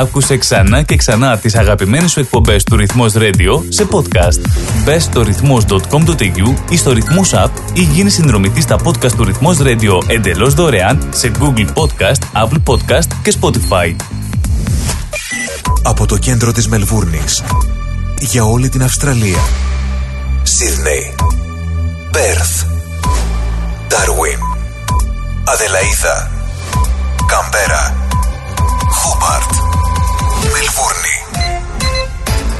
Άκουσε ξανά και ξανά τις αγαπημένες σου εκπομπές του Ρυθμός Radio σε podcast. Μπες στο ρυθμός.com.au ή στο Ρυθμός App ή γίνει συνδρομητής στα podcast του Ρυθμός Radio εντελώς δωρεάν σε Google Podcast, Apple Podcast και Spotify. Από το κέντρο της Μελβούρνης για όλη την Αυστραλία. Σίδνεϊ, Πέρθ, Ντάρουιν, Αδελαίδα, Καμπέρα, Χούμπαρτ, Μελβούρνη.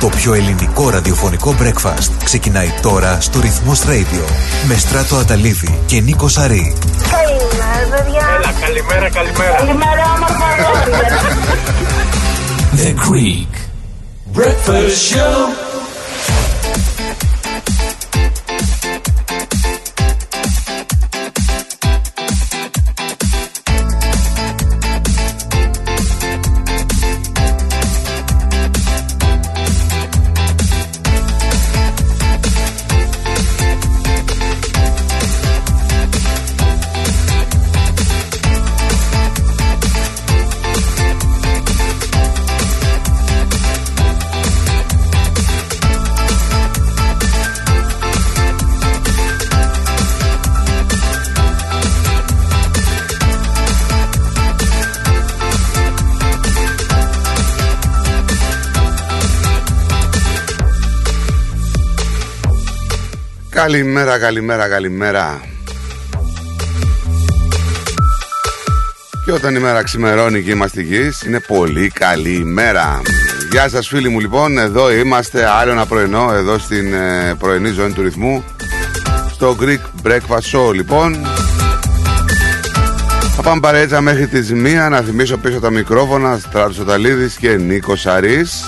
Το πιο ελληνικό ραδιοφωνικό breakfast ξεκινάει τώρα στο Ρυθμός Radio με Στράτο Αταλίδη και Νίκο Σαρή. Καλημέρα, παιδιά. Έλα, καλημέρα, καλημέρα. Καλημέρα, όμορφα αγόρια. The Greek Breakfast Show. Καλημέρα, καλημέρα, καλημέρα. Και όταν η μέρα ξημερώνει και είμαστε γης, είναι πολύ καλή ημέρα. Γεια σας φίλοι μου λοιπόν, εδώ είμαστε άλλο ένα πρωινό, εδώ στην ε, πρωινή ζώνη του ρυθμού, στο Greek Breakfast Show λοιπόν. Θα πάμε παρέτσα μέχρι τις μία, να θυμίσω πίσω τα μικρόφωνα, Στράτος Οταλίδης και Νίκος Σαρής.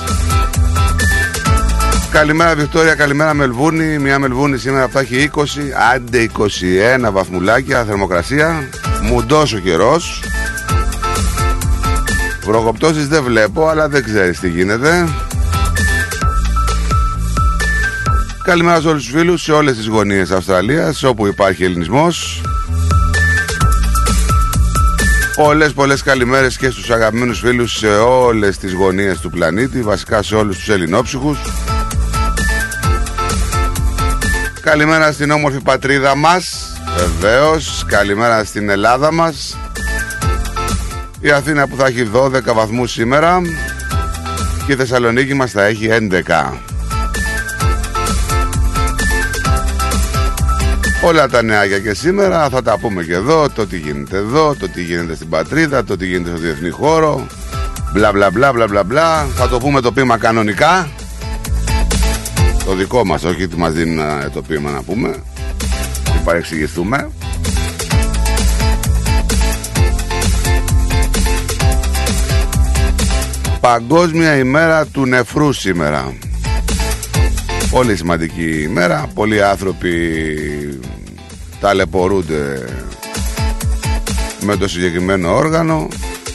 Καλημέρα Βικτόρια, καλημέρα Μελβούρνη. Μια Μελβούρνη σήμερα θα έχει 20, άντε 21 βαθμουλάκια θερμοκρασία. Μουντός ο καιρός. Βροχοπτώσεις δεν βλέπω, αλλά δεν ξέρεις τι γίνεται. Καλημέρα σε όλους τους φίλους, σε όλες τις γωνίες Αυστραλίας, όπου υπάρχει ελληνισμός. Πολλές πολλές καλημέρες και στους αγαπημένους φίλους σε όλες τις γωνίες του πλανήτη, βασικά σε όλους τους ελληνόψυχους. Καλημέρα στην όμορφη πατρίδα μας Βεβαίως. Καλημέρα στην Ελλάδα μας. Η Αθήνα που θα έχει 12 βαθμούς σήμερα. Και η Θεσσαλονίκη μας θα έχει 11 Όλα τα νεάκια και σήμερα θα τα πούμε και εδώ Το τι γίνεται εδώ, το τι γίνεται στην πατρίδα Το τι γίνεται στο διεθνή χώρο. Μπλα μπλα μπλα μπλα μπλα μπλα. Θα το πούμε το πείμα κανονικά το δικό μας, όχι τι μας δίνουν ε, το πείμα να πούμε. Μην παρεξηγηθούμε. Παγκόσμια ημέρα του νεφρού σήμερα. Πολύ σημαντική ημέρα. Πολλοί άνθρωποι ταλαιπωρούνται με το συγκεκριμένο όργανο.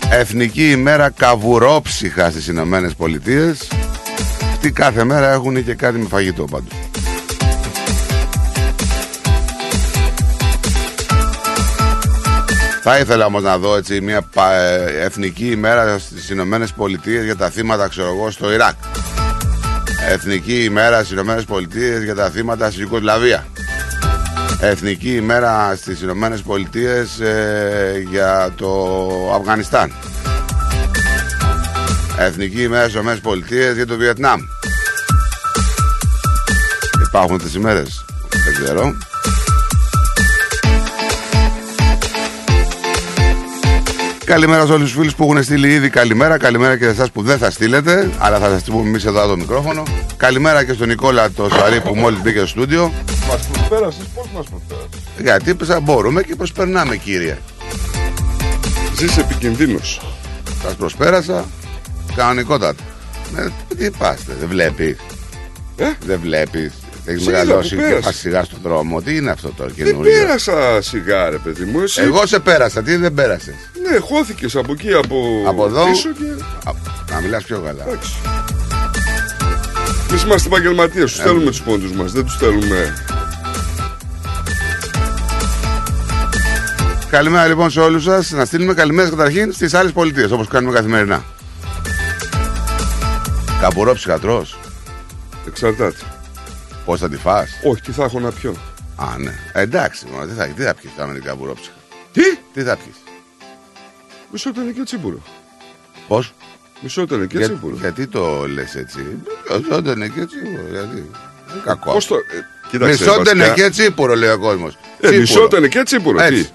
Εθνική ημέρα καβουρόψυχα στις Ηνωμένες Πολιτείες αυτοί κάθε μέρα έχουν και κάτι με φαγητό πάντως. Θα ήθελα όμως να δω έτσι μια εθνική ημέρα στις Ηνωμένες Πολιτείες για τα θύματα ξέρω εγώ στο Ιράκ. Εθνική ημέρα στις Ηνωμένες Πολιτείες για τα θύματα στη Ιουκοσλαβία. Εθνική ημέρα στις Ηνωμένες Πολιτείες ε, για το Αφγανιστάν. Εθνική ημέρα στις Ηνωμένες Πολιτείες για το Βιετνάμ. Υπάρχουν τις ημέρες. Δεν ξέρω. Καλημέρα σε όλους τους φίλους που έχουν στείλει ήδη καλημέρα. Καλημέρα και σε εσάς που δεν θα στείλετε, αλλά θα σας στείλουμε εμείς εδώ το μικρόφωνο. Καλημέρα και στον Νικόλα το Σαρή που μόλις μπήκε στο στούντιο. Μας προσπέρασες, πώς μας προσπέρασες; Γιατί πέσα, μπορούμε και προσπερνάμε κύριε. Ζεις επικινδύνος. Σας προσπέρασα κανονικότατα. Ε, τι πάστε, δεν βλέπεις. Ε; Δεν βλέπεις. Έχει Σίγουρα μεγαλώσει που και πέρασε. πας σιγά στον δρόμο. Τι είναι αυτό το Δεν καινούριο; πέρασα σιγά ρε παιδί μου, εσύ; Εγώ σε πέρασα, τι δεν πέρασες; Ναι, χώθηκες από εκεί, από, Από εδώ; πίσω και... Α, Να μιλάς πιο καλά. Εντάξει. Εμείς είμαστε επαγγελματίες, τους θέλουμε τους πόντους μας, δεν τους θέλουμε... Καλημέρα λοιπόν σε όλους σας. Να στείλουμε καλημέρες καταρχήν στις άλλες πολιτείες όπως κάνουμε καθημερινά. Καπουρόψυχα τρως. Εξαρτάται. Πώς θα τη φας; Όχι, τι θα έχω να πιω; Α, ναι. Ε, εντάξει, μόνο, τι θα, τι θα πιεις τώρα με την καπουρόψυχα. Τι; Τι θα πιεις; Μισό ήταν και τσίπουρο. Πώς; Μισό ήταν και Για- τσίπουρο. γιατί το λες έτσι; Μισότενε και τσίπουρο. Γιατί; Είναι Κακό. Πώς το. ε, Κοίταξε. Μισότενε βασικά, και τσίπουρο λέει ο κόσμος. Ε, Τσίπουρο. μισότανε και τσίπουρο. Έτσι, Τι.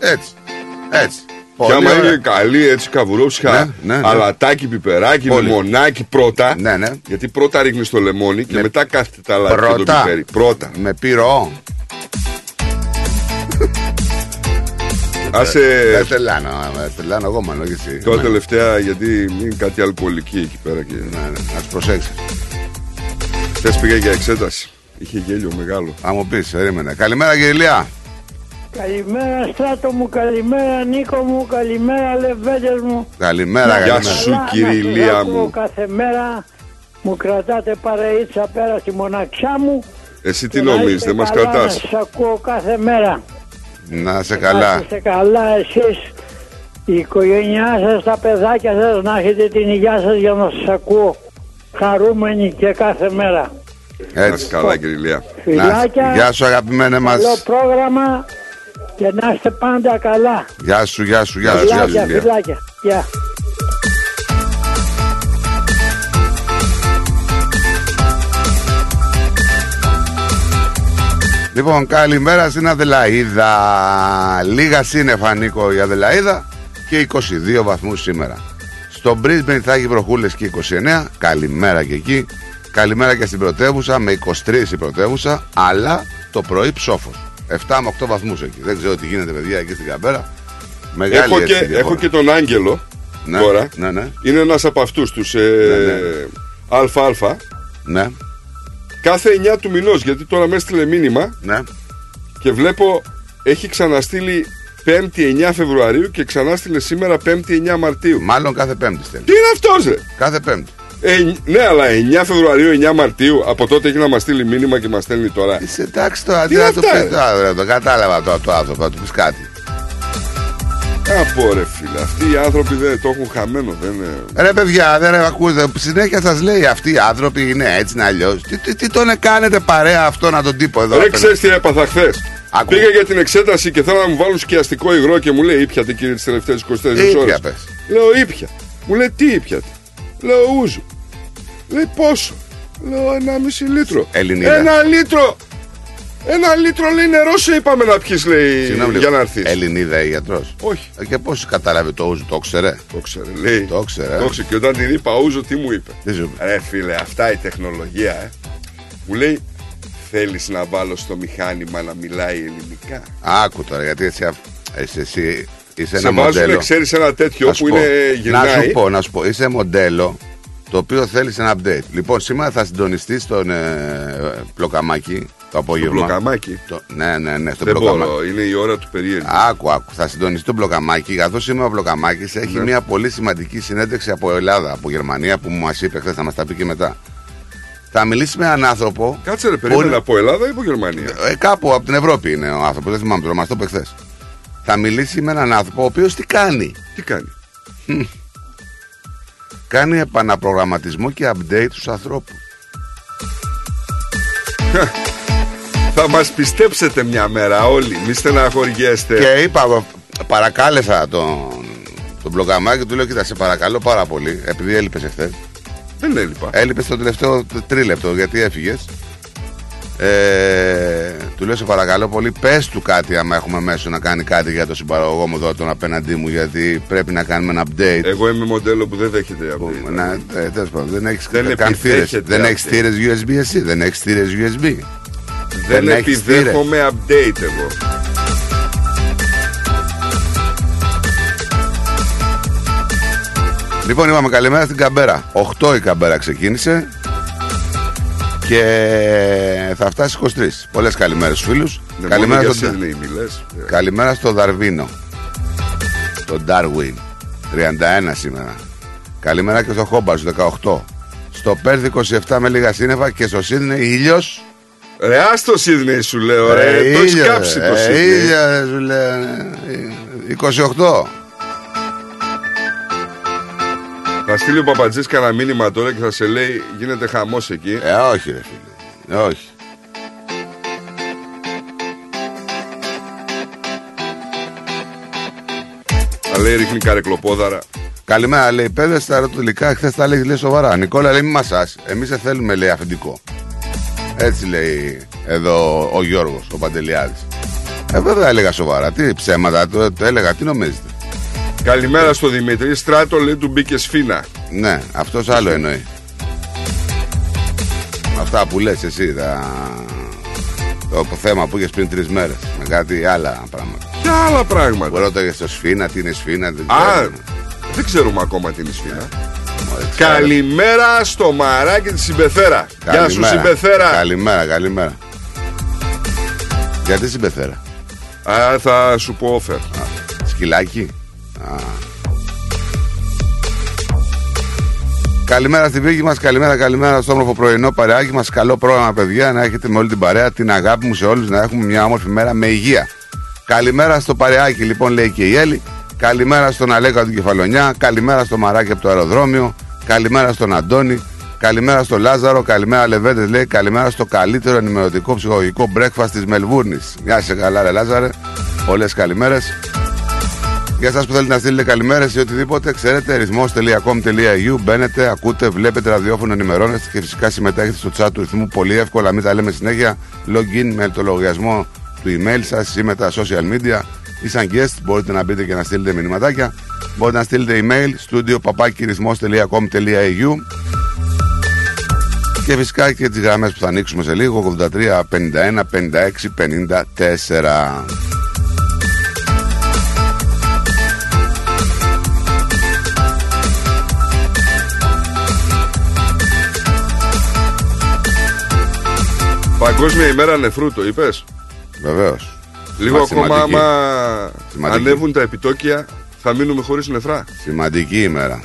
έτσι. Έτσι. Και Πολύ άμα ωραία. είναι καλή έτσι καβουρόψυχα, Ναι, ναι, ναι. αλατάκι, πιπεράκι, Πολύ. λιμονάκι πρώτα. Ναι, ναι. Γιατί πρώτα ρίχνεις το λεμόνι και Ναι. μετά κάθεται τα αλάτι και το Πρώτα. πιπέρι. Πρώτα. Με πυρό. Άσε Δεν τρελάνω, με τρελάνω εγώ μόνο και εσύ. τώρα Ναι. τελευταία γιατί είναι κάτι αλκοολική εκεί πέρα. Και... Ναι, ναι, να του προσέξεις. Χθε πήγα για εξέταση. Είχε γέλιο μεγάλο. Θα μου πεις, περίμενε. Καλημέρα, κύριε Ηλία. Καλημέρα Στράτο μου, καλημέρα Νίκο μου, καλημέρα Λεβέντες μου. Καλημέρα, Γεια καλημέρα. σου. Καλά, κύριε να σας Ηλία ακούω μου. Κάθε μέρα μου κρατάτε παρεΐτσα πέρα στη μοναξιά μου. Εσύ Και τι να νομίζεις, είστε δεν μας καλά, κρατάς; Να σας ακούω κάθε μέρα. Να σε Να καλά. είστε καλά εσείς, η οικογένειά σας, τα παιδάκια σας, να έχετε την υγεία σας για να σας ακούω. Χαρούμενοι και κάθε μέρα. Να είσαι Έτσι. καλά, κύριε Ηλία. Να- Φιλάκια, Γεια σου, αγαπημένε μας. καλό πρόγραμμα και να είστε πάντα καλά. Γεια σου, γεια σου, γεια σου. γεια σου, Φιλάκια, Ηλία. φιλάκια. Γεια. Λοιπόν, καλημέρα στην Αδελαίδα. Λίγα σύννεφα, Νίκο, η Αδελαίδα και 22 βαθμούς σήμερα. Στο Brisbane θα έχει βροχούλες και 29. Καλημέρα και εκεί. Καλημέρα και στην πρωτεύουσα με 23 η πρωτεύουσα, αλλά το πρωί ψόφος. 7 με 8 βαθμούς εκεί. Δεν ξέρω τι γίνεται, παιδιά, εκεί στην Καμπέρα. Μεγάλη Έχω έτσι και, διαφορά. έχω και τον Άγγελο ναι, τώρα. Ναι, ναι, Είναι ένας από αυτούς τους ε, Ναι, ΑΑ. ναι, Κάθε 9 του μηνός, γιατί τώρα με έστειλε μήνυμα ναι. και βλέπω έχει ξαναστείλει 5η 9 Φεβρουαρίου και ξανάστειλε σήμερα 5η 9 Μαρτίου. Μάλλον κάθε Πέμπτη στέλνει. Τι είναι αυτός ρε! Κάθε Πέμπτη. Ε, ναι, αλλά 9 Φεβρουαρίου, 9 Μαρτίου, από τότε έχει να μας στείλει μήνυμα και μας στέλνει τώρα. Είσαι εντάξει τώρα, Τι τι να αυτά, του ρε; πει τώρα, ρε, το κατάλαβα το, το άνθρωπο, να του πεις κάτι. Από ρε φίλε, αυτοί οι άνθρωποι δεν το έχουν χαμένο. Δεν είναι... Ρε παιδιά, δεν ρε, ακούτε, συνέχεια σας λέει αυτοί οι άνθρωποι είναι έτσι να αλλιώς. Τι, τι, τι τον κάνετε παρέα αυτό να τον τύπο εδώ. Ρε, απέναντι. ξέρεις τι έπαθα χθες; Άκου. Πήγα για την εξέταση και θέλω να μου βάλουν σκιαστικό υγρό και μου λέει ήπιατε κύριε τις τελευταίες 24 Ήπια, ώρες. πες. Λέω ήπια. Μου λέει τι ήπιατε. Λέω ούζου. Λέει πόσο; Λέω ένα μισή λίτρο. Ελληνίδα. Ένα λίτρο. Ένα λίτρο λέει νερό σε είπαμε να πιεις λέει Συγγνώμη, για λίγο. να έρθεις. Ελληνίδα η γιατρός. Όχι. Και πώς κατάλαβε το ούζου, το ξέρε. Το ξέρε, λέει. Το ξέρε, ε. Το ξέρε. Και όταν την είπα ούζο, τι μου είπε; Τι σου είπε; Ρε φίλε, αυτά η τεχνολογία, ε. Μου λέει, θέλεις να βάλω στο μηχάνημα να μιλάει ελληνικά; Άκου τώρα, γιατί εσύ, αφ- εσύ, εσύ είσαι Σε ένα βάζουν, μοντέλο. ξέρεις, ένα τέτοιο Να σου που πω, είναι Να γυρνάει. σου πω, να σου πω, είσαι μοντέλο το οποίο θέλεις ένα update. Λοιπόν, σήμερα θα συντονιστεί στον ε, πλοκαμάκι το απόγευμα. Πλοκαμάκι; Το- ναι, ναι, ναι, στο Δεν πλοκαμάκι. μπορώ, είναι η ώρα του περίεργου. Άκου, άκου. Θα συντονιστεί το Μπλοκαμάκι. Καθώς σήμερα ο Μπλοκαμάκι έχει Ναι. μια πολύ σημαντική συνέντευξη από Ελλάδα, από Γερμανία που μας είπε χθες, θα μας τα πει και μετά. Θα μιλήσει με έναν άνθρωπο. Κάτσε ρε, που περίμενε είναι- από Ελλάδα ή από Γερμανία; Ε, κάπου από την Ευρώπη είναι ο άνθρωπος, δεν θυμάμαι τώρα, μας το είπε χθες. Θα μιλήσει με έναν άνθρωπο ο οποίος τι κάνει; Τι κάνει; Κάνει επαναπρογραμματισμό και update στου ανθρώπους. Θα μας πιστέψετε μια μέρα όλοι, μη στεναχωριέστε. Και είπα, εγώ, παρακάλεσα τον, τον Μπλοκαμάκι, του λέω: Κοίτα, σε παρακαλώ πάρα πολύ, επειδή έλειπες εχθές. Δεν έλειπα. Έλειπες στο τελευταίο τρίλεπτο γιατί έφυγες. Ε, του λέω σε παρακαλώ πολύ, πες του κάτι άμα έχουμε μέσο να κάνει κάτι για το συμπαραγωγό μου εδώ, τον απέναντί μου, γιατί πρέπει να κάνουμε ένα update. Εγώ είμαι μοντέλο που δεν δέχεται update. Να, ε, τέλος πάντων, δεν έχεις Δεν καν θύρες. επιδέχεται Δεν update. έχεις θύρε USB εσύ, δεν έχεις θύρε USB. Δεν δεν έχεις επιδέχομαι update εγώ. Λοιπόν, είπαμε καλημέρα στην Καμπέρα. 8 η Καμπέρα ξεκίνησε και θα φτάσει 23. Πολλές καλημέρες στου φίλους. Ναι, Καλημέρα, μόνο στον... για Sydney μιλές. Ε, καλημέρα στο Δαρβίνο. Το Darwin. 31 σήμερα. Καλημέρα και στο Χόμπαρ 18. Στο Πέρθ 27 με λίγα σύννεφα και στο Σίδνεϊ ήλιος. Ρε, άστο Σίδνεϊ σου λέω, ρε. Το έχεις κάψει το Σίδνεϊ. ήλιος, σου λέω. ναι. 28. Θα στείλει ο Παπατζής κανένα μήνυμα τώρα και θα σε λέει γίνεται χαμός εκεί. Ε, όχι, ρε φίλε. Ε, όχι. Θα λέει ρίχνει καρεκλοπόδαρα. Καλημέρα, λέει. Πέδε στα ερωτηλικά, χθες τα λέει, λέει σοβαρά. Νικόλα λέει, μη μασά. Εμείς σε θέλουμε, λέει, αφεντικό. Έτσι λέει εδώ ο Γιώργος, ο Παντελιάδης. Ε, βέβαια έλεγα σοβαρά. Τι ψέματα, το, το έλεγα, τι νομίζετε. Καλημέρα στο Δημήτρη. Στράτο λέει του μπήκε σφίνα. Ναι, αυτός άλλο εννοεί. Αυτά που λες εσύ, τα... το θέμα που είχες πριν τρεις μέρες. Με κάτι άλλα πράγματα. Και άλλα πράγματα. Ρώταγε στο σφίνα, τι είναι σφίνα, δεν Α, ξέρουμε. δεν ξέρουμε ακόμα τι είναι σφίνα. Μόλις ξέρω. Καλημέρα στο μαράκι της Συμπεθέρα. Γεια σου Καλημέρα. Συμπεθέρα. Καλημέρα, καλημέρα. Γιατί συμπεθέρα; Α, θα σου πω όφερ. Σκυλάκι; Α. Καλημέρα στην πύργη μας, καλημέρα, καλημέρα στο όμορφο πρωινό παρεάκι μας. Καλό πρόγραμμα, παιδιά, να έχετε με όλη την παρέα την αγάπη μου σε όλους, να έχουμε μια όμορφη μέρα με υγεία. Καλημέρα στο παρεάκι, λοιπόν, λέει και η Έλλη. Καλημέρα στον Αλέκα του Κεφαλονιά. Καλημέρα στο Μαράκι από το αεροδρόμιο. Καλημέρα στον Αντώνη. Καλημέρα στο Λάζαρο. Καλημέρα, Λεβέντες, λέει. Καλημέρα στο καλύτερο ενημερωτικό ψυχολογικό breakfast της Μελβούρνης. Γεια σε καλά, ρε Λάζαρε. Πολλέ καλημέρες. Για εσάς που θέλετε να στείλετε καλημέρες ή οτιδήποτε, ξέρετε, ρυθμό.com.au. Μπαίνετε, ακούτε, βλέπετε ραδιόφωνο, ενημερώνεστε και φυσικά συμμετέχετε στο chat του ρυθμού πολύ εύκολα. Μην τα λέμε συνέχεια. Login με το λογαριασμό του email σας ή με τα social media ή σαν guest. Μπορείτε να μπείτε και να στείλετε μηνυματάκια. Μπορείτε να στείλετε email studio papakirithmos.com.au και φυσικά και τις γραμμές που θα ανοίξουμε σε λίγο 83 51 56 54 Παγκόσμια ημέρα νεφρού το είπες; Βεβαίως Λίγο Μα, ακόμα σημαντική. άμα Σημαντική. ανέβουν τα επιτόκια θα μείνουμε χωρίς νεφρά; Σημαντική ημέρα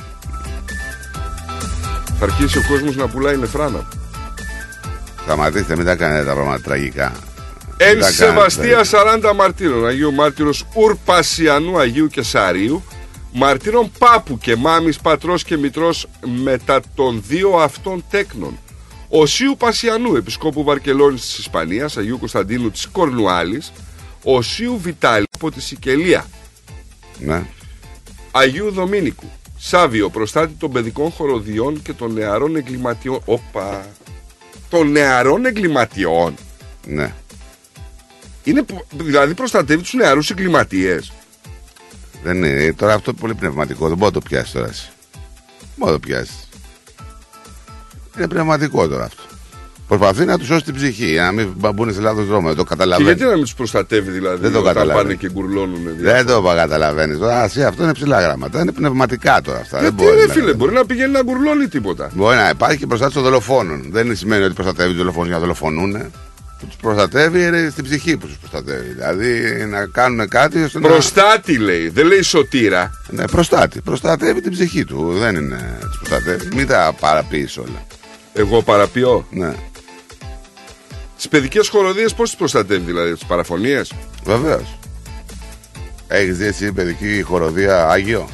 Θα αρχίσει ο κόσμος να πουλάει νεφρά να. Σταματήστε, μην τα κάνετε τα πράγματα τραγικά. Εν Μην τα σεβαστία κάνετε. 40 μαρτύρων Αγίου Μάρτυρος Ουρπασιανού Αγίου Κεσαρίου Μαρτύρων Πάπου και Μάμης Πατρός και Μητρός μετά των δύο αυτών τέκνων Οσίου Πασιανού Επισκόπου Βαρκελόνης της Ισπανίας Αγίου Κωνσταντίνου της Κορνουάλης Οσίου Βιτάλη από τη Σικελία Ναι. Αγίου Δομήνικου Σάβιο προστάτη των παιδικών χοροδιών και των νεαρών εγκληματιών Όπα Των νεαρών εγκληματιών Ναι. Είναι, που- δηλαδή προστατεύει τους νεαρούς εγκληματίες Δεν είναι. Τώρα αυτό είναι πολύ πνευματικό. Δεν μπορεί να το πιάσει τώρα. εσύ. Δεν μπορεί να το πιάσει. Είναι πνευματικό τώρα αυτό. Προσπαθεί να τους σώσει την ψυχή, για να μην μπουν σε λάθος δρόμο. Δεν το Και καταλαβαίνει. γιατί να μην τους προστατεύει δηλαδή Δεν το όταν καταλαβαίνω. πάνε και γκουρλώνουν Δεν το καταλαβαίνεις. Τώρα εσύ, αυτό είναι ψηλά γράμματα. Είναι πνευματικά τώρα αυτά. Γιατί δεν μπορεί, ρε να- φίλε, μπορεί να πηγαίνει να γκουρλώνει τίποτα. Μπορεί να υπάρχει και προστάτευση των δολοφόνων. Δεν σημαίνει ότι προστατεύει τους δολοφόνους για να δολοφονούν. Τους προστατεύει είναι στην ψυχή που τους προστατεύει. Δηλαδή να κάνουν κάτι ώστε να. Προστάτη λέει, δεν λέει σωτήρα. Ναι, προστάτη. Προστατεύει την ψυχή του. Δεν είναι. Τους προστατεύει. Μην τα παραποιείς όλα. Εγώ παραποιώ. Ναι. Τι παιδικές χοροδίες πώς τις προστατεύει δηλαδή, τις παραφωνίες; Βεβαίως. Έχεις δει εσύ παιδική χοροδία Άγιο;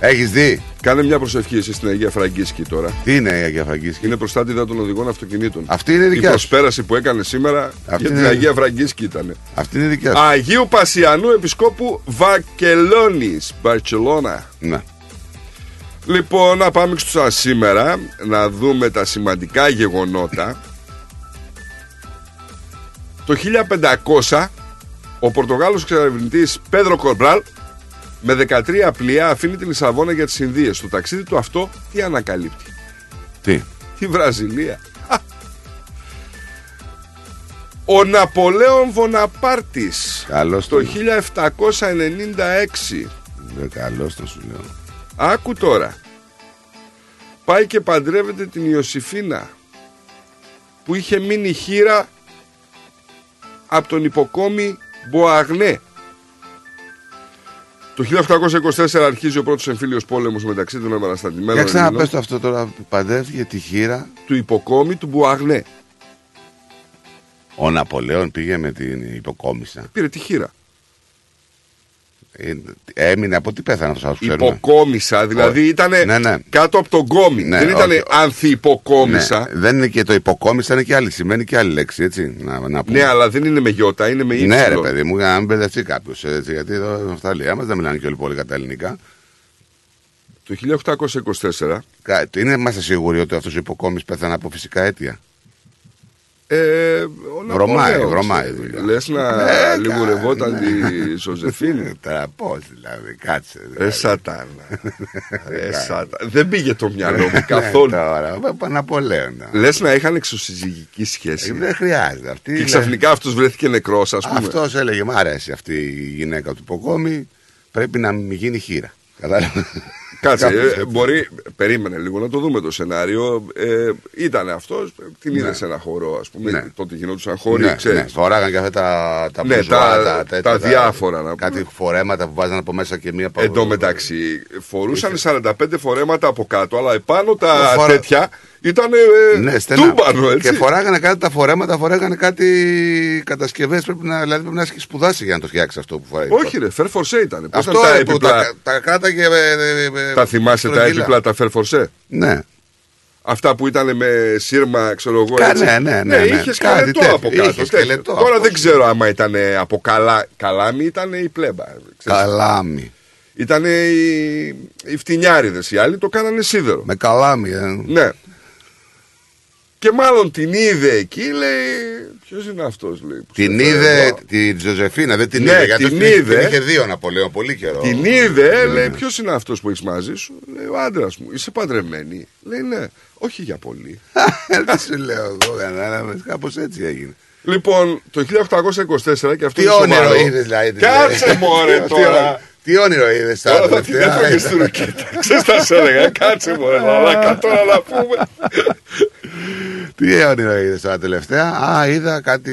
Έχεις δει; Κάνε μια προσευχή εσύ στην Αγία Φραγκίσκη τώρα. Τι είναι η Αγία Φραγκίσκη; Είναι προστάτηδα των οδηγών αυτοκινήτων. Αυτή είναι Η δικιά σου. προσπέραση που έκανε σήμερα Αυτή για την είναι- Αγία Φραγκίσκη ήταν. Αυτή είναι δικιά σου. Αγίου Πασιανού Επισκόπου Βακελόνη, Μπαρσελόνα. Ναι. Λοιπόν, να πάμε στο σήμερα να δούμε τα σημαντικά γεγονότα. Το 1500 ο Πορτογάλος εξερευνητής Πέδρο Κορμπράλ με 13 πλοία αφήνει τη Λισαβόνα για τις Ινδίες. Στο ταξίδι του αυτό τι ανακαλύπτει; Τι; Τη Βραζιλία. Ο Ναπολέον Βοναπάρτης Καλώς το τον. 1796 Καλώς το σου λέω. Άκου τώρα. Πάει και παντρεύεται την Ιωσήφίνα που είχε μείνει χείρα από τον υποκόμη Μποαγνέ. Το 1824 αρχίζει ο πρώτος εμφύλιος πόλεμος μεταξύ των επαναστατημένων Για ξαναπες Ελλήνων το αυτό τώρα που παντρεύτηκε τη χείρα. του υποκόμη του Μποαγνέ. Ο Ναπολέον πήγε με την υποκόμισα. Πήρε τη χείρα. Ε, Έμεινε από τι πέθανε αυτός, ξέρουμε. Υποκόμισα, δηλαδή Όχι. ήταν Ναι, ναι. κάτω από τον κόμι. Ναι, δεν ήταν όχι. ανθιποκόμισα. Ναι, δεν είναι και το υποκόμισα, είναι και άλλη. Σημαίνει και άλλη λέξη, έτσι. Να, να πούμε. Ναι, αλλά δεν είναι με γιώτα, είναι με ύψιλο. Ναι, ρε παιδί μου, για να μην μπερδευτεί κάποιος. Γιατί εδώ στην Αυστραλία μα δεν μιλάνε και όλοι πολύ κατά ελληνικά. Το 1824 Κα- Είναι, είμαστε σίγουροι ότι αυτός ο υποκόμις πέθανε από φυσικά αίτια; Ε, ο Βρωμάει, Ναπολέον, βρωμάει, ξέρει. δουλειά. Λες να Ε, λιγουρευόταν κα- τη Ζωζεφίνη. Τώρα πώς δηλαδή, κάτσε. Ε, δηλαδή. σατάνα. Ε, σατάνα. Δεν πήγε το μυαλό μου Ναι, καθόλου. Τώρα, Παναπολέον. Λες να είχαν εξωσυζυγική Ε, σχέση. Δεν χρειάζεται. Αυτή Και είναι- ξαφνικά αυτός βρέθηκε νεκρός ας πούμε. Αυτός έλεγε, μ' αρέσει αυτή η γυναίκα του υποκόμη. Πρέπει να μην γίνει χείρα. Κατάλαβες; Κάτσε, Κάπως ε, έτσι. μπορεί, περίμενε λίγο να το δούμε το σενάριο. Ε, ήταν αυτός, την είδε Ναι. σε ένα χώρο, ας πούμε. Ναι. Τότε γινόντουσαν χώροι, ναι, ξέρεις. ναι, φοράγαν και αυτά τα, τα Ναι, μπουζουά, τα- τέτοια, τα διάφορα, να πούμε. Κάτι φορέματα που βάζαν από μέσα και μία Εν τω μεταξύ, φορούσαν 45 φορέματα από κάτω, αλλά επάνω τα Φορά- τέτοια ήταν Ναι, ε, στενά. τούμπανο, έτσι. Και φοράγανε κάτι τα φορέματα, φοράγανε κάτι κατασκευές. Πρέπει να, δηλαδή πρέπει να έχει σπουδάσει για να το φτιάξει αυτό που φοράει. Όχι, ρε, Fair Force ήταν. Πώς Αυτό ήταν τα ρε, που έπιπλα. τα, τα κράταγε. Ε, ε, ε, Τα θυμάσαι τα στρογγυλά. έπιπλα, τα Fair Force; Ναι. Αυτά που ήταν με σύρμα, ξέρω εγώ. Κα- έτσι; ναι, ναι, ναι, ναι. είχες Κάτι σκελετό τέτοιο. από κάτω. Είχες τέτοιο. σκελετό, Τώρα από- δεν ξέρω άμα ήταν από καλά, καλάμι, ήταν η πλέμπα. ξέρεις. Καλάμι. Ήταν οι, οι φτηνιάριδες, οι άλλοι το κάνανε σίδερο. Με καλάμι. ε. Ναι. Και μάλλον την είδε εκεί, λέει. Ποιος είναι αυτός, λέει. που Την σε είδε φέρε εδώ;» τη Ζωζεφίνα, δεν την Ναι, είδε. Γιατί την την, είδε. την είχε δύο Ναπολέον πολύ καιρό. Την είδε, Ναι, λέει, ναι. ποιος είναι αυτός που έχεις μαζί σου; Λέει, ο άντρας μου. Είσαι παντρεμένη. Λέει, ναι, όχι για πολύ. Τι σου λέω εγώ, κατάλαβε. Κάπως έτσι έγινε. λοιπόν, το 1824 και αυτό Τι είναι όνειρο σοβαρό. είδες, δηλαδή. Κάτσε μωρέ Τι τώρα. όνειρο- Τι όνειρο είδες Τώρα θα την έφαγες στη ρουκέτα. Ξέρεις τα σε έλεγα. Κάτσε μωρέ. Μαλάκα τώρα να πούμε. Τι όνειρο είδες τώρα τελευταία; Α, είδα κάτι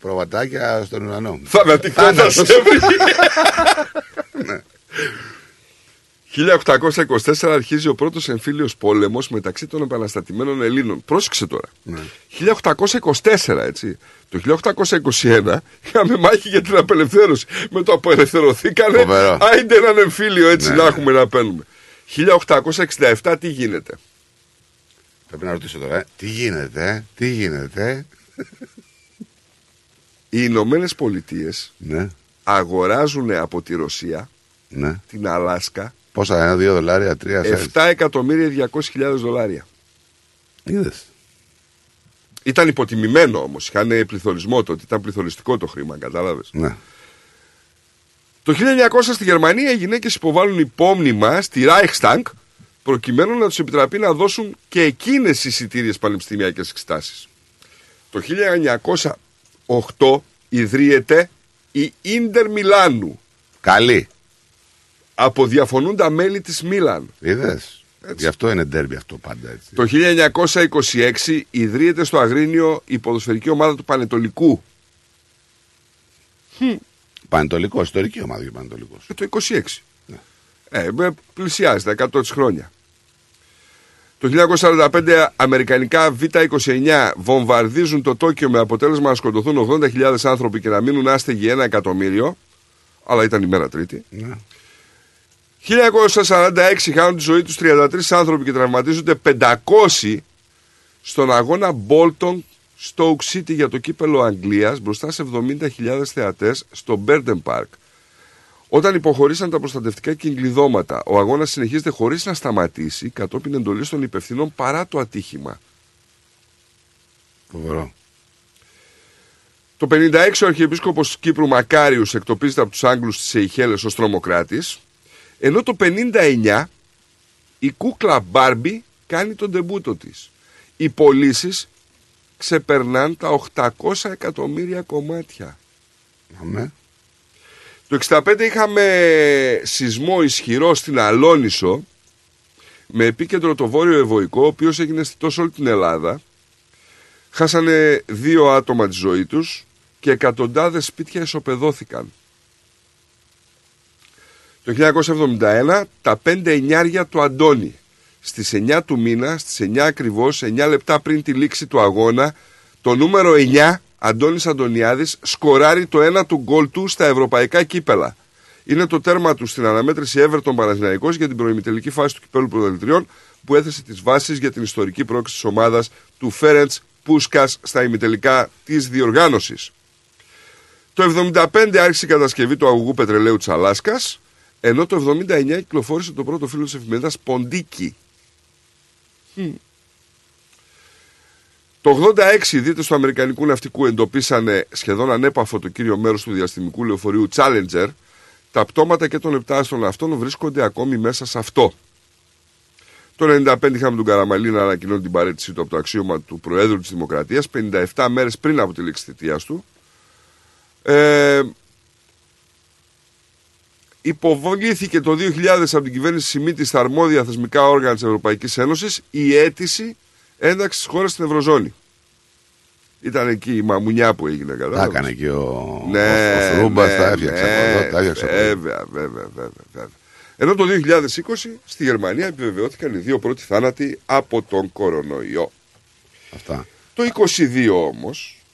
προβατάκια στον ουρανό. Θανατικό θα Θάνατος. σε βρει. 1824 αρχίζει ο πρώτος εμφύλιος πόλεμος μεταξύ των επαναστατημένων Ελλήνων. Πρόσεξε τώρα. Ναι. 1824 έτσι. Το 1821 είχαμε μάχη για την απελευθέρωση. Με το απελευθερωθήκανε, Φοβερό. άιντε έναν εμφύλιο έτσι Ναι, να ναι. έχουμε να παίρνουμε. 1867 τι γίνεται; Πρέπει να ρωτήσω τώρα, ε, τι γίνεται, ε, τι γίνεται; Οι Ηνωμένες Πολιτείες Ναι, αγοράζουν από τη Ρωσία ναι. την Αλάσκα Πόσα, ένα, δύο δολάρια, τρία, 7 εκατομμύρια 200.000 δολάρια. Είδες. Ήταν υποτιμημένο όμως. Είχαν πληθωρισμό τότε. Ήταν πληθωριστικό το χρήμα, κατάλαβες. Ναι. Το 1900 στη Γερμανία οι γυναίκες υποβάλλουν υπόμνημα στη Reichstag προκειμένου να τους επιτραπεί να δώσουν και εκείνες εισιτήριες πανεπιστημιακές εξετάσεις. Το 1908 ιδρύεται η Ίντερ Μιλάνου Καλή. από διαφωνούντα μέλη της Μίλαν. Είδες. Γι' αυτό είναι ντέρμπι αυτό πάντα έτσι. Το 1926 ιδρύεται στο Αγρίνιο η ποδοσφαιρική ομάδα του Πανετολικού. Πανετολικό, ιστορική ομάδα για Πανετολικός. Ε, Το 26. Ε, με- πλησιάζει τα 100 της χρόνια. Το 1945 αμερικανικά Β-29 βομβαρδίζουν το Τόκιο με αποτέλεσμα να σκοτωθούν 80.000 άνθρωποι και να μείνουν άστεγοι ένα εκατομμύριο. Αλλά ήταν η μέρα τρίτη. Ναι. 1946 χάνουν τη ζωή τους 33 άνθρωποι και τραυματίζονται 500 στον αγώνα Bolton Stoke City για το κύπελο Αγγλίας μπροστά σε 70.000 θεατές στο Burden Park. Όταν υποχωρήσαν τα προστατευτικά κυγκλειδώματα, ο αγώνας συνεχίζεται χωρίς να σταματήσει κατόπιν εντολής των υπευθυνών παρά το ατύχημα. Φοβερό. Το 56 ο Αρχιεπίσκοπος Κύπρου Μακάριος εκτοπίζεται από τους Άγγλους στις Σεϊχέλες ως τρομοκράτης, ενώ το 59 η κούκλα Μπάρμπι κάνει τον τεμπούτο της. Οι πωλήσεις ξεπερνάν τα 800 εκατομμύρια κομμάτια. Αμέ. Το 65 είχαμε σεισμό ισχυρό στην Αλόνισο με επίκεντρο το Βόρειο Ευωικό, ο οποίος έγινε αισθητός σε όλη την Ελλάδα. Χάσανε δύο άτομα τη ζωή τους και εκατοντάδες σπίτια ισοπεδώθηκαν. Το 1971 τα πέντε εννιάρια του Αντώνη. Στις 9 του μήνα, στις 9 ακριβώς, 9 λεπτά πριν τη λήξη του αγώνα, το νούμερο 9, Αντώνης Αντωνιάδης, σκοράρει το ένα του γκολ του στα ευρωπαϊκά κύπελα. είναι το τέρμα του στην αναμέτρηση Everton Παναθηναϊκός για την προημιτελική φάση του κυπέλου πρωταθλητριών που έθεσε τις βάσεις για την ιστορική πρόκληση της ομάδας του Φέρεντς Πούσκας στα ημιτελικά της διοργάνωσης. Το 75 άρχισε η κατασκευή του αγωγού πετρελαίου της Αλάσκας, ενώ το 79 κυκλοφόρησε το πρώτο φίλο της εφημερίδας Ποντίκι. Το 86 οι δίτες του Αμερικανικού ναυτικού εντοπίσανε σχεδόν ανέπαφο το κύριο μέρος του διαστημικού λεωφορείου Challenger. Τα πτώματα και των επτάστων αυτών βρίσκονται ακόμη μέσα σε αυτό. Το 95 είχαμε τον Καραμαλή να ανακοινώνει την παρέτησή του από το αξίωμα του Προέδρου της Δημοκρατίας 57 μέρες πριν από τη λήξη θητείας του. Ε, υποβολήθηκε το 2000 από την κυβέρνηση Σιμίτη στα αρμόδια θεσμικά όργανα της Ευρωπαϊκής Ένωσης η αίτηση ένταξη τη χώρα στην Ευρωζώνη. Ήταν εκεί η μαμουνιά που έγινε κατά. Τα έκανε και ο, Ναι, ο, ο Φρούμπας, ναι, τα έφτιαξε ναι, από εδώ, τα έφτιαξε από εδώ. Βέβαια, βέβαια, βέβαια, βέβαια. Ενώ το 2020 στη Γερμανία επιβεβαιώθηκαν οι δύο πρώτοι θάνατοι από τον κορονοϊό. Αυτά. Το 22 όμως,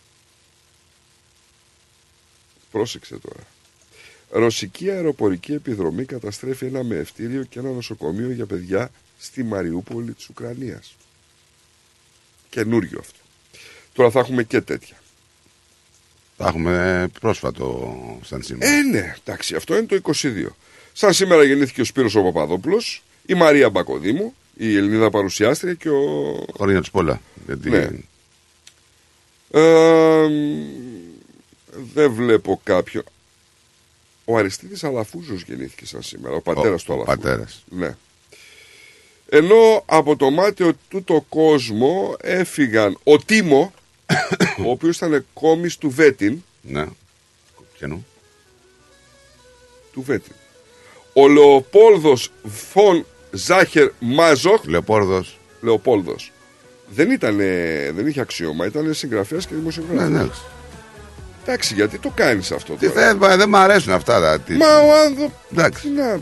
πρόσεξε τώρα, ρωσική αεροπορική επιδρομή καταστρέφει ένα μεευτήριο και ένα νοσοκομείο για παιδιά στη Μαριούπολη της Ουκρανίας. Καινούριο αυτό. Τώρα θα έχουμε και τέτοια. Τα έχουμε πρόσφατο σαν σήμερα. Ε, ναι, εντάξει, αυτό είναι το 22. Σαν σήμερα γεννήθηκε ο Σπύρος ο Παπαδόπουλος, η Μαρία Μπακοδήμου, η Ελληνίδα παρουσιάστρια και ο... Χωρί να του πολλά. Γιατί Ναι. Ε, δεν βλέπω κάποιο. Ο Αριστίδης Αλαφούζος γεννήθηκε σαν σήμερα, ο πατέρας του ο Αλαφούζου. πατέρας. Ναι. Ενώ από το μάτιο του το κόσμο έφυγαν ο Τίμο, ο οποίος ήταν κόμις του Βέτιν, Ναι. Ποιανού. του Βέτιν. Ο Λεοπόλδος Φων Ζάχερ Μάζοχ, Λεοπόρδος. Λεοπόλδος, δεν, ήταν, δεν είχε αξίωμα, ήταν συγγραφέας και δημοσιογράφος. Ναι, ναι. Εντάξει, γιατί το κάνεις αυτό Τι τώρα; θε, δεν μ' αρέσουν αυτά. τα- τι- Μα ο άνθρωπος... Εντάξει. Τι να...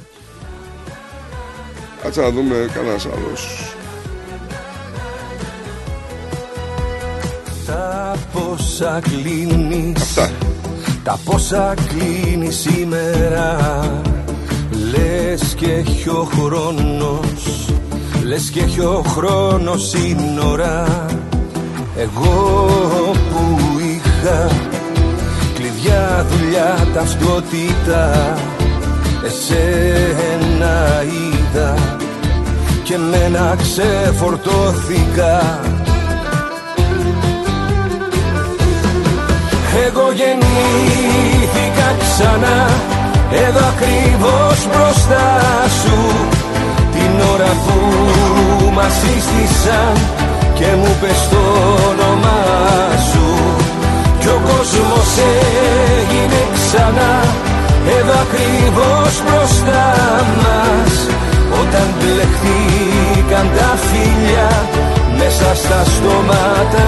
Κάτσε να δούμε κανένας άλλος. Τα πόσα κλείνεις Αυτά. Τα πόσα κλείνεις σήμερα Λες και έχει ο χρόνος Λες και έχει ο χρόνος σύνορα Εγώ που είχα Κλειδιά, δουλειά, ταυτότητα Εσένα είδα Και μένα ξεφορτώθηκα. Εγώ γεννήθηκα ξανά Εδώ ακριβώς μπροστά σου. Την ώρα που μας σύστησαν Και μου πες το όνομά σου. Κι ο κόσμος έγινε ξανά Εδώ ακριβώς μπροστά μας Όταν μπλεχτήκαν τα φίλια Μέσα στα στόματα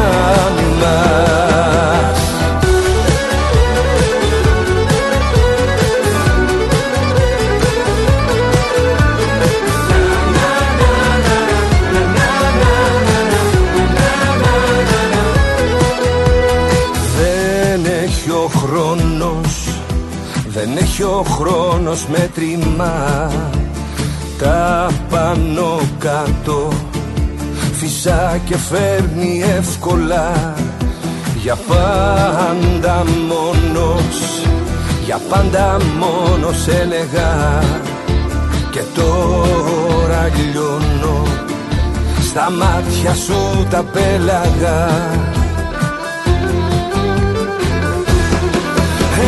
μας. Δεν έχει ο χρόνος Δεν έχει ο χρόνος μέτρημα Τα πάνω κάτω. Φυσά και φέρνει εύκολα. Για πάντα μόνος Για πάντα μόνος έλεγα. Και τώρα λιώνω. Στα μάτια σου τα πέλαγα.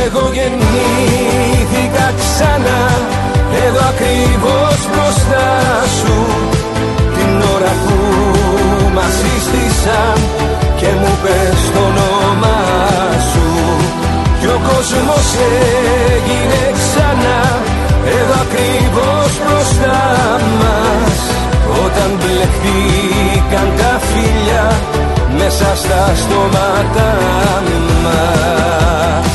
Εγώ γεννήθηκα ξανά. Εδώ ακριβώς μπροστά σου. Την ώρα που μας σύστησαν Και μου πες το όνομά σου. Κι ο κόσμος έγινε ξανά Εδώ ακριβώς μπροστά μας. Όταν μπλεχτήκαν τα φίλια Μέσα στα στόματα μας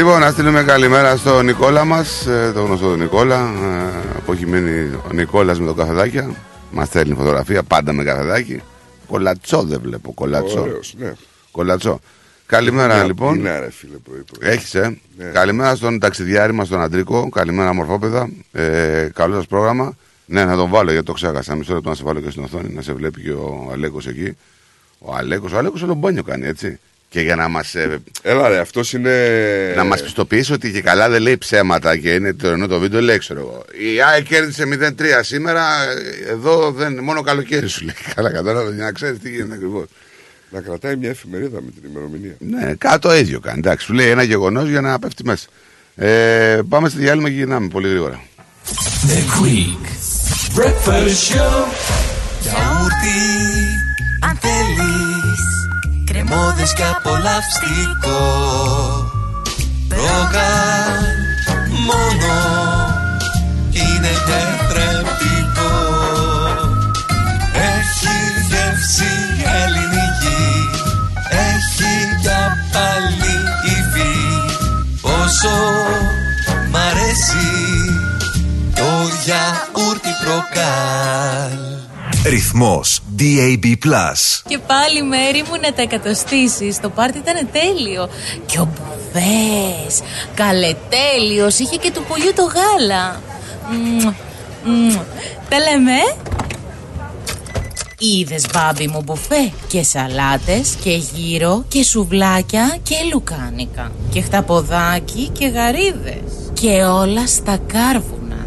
Λοιπόν, να στείλουμε καλημέρα στον Νικόλα μας, τον γνωστό τον Νικόλα, ε, που έχει μείνει ο Νικόλας με το καφεδάκια. Μας στέλνει φωτογραφία πάντα με καφεδάκι. Κολατσό δεν βλέπω, κολατσό. Ωραίος, ναι. Κολατσό. Καλημέρα Μια λοιπόν. πείνα, ρε φίλε, πρωί, πρωί. Έχεις, ε; Ναι. Καλημέρα στον ταξιδιάρη μας, τον Αντρίκο. Καλημέρα, μορφόπεδα. Ε, καλό σας πρόγραμμα. Ναι, να τον βάλω γιατί το ξέχασα. Μισό λεπτό να σε βάλω και στην οθόνη, να σε βλέπει και ο Αλέκος εκεί. Ο Αλέκος, ο Αλέκος όλο μπάνιο κάνει, έτσι. Και για να μας Έλα ρε, αυτός είναι... να μας πιστοποιήσει ότι και καλά δεν λέει ψέματα και είναι το ενώ το βίντεο λέει, ξέρω εγώ. Η ΑΕΚ κέρδισε 0-3 σήμερα, εδώ δεν, μόνο καλοκαίρι σου λέει. Καλά, κατάλαβες για να ξέρεις τι γίνεται ακριβώς. Να κρατάει μια εφημερίδα με την ημερομηνία. Ναι, κάτω το ίδιο κάνει. Εντάξει, σου λέει ένα γεγονός για να πέφτει μέσα. Ε, πάμε στη διάλειμμα και γυρνάμε πολύ γρήγορα. The Greek Breakfast Show. Γιαούρτι, αν θέλεις Κρεμόδες και απολαυστικό. Ρόγαν μόνο Είναι τετρεπτικό. Έχει γεύση ελληνική Έχει για πάλι υφή. Όσο μ' αρέσει Το γιαούρτι προκάλ Ρυθμός DAB+. Και πάλι μέρη μου να τα εκατοστήσεις. Το πάρτι ήταν τέλειο. Και ο Μπουβές. Καλετέλειος Είχε και του πολιού το γάλα. Μμμ, μμμ. Τα λέμε. Ε; Είδες μπάμπι μου μπουφέ. Και σαλάτες και γύρο Και σουβλάκια και λουκάνικα. Και χταποδάκι και γαρίδες. Και όλα στα κάρβουνα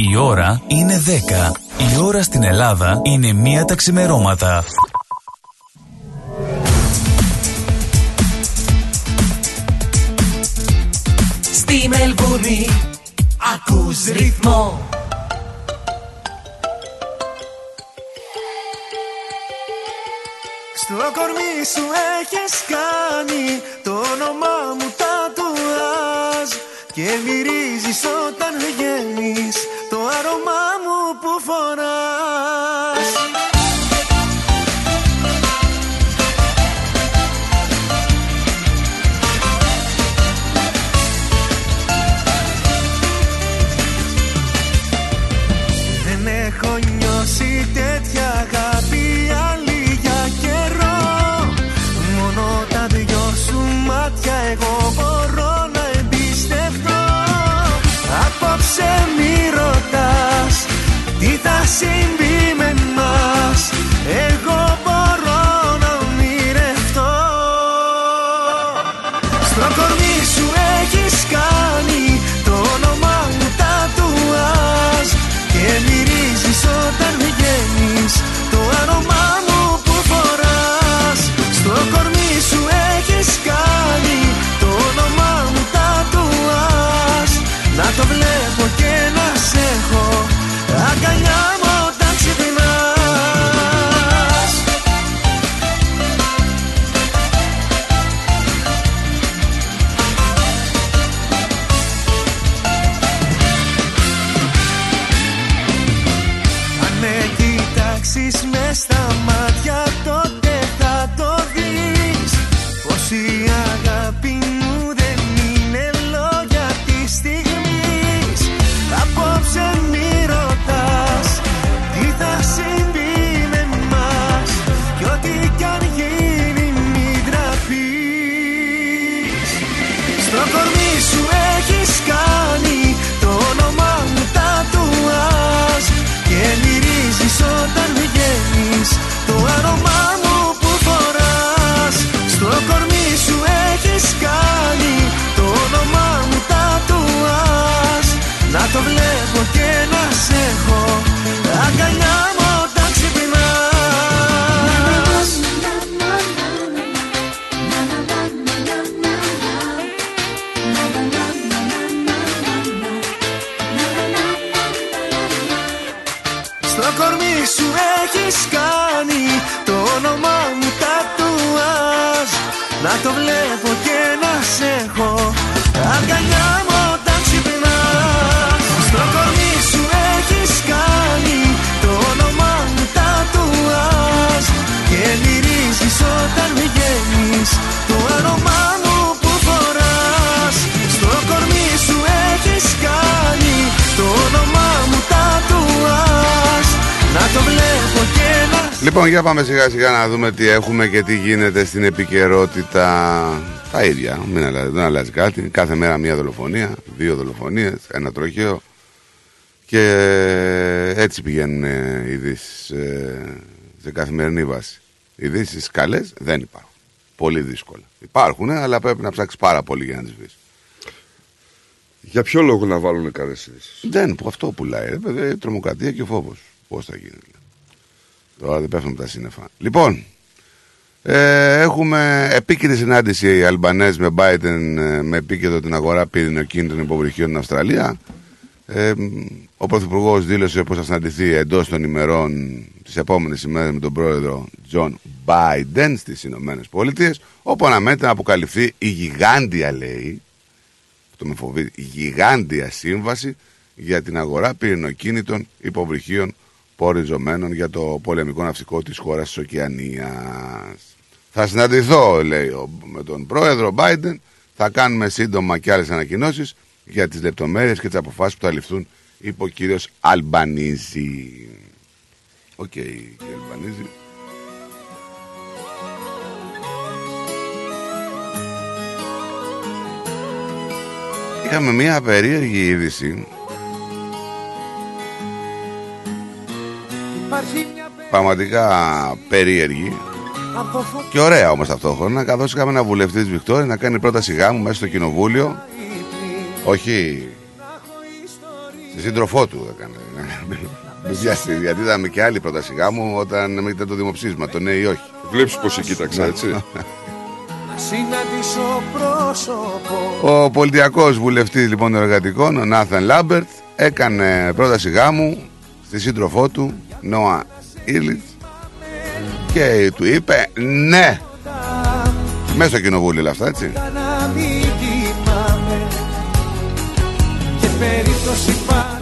Η ώρα είναι 10. Η ώρα στην Ελλάδα είναι μία τα ξημερώματα. Στη Μελβούνι ακούς ρυθμό Στο κορμί σου έχεις κάνει το όνομά μου τατουάζ Και μυρίζεις όταν βγαίνεις το άρωμά μου που φοράς συμβεί με μας Εγώ Λοιπόν, για πάμε σιγά σιγά να δούμε τι έχουμε και τι γίνεται στην επικαιρότητα. Τα ίδια, μην αλλάζει, δεν αλλάζει κάτι. Κάθε μέρα μία δολοφονία, δύο δολοφονίες, ένα τροχαίο. Και έτσι πηγαίνουν ε, οι ειδήσεις σε καθημερινή βάση. Ειδήσεις καλές δεν υπάρχουν. Πολύ δύσκολα. Υπάρχουν, αλλά πρέπει να ψάξεις πάρα πολύ για να τις βρεις. Για ποιο λόγο να βάλουν καλές ειδήσεις; Δεν, που αυτό πουλάει. Ρε, παιδί, τρομοκρατία και φόβος. Πώς θα γίνει. Δηλαδή. Τώρα δεν πέφτουν τα σύννεφα. Λοιπόν, ε, έχουμε επίκαιρη συνάντηση ο Αλμπανέζι με Biden ε, με επίκεντρο την αγορά πυρηνοκίνητων υποβρυχίων στην Αυστραλία. Ε, ο Πρωθυπουργός δήλωσε πως θα συναντηθεί εντός των ημερών τις επόμενες ημέρες με τον πρόεδρο Τζον Biden στις Ηνωμένες Πολιτείες, όπου αναμένεται να αποκαλυφθεί η γιγάντια, λέει, αυτό με φοβίζει, η γιγάντια σύμβαση για την αγορά πυρηνοκίνητων υποβρυχίων προοριζόμενων για το πολεμικό ναυτικό της χώρας της Οκεανίας. Θα συναντηθώ, λέει, ο- με τον πρόεδρο Biden. Θα κάνουμε σύντομα και άλλες ανακοινώσεις για τις λεπτομέρειες και τις αποφάσεις που θα ληφθούν, είπε ο κύριος Αλμπανίζι. ΟΚ, κύριε Αλμπανίζι. Είχαμε μια περίεργη είδηση πραγματικά περίεργη. Από φωτιά και ωραία όμως ταυτόχρονα καθώς είχαμε ένα βουλευτή της Βικτόρια να κάνει πρόταση γάμου μέσα στο κοινοβούλιο. Όχι. Στη σύντροφό του έκανε. Γιατί- γιατί είδαμε και άλλη πρόταση γάμου όταν ήταν το δημοψήφισμα το ναι ή όχι. Βλέπει πώ σε κοίταξα, έτσι. να συναντήσω πρόσωπο. Ο πολιτιακός βουλευτής λοιπόν των εργατικών, ο Νάθαν Λάμπερτ, έκανε πρόταση γάμου στη σύντροφό του, Νόα Ήλιτς, και του είπε ναι. Μέσα στο κοινοβούλιο όλα αυτά, έτσι. να μην κοιμάμαι Και περίπτωση υπάρχει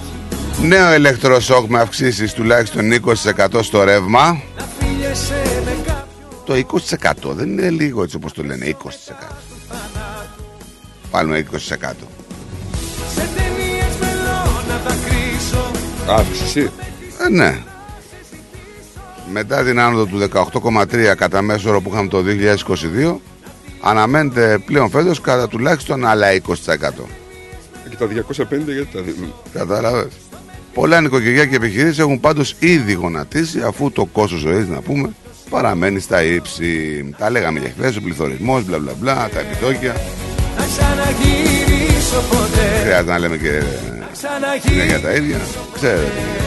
Νέο ηλεκτροσόκ με αυξήσεις τουλάχιστον 20% στο ρεύμα. να φίλεσαι με κάποιον Το 20% δεν είναι λίγο έτσι όπως το λένε, 20%. Βάλουμε 20%. Σε ταινίες θέλω να δακρύσω Αύξηση. Ε, ναι. Μετά την άνοδο του 18,3 κατά μέσο όρο που είχαμε το 2022, αναμένεται πλέον φέτος κατά τουλάχιστον άλλα 20%. Και τα 250 γιατί τα δίνουν. Κατάλαβες. Πολλά νοικοκυριά και επιχειρήσεις έχουν πάντως ήδη γονατίσει αφού το κόστος ζωής, να πούμε, παραμένει στα ύψη. Τα λέγαμε για χθες, ο πληθωρισμός, μπλα μπλα μπλα, τα επιτόκια. Να ξαναγυρίσω ποτέ Χρειάζεται να λέμε και ε, ναι, για τα ίδια. Ξέρετε.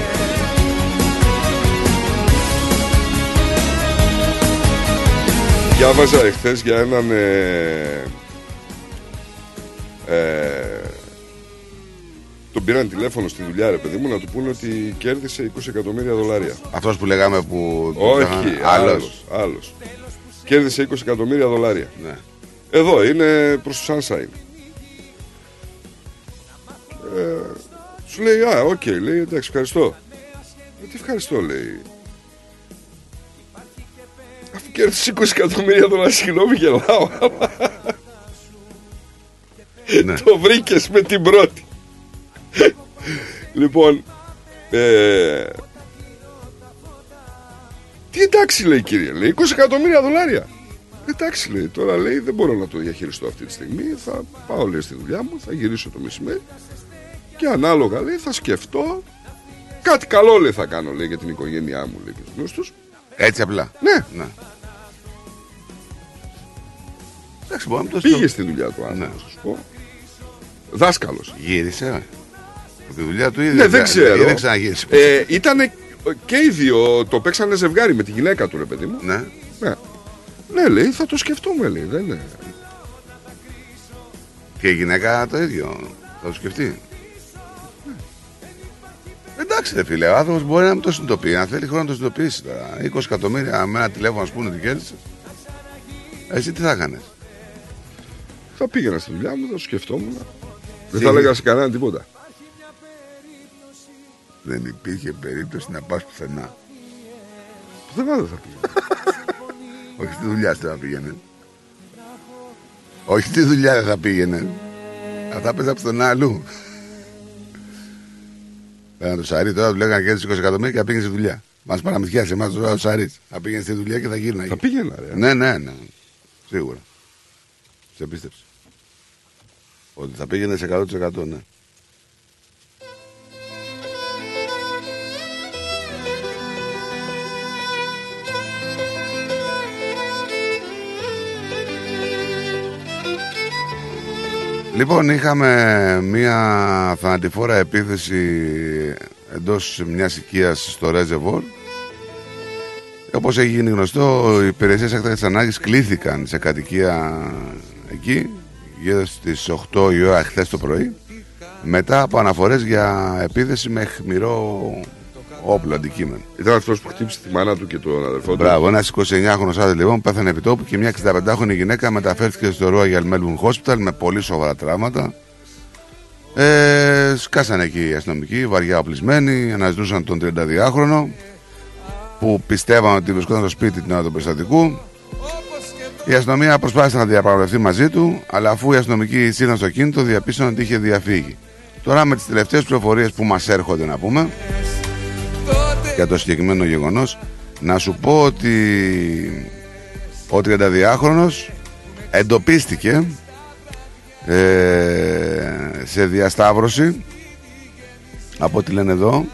Διάβαζα εχθές για έναν ε, ε, τον πήραν τηλέφωνο στη δουλειά ρε παιδί μου να του πούνε ότι κέρδισε 20 εκατομμύρια δολάρια. Αυτός που λέγαμε που... Όχι, άλλος. άλλος, άλλος. Κέρδισε 20 εκατομμύρια δολάρια. Ναι. Εδώ είναι προς το Sunshine. Ε, σου λέει, α, οκέι, λέει, εντάξει, ευχαριστώ. Ε, τι ευχαριστώ, λέει. Αφού κέρδισε 20 εκατομμύρια δολάρια, συγγνώμη, γελάω. αλλά Ναι. Το βρήκες με την πρώτη. λοιπόν. Ε, τι εντάξει λέει κύριε, λέει 20 εκατομμύρια δολάρια. Εντάξει λέει, τώρα λέει δεν μπορώ να το διαχειριστώ αυτή τη στιγμή. Θα πάω λέει στη δουλειά μου, θα γυρίσω το μεσημέρι και ανάλογα λέει θα σκεφτώ κάτι καλό λέει θα κάνω λέει για την οικογένειά μου λέει και τους γνώστους. Έτσι απλά. Ναι, Ναι. Εντάξει, μπορεί να το πήγε σκεφτεί. στη δουλειά του άνθρωπος, Ναι. να σας πω. Δάσκαλος. Γύρισε. Από τη δουλειά του ήδη. Ναι, δεν ξέρω. Δεν ξαναγύρισε. Ε, ήτανε και οι δύο, το παίξανε ζευγάρι με τη γυναίκα του, ρε παιδί μου. Ναι. Ναι. Ναι, λέει, θα το σκεφτούμε, λέει. Δεν είναι. Και η γυναίκα το ίδιο. Θα το σκεφτεί. Εντάξει, ρε φίλε, ο άνθρωπος μπορεί να μην το συνειδητοποιεί. Αν θέλει χρόνο να το συνειδητοποιήσει τώρα. 20 εκατομμύρια με ένα τηλέφωνο, ας πούμε, την κέρδισε. Εσύ τι θα έκανες; Θα πήγαινα στη δουλειά μου, θα το σκεφτόμουν. Δεν Τι θα είναι; έλεγα σε κανέναν τίποτα. Δεν υπήρχε περίπτωση να πας πουθενά. Πουθενά δεν θα πήγαινα. Όχι στη δουλειά σου δεν θα πήγαινε. Όχι στη δουλειά δεν θα πήγαινε. Αυτά παίζα πουθενά αλλού. Πέραν το Σαρί τώρα του λέγανε κέρδισε 20 εκατομμύρια και θα πήγαινε στη δουλειά. Μας παραμυθιάσει εμάς τώρα ο Σαρί. Θα πήγαινε στη δουλειά και θα γύρναγε. θα πήγαινα, ρε. Ναι, ναι, ναι. Σίγουρα. Σε πίστεψε. Ότι θα πήγαινε σε 100% ναι. Λοιπόν, είχαμε μία θανατηφόρα επίθεση εντός μιας οικίας στο Ρέζεβορ όπως έχει γίνει γνωστό, οι υπηρεσίες έκτακτης ανάγκης κλήθηκαν σε κατοικία εκεί γύρω στις 8 η ώρα χθες το πρωί μετά από αναφορές για επίθεση με χμηρό όπλο αντικείμενο. Ήταν αυτός που χτύπησε τη μάνα του και τον αδερφό του. Μπράβο, ένας 29χρονο άντρας λοιπόν πέθανε επί τόπου και μια 65χρονη γυναίκα μεταφέρθηκε στο Royal Melbourne Hospital με πολύ σοβαρά τραύματα. Ε, σκάσανε εκεί οι αστυνομικοί, βαριά οπλισμένοι, αναζητούσαν τον 32χρονο που πιστεύαν ότι βρισκόταν στο σπίτι την ώρα του περιστατικού. Η αστυνομία προσπάθησε να διαπραγματευτεί μαζί του, αλλά αφού οι αστυνομικοί ήρθαν στο κίνητο, διαπίστωσαν ότι είχε διαφύγει. Τώρα με τις τελευταίες πληροφορίες που μας έρχονται να πούμε για το συγκεκριμένο γεγονός να σου πω ότι ο 32χρονος εντοπίστηκε ε, σε διασταύρωση από ό,τι λένε εδώ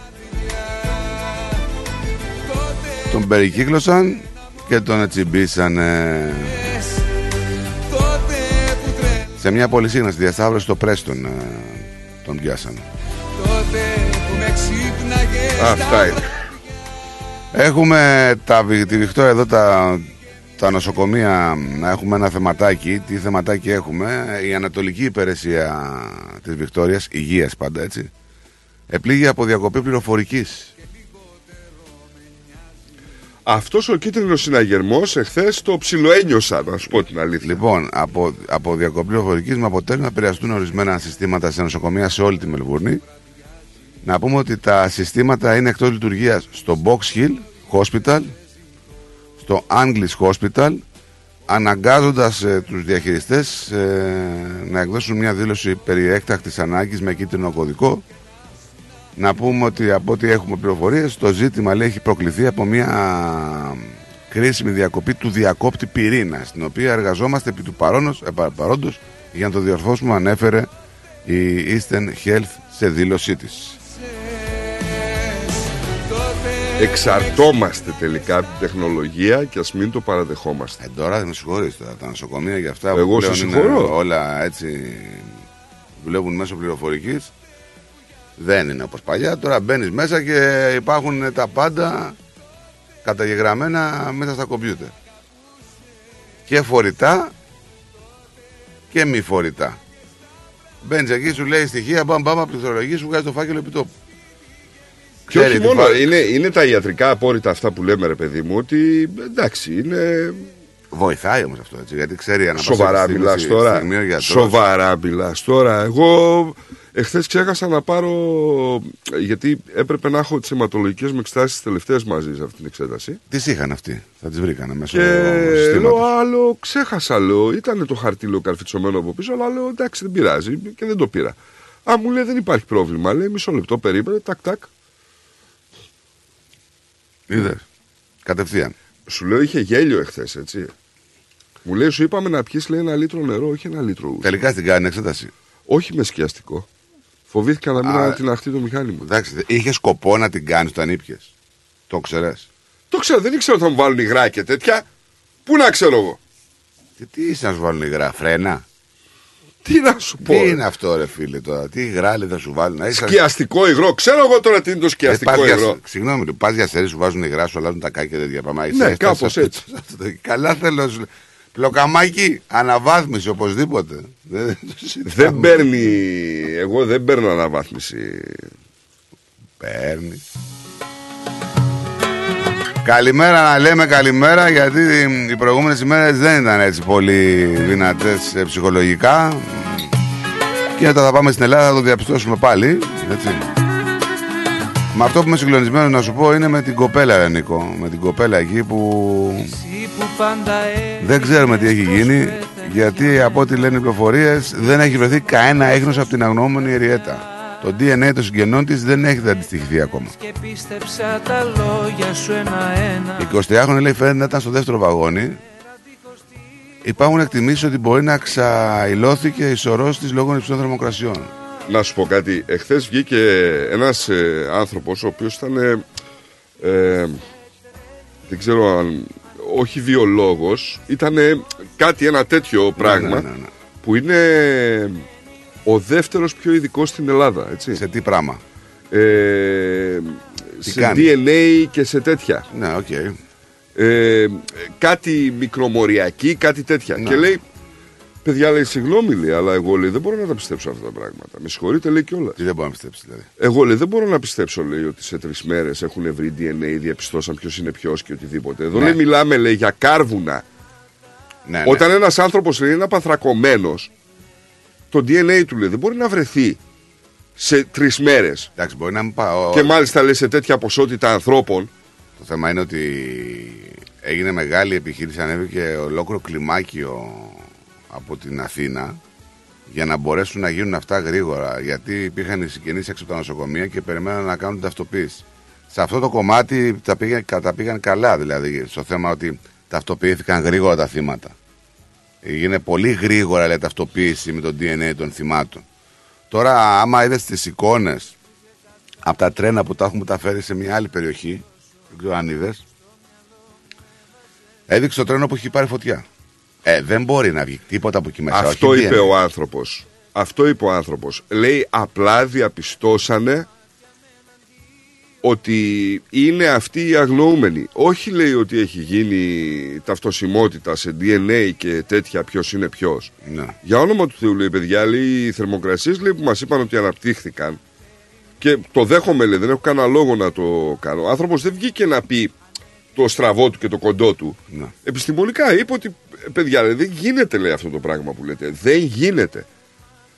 τον περικύκλωσαν και τον ετσιμπήσανε σε μια πολυσύγναστη διασταύρωση στο Πρέστον ε, τον πιάσανε Αυτά είναι. Έχουμε τα, βι- τη Βικτόρια εδώ τα, τα νοσοκομεία να έχουμε ένα θεματάκι. Τι θεματάκι έχουμε; Η Ανατολική Υπηρεσία της Βικτόριας, υγείας πάντα έτσι, επλήγει από διακοπή πληροφορικής. Αυτός ο κίτρινος συναγερμός εχθές το ψιλοένιωσα, να σου πω την αλήθεια. Λοιπόν, από, από διακοπή πληροφορικής με αποτέλεσμα να επηρεαστούν ορισμένα συστήματα σε νοσοκομεία σε όλη τη Μελβούρνη. Να πούμε ότι τα συστήματα είναι εκτός λειτουργίας στο Box Hill Hospital, στο Anglis Hospital, αναγκάζοντας ε, τους διαχειριστές ε, να εκδώσουν μια δήλωση περί έκτακτης ανάγκης με κίτρινο κωδικό. Να πούμε ότι από ό,τι έχουμε πληροφορίες, το ζήτημα λέει έχει προκληθεί από μια κρίσιμη διακοπή του διακόπτη πυρήνα, στην οποία εργαζόμαστε επί του παρόνος, ε, πα- παρόντος για να το διορθώσουμε, ανέφερε η Eastern Health σε δήλωσή της. Εξαρτόμαστε τελικά από την τεχνολογία και ας μην το παραδεχόμαστε. Ε, τώρα δεν με συγχωρείς τώρα, τα νοσοκομεία για αυτά Εγώ που σε πλέον είναι συγχωρώ. όλα έτσι δουλεύουν μέσω πληροφορικής δεν είναι όπως παλιά. Τώρα μπαίνεις μέσα και υπάρχουν τα πάντα καταγεγραμμένα μέσα στα κομπιούτερ. Και φορητά και μη φορητά. Μπαίνεις εκεί, σου λέει στοιχεία, μπαμ μπαμ, από πληκτρολογία σου βγάζει το φάκελο επί τόπου. Και όχι Ξέρει τι μόνο, φα- είναι, είναι τα ιατρικά απόρριτα αυτά που λέμε, ρε παιδί μου, ότι εντάξει, είναι. Βοηθάει όμως αυτό έτσι, γιατί ξέρει ανά πάσα Σοβαρά στιγμή- μιλάς τώρα. στιγμή ο γιατρός. Σοβαρά μιλάς τώρα. Εγώ Εχθές ξέχασα να πάρω. Γιατί έπρεπε να έχω τις αιματολογικές μου εξετάσεις τελευταίες μαζί σε αυτή την εξέταση. Τις είχαν αυτοί, θα τις βρήκανε μέσω Και λέω, συστήματος. άλλο, ξέχασα, λέω. Ήταν το χαρτί, λέω, καρφιτσωμένο από πίσω, αλλά λέω, εντάξει, δεν πειράζει και δεν το πήρα. Α, μου λέει, δεν υπάρχει πρόβλημα. Λέει, μισό λεπτό, περίμενε, τάκ, τάκ. Είδες. Κατευθείαν. Σου λέω, είχε γέλιο εχθές, έτσι. Μου λέει, σου είπαμε να πιεις, λέει, ένα λίτρο νερό, όχι ένα λίτρο ουζ. Τελικά στην κάνει εξέταση. Όχι με σκιαστικό. Φοβήθηκα να μην Α, ανατιναχτεί το μηχάνη μου. Εντάξει, είχε σκοπό να την κάνεις όταν ήπιες. Το ξέρες; Το ξέρω, δεν ήξερα ότι θα μου βάλουν υγρά και τέτοια. Πού να ξέρω εγώ; Και τι είσαι να σου βάλουν υγρά, φρένα; Τι να σου πω. Τι ρε. είναι αυτό, ρε φίλε τώρα; Τι γράλη θα σου βάλουν. Να είσαι- Σκιαστικό υγρό. Ξέρω εγώ τώρα τι είναι το Ε, σκιαστικό πας για- υγρό. Συγγνώμη, πας για σερί σου βάζουν υγρά, σου αλλάζουν τα κάκια τέτοια πάμε. Ναι, κάπως έτσι. Καλά θέλω. Σου λέω. Πλοκαμάκι, αναβάθμιση οπωσδήποτε. Δεν, το συζητάμε. Δεν παίρνει. Εγώ δεν παίρνω αναβάθμιση. Παίρνει. Καλημέρα να λέμε καλημέρα γιατί οι προηγούμενες ημέρες δεν ήταν έτσι πολύ δυνατές ε, ψυχολογικά και όταν θα πάμε στην Ελλάδα θα το διαπιστώσουμε πάλι έτσι. Με αυτό που είμαι συγκλονισμένος να σου πω είναι με την κοπέλα ρε Νίκο Με την κοπέλα εκεί που δεν ξέρουμε τι έχει γίνει γιατί από ό,τι λένε οι πληροφορίες δεν έχει βρεθεί κανένα έγνος από την αγνοούμενη Εριέτα. Το DNA των συγγενών της δεν έχει αντιστοιχηθεί ακόμα. Και πίστεψα τα λόγια σου ένα-ένα Η 20χρονη λέει φαίνεται να ήταν στο δεύτερο βαγόνι. Υπάρχουν εκτιμήσεις ότι μπορεί να ξαηλώθηκε η σωρός της λόγω υψηλών θερμοκρασιών. Να σου πω κάτι. Εχθές βγήκε ένας ε, άνθρωπος ο οποίος ήταν. ε, ε, δεν ξέρω αν. Όχι βιολόγος, ήταν κάτι ένα τέτοιο πράγμα ναι, ναι, ναι. που είναι ο δεύτερος πιο ειδικός στην Ελλάδα. Έτσι. Σε τι πράγμα. Ε, Τι σε κάνει; DNA και σε τέτοια. Ναι, οκ. Ε, κάτι μικρομοριακή, κάτι τέτοια. Ναι. Και λέει, παιδιά λέει, συγγνώμη λέει, αλλά εγώ λέει, δεν μπορώ να τα πιστέψω αυτά τα πράγματα. Με συγχωρείτε λέει κιόλας. Τι δεν μπορεί να πιστέψεις δηλαδή; Εγώ λέει, δεν μπορώ να πιστέψω λέει, ότι σε τρεις μέρες έχουν βρει DNA, διαπιστώσαν ποιος είναι ποιος και οτιδήποτε. Εδώ Ναι. λέει, μιλάμε λέει, για κάρβουνα. Ναι, ναι. Όταν ένας άνθρωπος λέει είναι απαθρακωμένο, το DNA του λέει δεν μπορεί να βρεθεί σε τρεις μέρες. Εντάξει, μπορεί να μην πάω. Και μάλιστα λέει σε τέτοια ποσότητα ανθρώπων. Το θέμα είναι ότι έγινε μεγάλη επιχείρηση, ανέβηκε ολόκληρο κλιμάκιο από την Αθήνα για να μπορέσουν να γίνουν αυτά γρήγορα. Γιατί υπήρχαν οι συγγενείς έξω από τα νοσοκομεία και περιμέναν να κάνουν την ταυτοποίηση. Σε αυτό το κομμάτι τα πήγαν, τα πήγαν καλά, δηλαδή, στο θέμα ότι ταυτοποιήθηκαν γρήγορα τα θύματα. Έγινε πολύ γρήγορα λέει, ταυτοποίηση με το DNA των θυμάτων. Τώρα, άμα είδες τις εικόνες από τα τρένα που τα έχουν μεταφέρει σε μια άλλη περιοχή, δεν ξέρω αν είδες, έδειξε το τρένο που έχει πάρει φωτιά. Ε, δεν μπορεί να βγει τίποτα από εκεί μέσα. Αυτό όχι είπε DNA. ο άνθρωπος. Αυτό είπε ο άνθρωπος. Λέει απλά διαπιστώσανε ότι είναι αυτοί οι αγνοούμενοι. Όχι λέει ότι έχει γίνει ταυτοσιμότητα σε DNA και τέτοια ποιος είναι ποιος. Ναι. Για όνομα του Θεού λέει παιδιά, λέει οι θερμοκρασίες που μας είπαν ότι αναπτύχθηκαν και το δέχομαι λέει, δεν έχω κανένα λόγο να το κάνω. Ο άνθρωπος δεν βγήκε να πει το στραβό του και το κοντό του. Ναι. Επιστημονικά είπε ότι παιδιά λέει, δεν γίνεται λέει αυτό το πράγμα που λέτε. Δεν γίνεται.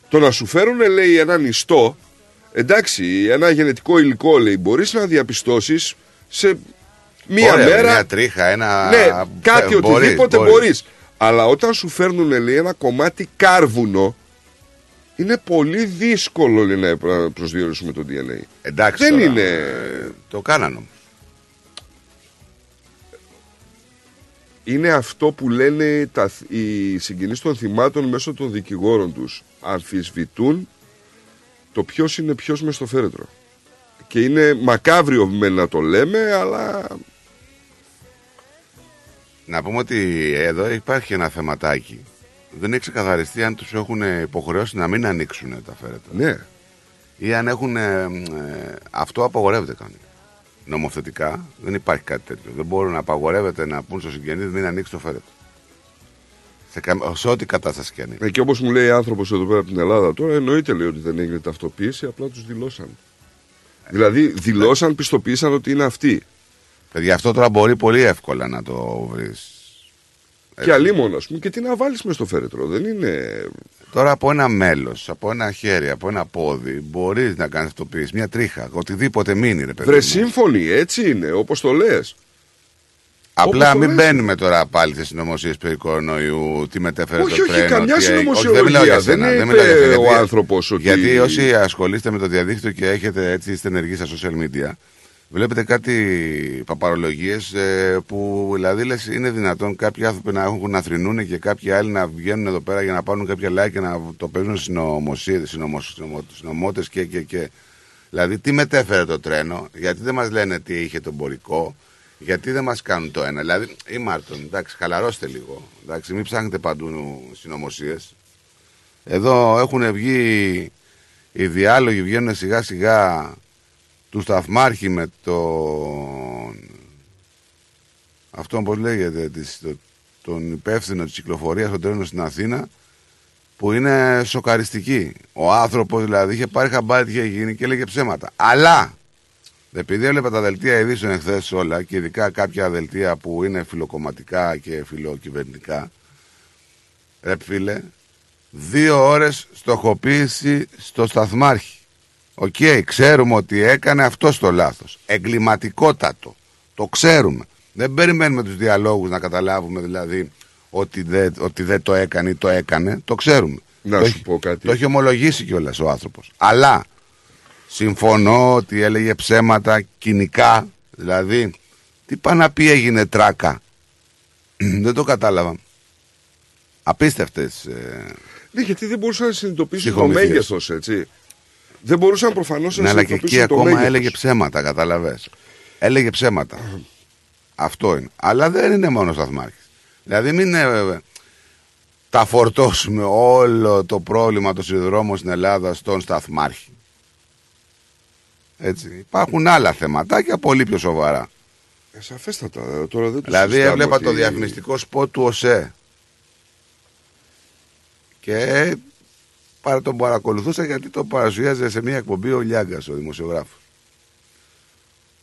Το να σου φέρουν λέει έναν ιστό, εντάξει, ένα γενετικό υλικό λέει, μπορείς να διαπιστώσεις σε μία Ωραία, μέρα. Μια τρίχα, ένα. Ναι, κάτι Ε, μπορείς, οτιδήποτε μπορείς. μπορείς. Αλλά όταν σου φέρνουν λέει, ένα κομμάτι κάρβουνο, είναι πολύ δύσκολο λέει, να προσδιορίσουμε το DNA. Εντάξει. Δεν τώρα, είναι. ε, Το κάνανε είναι αυτό που λένε τα, θ- οι συγγενείς των θυμάτων μέσω των δικηγόρων τους. Αμφισβητούν το ποιος είναι ποιος μες στο φέρετρο. Και είναι μακάβριο με να το λέμε, αλλά Να πούμε ότι εδώ υπάρχει ένα θεματάκι. Δεν έχει ξεκαθαριστεί αν τους έχουν υποχρεώσει να μην ανοίξουν τα φέρετρα. ναι. Ή αν έχουν. ε, ε, αυτό απαγορεύεται κανονικά. Νομοθετικά δεν υπάρχει κάτι τέτοιο. Δεν μπορούν να απαγορεύεται να πούν στο συγγενή μην ανοίξει το φέρετρο. Σε, κα- σε ό,τι κατάσταση και αν είναι. Ε, Και όπως μου λέει άνθρωπος εδώ πέρα από την Ελλάδα τώρα, εννοείται λέει ότι δεν έγινε ταυτοποίηση, απλά τους δηλώσαν. Δηλαδή δηλώσαν, πιστοποίησαν ότι είναι αυτοί. Παιδιά, αυτό τώρα μπορεί πολύ εύκολα να το βρεις. Και αλίμονο, ας πούμε, και τι να βάλεις μες στο φέρετρο. Δεν είναι. Τώρα από ένα μέλος, από ένα χέρι, από ένα πόδι, μπορείς να κάνεις αυτοποίηση, μια τρίχα, οτιδήποτε μείνει, ρε παιδί. Βρε μου. σύμφωνοι, έτσι είναι, όπως το λες. Απλά όπως το μην λες. μπαίνουμε τώρα πάλι σε συνωμοσίες περί κορονοϊού, τι μετέφερες Όχι, το όχι, τρένο. καμιά τι έγινε. συνωμοσιολογία. Όχι, δεν μιλάω για Δεν σένα, είπε μιλάω για σένα, ο γιατί- άνθρωπος ότι- Γιατί όσοι ασχολείστε με το διαδίκτυο και έχετε έτσι είστε ενεργοί στα social media, βλέπετε κάτι παπαρολογίες που δηλαδή λες, είναι δυνατόν κάποιοι άνθρωποι να έχουν να θρυνούν και κάποιοι άλλοι να βγαίνουν εδώ πέρα για να πάρουν κάποια like και να το παίζουν συνωμοσίε, συνωμότε και, και, και. Δηλαδή, τι μετέφερε το τρένο, γιατί δεν μας λένε τι είχε το εμπορικό, γιατί δεν μας κάνουν το ένα. Δηλαδή, ή Μάρτον, εντάξει, χαλαρώστε λίγο. Εντάξει, μην ψάχνετε παντού συνωμοσίε. Εδώ έχουν βγει οι διάλογοι, βγαίνουν σιγά σιγά του σταθμάρχη με τον. Αυτό πώς λέγεται, της, το- τον υπεύθυνο της κυκλοφορίας των τρένων στην Αθήνα, που είναι σοκαριστική. Ο άνθρωπος δηλαδή είχε πάρει χαμπάρι τι είχε γίνει και έλεγε ψέματα. Αλλά επειδή έβλεπα τα δελτία ειδήσεων εχθές όλα και ειδικά κάποια δελτία που είναι φιλοκομματικά και φιλοκυβερνητικά, ρε φίλε, δύο ώρες στοχοποίηση στο σταθμάρχη. Οκ, ξέρουμε ότι έκανε αυτό το λάθος. Εγκληματικότατο. Το ξέρουμε. Δεν περιμένουμε τους διαλόγους να καταλάβουμε δηλαδή ότι δεν, ότι δεν το έκανε ή το έκανε. Το ξέρουμε. Να το σου έχει- πω κάτι. Το έχει ομολογήσει κιόλας ο άνθρωπος. Αλλά συμφωνώ ότι έλεγε ψέματα κοινικά. Δηλαδή, τι πάει να πει έγινε τράκα. δεν το κατάλαβα. Απίστευτες ε, Ναι, γιατί δεν μπορούσαν να συνειδητοποιήσουν το Ψυχομυθίες. μέγεθος, έτσι. Δεν μπορούσαν προφανώς να Ναι, αλλά και εκεί συνειδητοποιήσουν το ακόμα μέγεθος. έλεγε ψέματα, καταλαβες. Έλεγε ψέματα. Αυτό είναι. Αλλά δεν είναι μόνο σταθμάρχης. Δηλαδή μην ε, τα φορτώσουμε όλο το πρόβλημα των σιδηρόδρομων στην Ελλάδα στον σταθμάρχη. Έτσι. Υπάρχουν άλλα θεματάκια πολύ πιο σοβαρά. Ε, σαφέστατα. ε, Τώρα δεν το Δηλαδή συζητάμε έβλεπα ότι- το διαφημιστικό σποτ του ΟΣΕ. Και παρα τον παρακολουθούσα γιατί το παρουσίαζε σε μια εκπομπή ο Λιάγκας, ο δημοσιογράφος.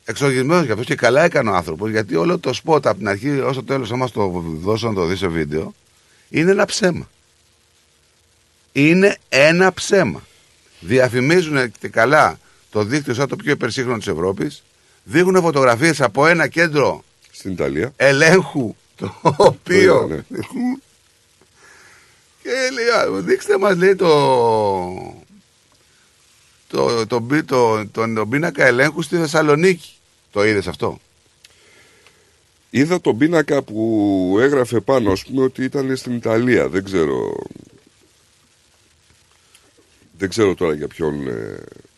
Εξοργισμένος για αυτός και καλά έκανε ο άνθρωπος γιατί όλο το σποτ από την αρχή ως το τέλος άμα το δώσω να το δει σε βίντεο είναι ένα ψέμα. Είναι ένα ψέμα. Διαφημίζουν και καλά το δίκτυο σαν το πιο υπερσύγχρονο της Ευρώπης. Δείχνουν φωτογραφίες από ένα κέντρο Στην Ιταλία. ελέγχου το οποίο Ναι, ναι. Και λέει, «Α, δείξτε μας λέει το το, το, το, το, τον- τον πίνακα ελέγχου στη Θεσσαλονίκη. Το είδες αυτό; Είδα τον πίνακα που έγραφε πάνω, ας πούμε, ότι ήταν στην Ιταλία. Δεν ξέρω. Δεν ξέρω τώρα για ποιον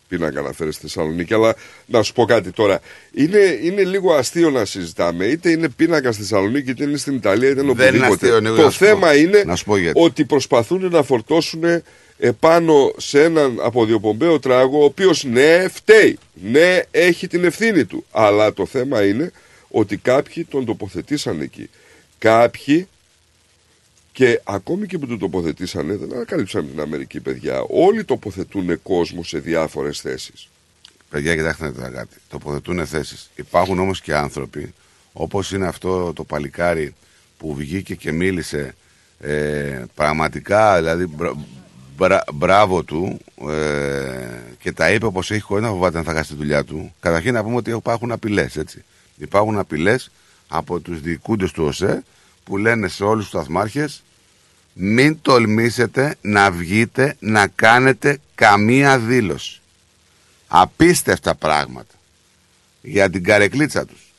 ε, πίνακα αναφέρει στη Θεσσαλονίκη, αλλά να σου πω κάτι τώρα. Είναι, είναι λίγο αστείο να συζητάμε. Είτε είναι πίνακα στη Θεσσαλονίκη, είτε είναι στην Ιταλία, είτε είναι Δεν είναι οπουδήποτε. αστείο, Νίκο, Το να σου πω. θέμα είναι Να σου πω γιατί. ότι προσπαθούν να φορτώσουν επάνω σε έναν αποδιοπομπαίο τράγο, ο οποίος ναι, φταίει. Ναι, έχει την ευθύνη του. Αλλά το θέμα είναι ότι κάποιοι τον τοποθετήσαν εκεί. Κάποιοι και ακόμη και που τον τοποθετήσανε, δεν ανακαλύψαμε την Αμερική, παιδιά. Όλοι τοποθετούν κόσμο σε διάφορες θέσεις. Παιδιά, κοιτάξτε να δείτε κάτι. Τοποθετούν θέσεις. Υπάρχουν όμως και άνθρωποι, όπως είναι αυτό το παλικάρι που βγήκε και μίλησε ε, πραγματικά, δηλαδή μπρα- μπρα- μπράβο του ε, και τα είπε όπως έχει χωρίς να φοβάται να θα χάσει τη δουλειά του. Καταρχήν να πούμε ότι υπάρχουν απειλές, έτσι. Υπάρχουν απειλές από τους διοικούντες του ΟΣΕ που λένε σε όλους τους σταθμάρχες μην τολμήσετε να βγείτε να κάνετε καμία δήλωση. Απίστευτα πράγματα για την καρεκλίτσα τους.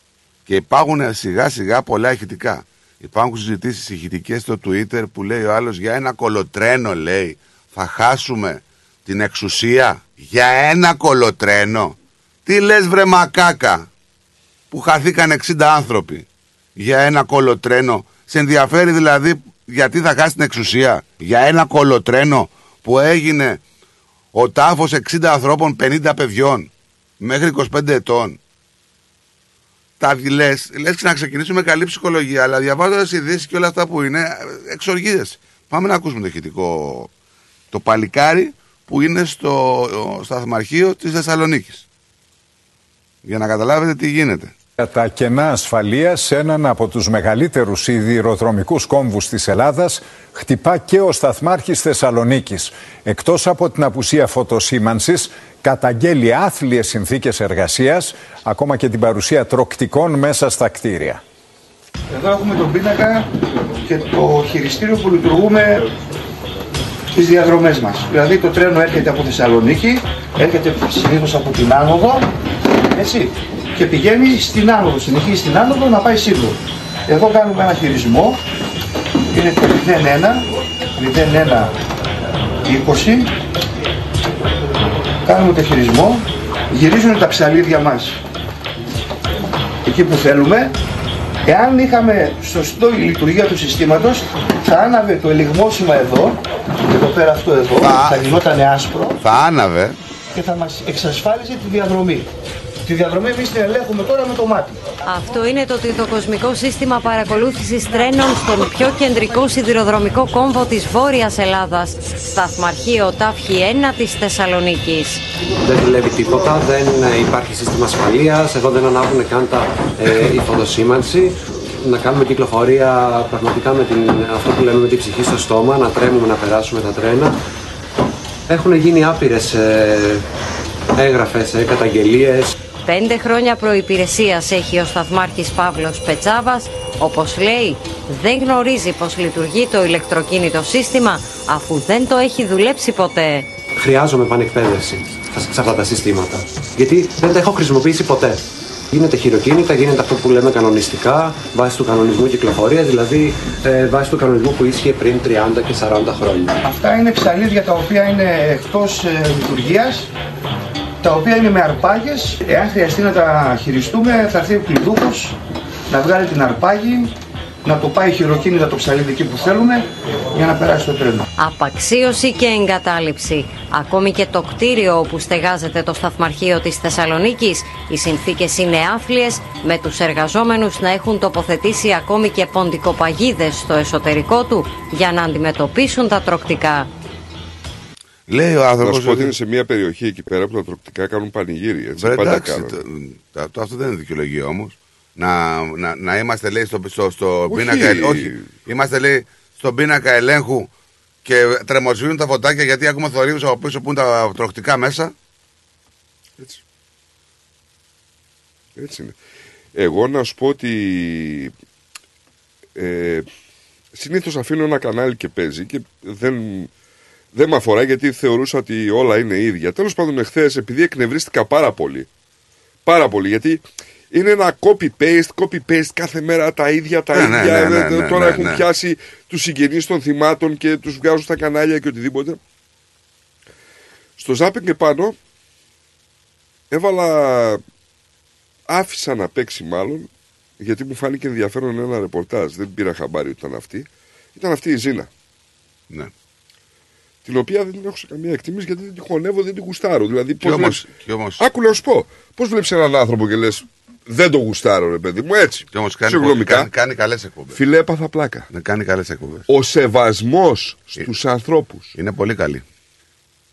Και υπάρχουν σιγά σιγά πολλά ηχητικά. Υπάρχουν συζητήσεις ηχητικές στο Twitter που λέει ο άλλος για ένα κολοτρένο λέει θα χάσουμε την εξουσία για ένα κολοτρένο τι λες βρε μακάκα που χαθήκαν 60 άνθρωποι για ένα κολοτρένο σε ενδιαφέρει δηλαδή γιατί θα χάσει την εξουσία για ένα κολοτρένο που έγινε ο τάφος 60 ανθρώπων 50 παιδιών μέχρι 25 ετών. Τα λες, λες και να ξεκινήσουμε καλή ψυχολογία, αλλά διαβάζοντας ειδήσεις και όλα αυτά που είναι, εξοργίζεσαι. Πάμε να ακούσουμε το ηχητικό, το παλικάρι που είναι στο σταθμαρχείο της Θεσσαλονίκης. Για να καταλάβετε τι γίνεται. Τα κενά ασφαλεία σε έναν από τους μεγαλύτερους σιδηροδρομικούς κόμβους της Ελλάδας χτυπά και ο σταθμάρχης Θεσσαλονίκης. Εκτός από την απουσία φωτοσήμανσης, καταγγέλει άθλιες συνθήκες εργασίας, ακόμα και την παρουσία τροκτικών μέσα στα κτίρια. Εδώ έχουμε τον πίνακα και το χειριστήριο που λειτουργούμε τις διαδρομές μας. Δηλαδή το τρένο έρχεται από Θεσσαλονίκη, έρχεται συνήθως από την Άνοδο, έτσι, και πηγαίνει στην Άνοδο, συνεχίζει στην Άνοδο να πάει Σύντο. Εδώ κάνουμε ένα χειρισμό, είναι το 01, 01, 20, κάνουμε το χειρισμό, γυρίζουν τα ψαλίδια μας εκεί που θέλουμε. Εάν είχαμε σωστό η λειτουργία του συστήματος, θα άναβε το ελιγμόσημα εδώ, εδώ πέρα αυτό εδώ, θα, γινόταν άσπρο. Θα άναβε. και θα μας εξασφάλιζε τη διαδρομή. Τη διαδρομή εμείς την ελέγχουμε τώρα με το μάτι. Αυτό είναι το τριτοκοσμικό σύστημα παρακολούθησης τρένων στον πιο κεντρικό σιδηροδρομικό κόμβο της Βόρειας Ελλάδας, σταθμαρχείο Τάφχη 1 της Θεσσαλονίκης. Δεν δουλεύει τίποτα, δεν ε, υπάρχει σύστημα ασφαλείας, εδώ δεν ανάβουν καν τα, ε, η φωτοσήμανση. Να κάνουμε κυκλοφορία πραγματικά με την, αυτό που λέμε με την ψυχή στο στόμα, να τρέμουμε να περάσουμε τα τρένα. Έχουν γίνει άπειρες ε, έγγραφες, ε, καταγγελίες. Πέντε χρόνια προϋπηρεσίας έχει ο σταθμάρχης Παύλος Πετσάβας. Όπως λέει, δεν γνωρίζει πως λειτουργεί το ηλεκτροκίνητο σύστημα αφού δεν το έχει δουλέψει ποτέ. Χρειάζομαι επανεκπαίδευση σε αυτά τα συστήματα. Γιατί δεν τα έχω χρησιμοποιήσει ποτέ. Γίνεται χειροκίνητα, γίνεται αυτό που λέμε κανονιστικά, βάσει του κανονισμού κυκλοφορίας, δηλαδή ε, βάσει του κανονισμού που ίσχυε πριν 30 και 40 χρόνια. Αυτά είναι ψαλίδια τα οποία είναι εκτός ε, λειτουργίας, τα οποία είναι με αρπάγες. Εάν χρειαστεί να τα χειριστούμε, θα έρθει ο κλειδούχος να βγάλει την αρπάγη, να το πάει χειροκίνητα το ψαλίδι εκεί που θέλουμε για να περάσει το τρένο. Απαξίωση και εγκατάλειψη. Ακόμη και το κτίριο όπου στεγάζεται το σταθμαρχείο της Θεσσαλονίκης. Οι συνθήκες είναι άθλιες, με τους εργαζόμενους να έχουν τοποθετήσει ακόμη και ποντικοπαγίδες στο εσωτερικό του για να αντιμετωπίσουν τα τροκτικά. Λέει ο Να άνθρωπο. σου πω ότι είναι σε μια περιοχή εκεί πέρα που τα τροκτικά κάνουν πανηγύρι. Έτσι, Μπρε, πάντα εντάξει, κάνουν. το, το- το- αυτό δεν είναι δικαιολογία όμως. Να, να, να είμαστε λέει στο, στο, στο Όχι. πίνακα. ελ- Όχι. Είμαστε λέει στον πίνακα ελέγχου και τρεμοσβήνουν τα φωτάκια γιατί ακούμε θορύβους από πίσω που είναι τα τροχτικά μέσα. Έτσι. Έτσι είναι. Εγώ να σου πω ότι ε, συνήθως αφήνω ένα κανάλι και παίζει και δεν, δεν με αφορά γιατί θεωρούσα ότι όλα είναι ίδια. Τέλος πάντων εχθές επειδή εκνευρίστηκα πάρα πολύ πάρα πολύ γιατί είναι ένα copy-paste, copy-paste κάθε μέρα τα ίδια, τα Ναι, ναι, ίδια. ναι, ε, ναι, ναι, τώρα ναι, έχουν ναι. πιάσει τους συγγενείς των θυμάτων και τους βγάζουν στα κανάλια και οτιδήποτε. Στο ζάπινγκ επάνω έβαλα, άφησα να παίξει μάλλον, γιατί μου φάνηκε ενδιαφέρον ένα ρεπορτάζ. Δεν πήρα χαμπάρι ότι ήταν αυτή. Ήταν αυτή η Ζήνα. Ναι. Την οποία δεν την έχω σε καμία εκτίμηση γιατί δεν τη χωνεύω, δεν την γουστάρω. Δηλαδή, Και πώς όμως, βλέπεις- και όμως, Άκου να σου πω. Πώς βλέπεις έναν άνθρωπο και λες, Δεν το γουστάρω, ρε παιδί μου, έτσι. και όμως κάνει, Συγγνωμικά. κάνει, κάνει καλές εκπομπές. Φιλέ, έπαθα πλάκα. Να κάνει καλές εκπομπές. Ο σεβασμός στους ανθρώπους. Είναι πολύ καλή.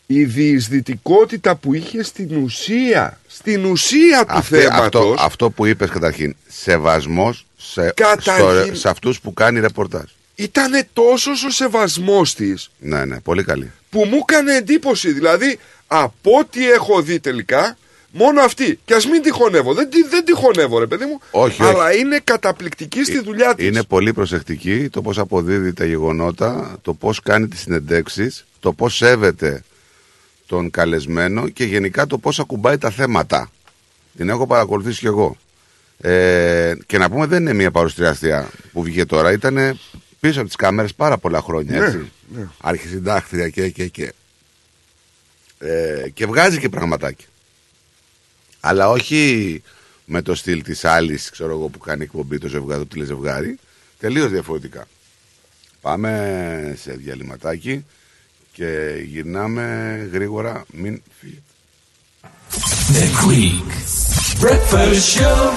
Η διεισδυτικότητα που είχε στην ουσία. Στην ουσία του Αυτή- θέματο. αυτό, αυτό που είπες καταρχήν. Σεβασμός σε, Καταρχήν- στο- σε αυτούς που κάνει ρεπορτάζ. Ήταν τόσος ο σεβασμός της Ναι, ναι, πολύ καλή. που μου έκανε εντύπωση. Δηλαδή, από ό,τι έχω δει τελικά, μόνο αυτή. Και ας μην τη χωνεύω. Δεν, τη- δεν τη χωνεύω, ρε παιδί μου. Όχι, αλλά είναι καταπληκτική στη δουλειά της. Είναι πολύ προσεκτική το πώς αποδίδει τα γεγονότα, το πώς κάνει τις συνεντεύξεις, το πώς σέβεται τον καλεσμένο και γενικά το πώς ακουμπάει τα θέματα. Την έχω παρακολουθήσει κι εγώ. Ε, και να πούμε δεν είναι μια παρουσιαστία που βγήκε τώρα, ήταν πίσω από τις κάμερες πάρα πολλά χρόνια, Ναι, έτσι. ναι. Αρχισυντάκτρια και και και. Ε, και βγάζει και πραγματάκια. Αλλά όχι με το στυλ της άλλης, ξέρω εγώ, που κάνει εκπομπή το ζευγάρι, το τηλεζευγάρι. Τελείως διαφορετικά. Πάμε σε διαλυματάκι και γυρνάμε γρήγορα. Μην φύγετε. The Greek Breakfast Show.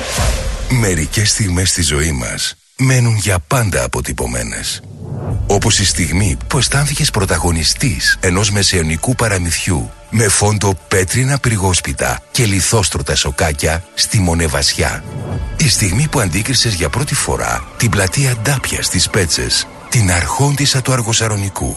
Μερικές στιγμές στη ζωή μας μένουν για πάντα αποτυπωμένες. Όπως η στιγμή που αισθάνθηκες πρωταγωνιστής ενός μεσαιωνικού παραμυθιού με φόντο πέτρινα πυργόσπιτα και λιθόστρωτα σοκάκια στη Μονεβασιά. Η στιγμή που αντίκρισες για πρώτη φορά την πλατεία Ντάπια στις Πέτσες, την αρχόντισσα του Αργοσαρονικού.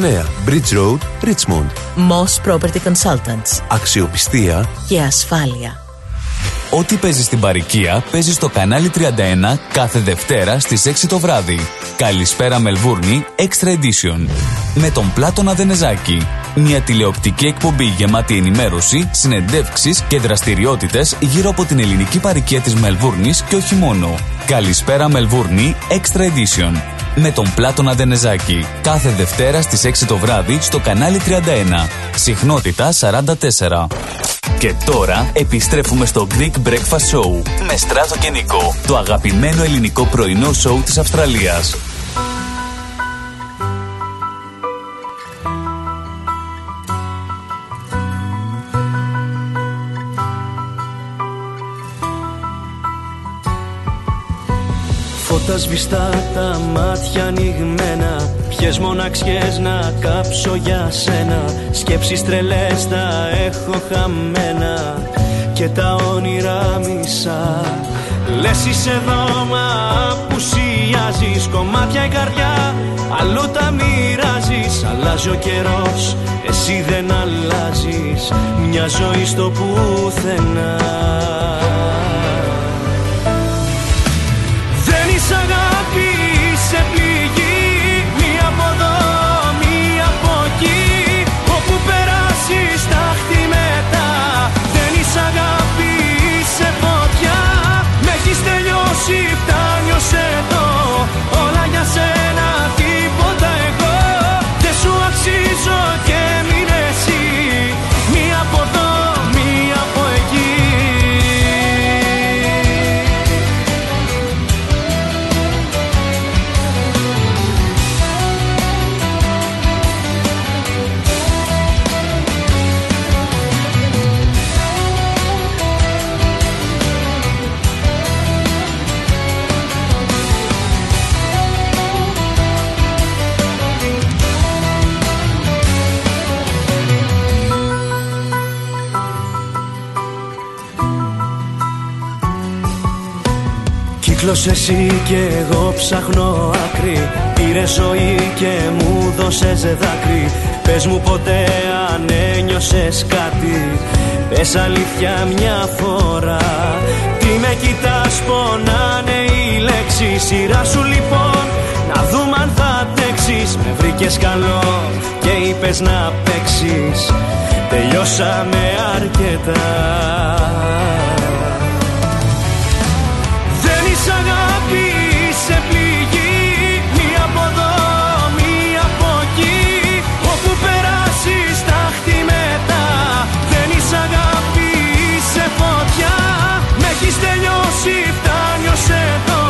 Bridge Road, Richmond. Moss Property Consultants. Αξιοπιστία Και ασφάλεια. Ό,τι παίζεις στην παροικία παίζεις στο κανάλι 31 κάθε Δευτέρα στις 6 το βράδυ. Καλησπέρα Μελβούρνη Extra Edition. Με τον Πλάτωνα Δενεζάκη. Μια τηλεοπτική εκπομπή γεμάτη ενημέρωση, συνεντεύξεις και δραστηριότητες γύρω από την ελληνική παροικία της Μελβούρνης και όχι μόνο. Καλησπέρα Μελβούρνη Extra Edition. Με τον Πλάτωνα Δενεζάκη. Κάθε Δευτέρα στις 6 το βράδυ στο κανάλι 31. Συχνότητα 44. Και τώρα επιστρέφουμε στο Greek Breakfast Show με Στράτο και Νικό, το αγαπημένο ελληνικό πρωινό σοου της Αυστραλίας. Φώτα σβηστά τα μάτια ανοιγμένα. Ποιες μοναξιές να κάψω για σένα. Σκέψεις τρελές τα έχω χαμένα. Και τα όνειρα μισά. Λες είσαι εδώ μα απουσιάζεις Κομμάτια η καρδιά αλλού τα μοιράζεις. Αλλάζει ο καιρός εσύ δεν αλλάζεις. Μια ζωή στο πουθενά φτάνει ως εδώ Εσύ και εγώ ψάχνω άκρη. Πήρε ζωή και μου δώσες δάκρυ. Πες μου ποτέ αν ένιωσες κάτι. Πες αλήθεια μια φορά. Τι με κοιτάς πονάνε οι λέξεις. Σειρά σου λοιπόν να δούμε αν θα αντέξεις. Με βρήκες καλό και είπες να παίξεις. Τελειώσαμε αρκετά. εσύ φτάνει εδώ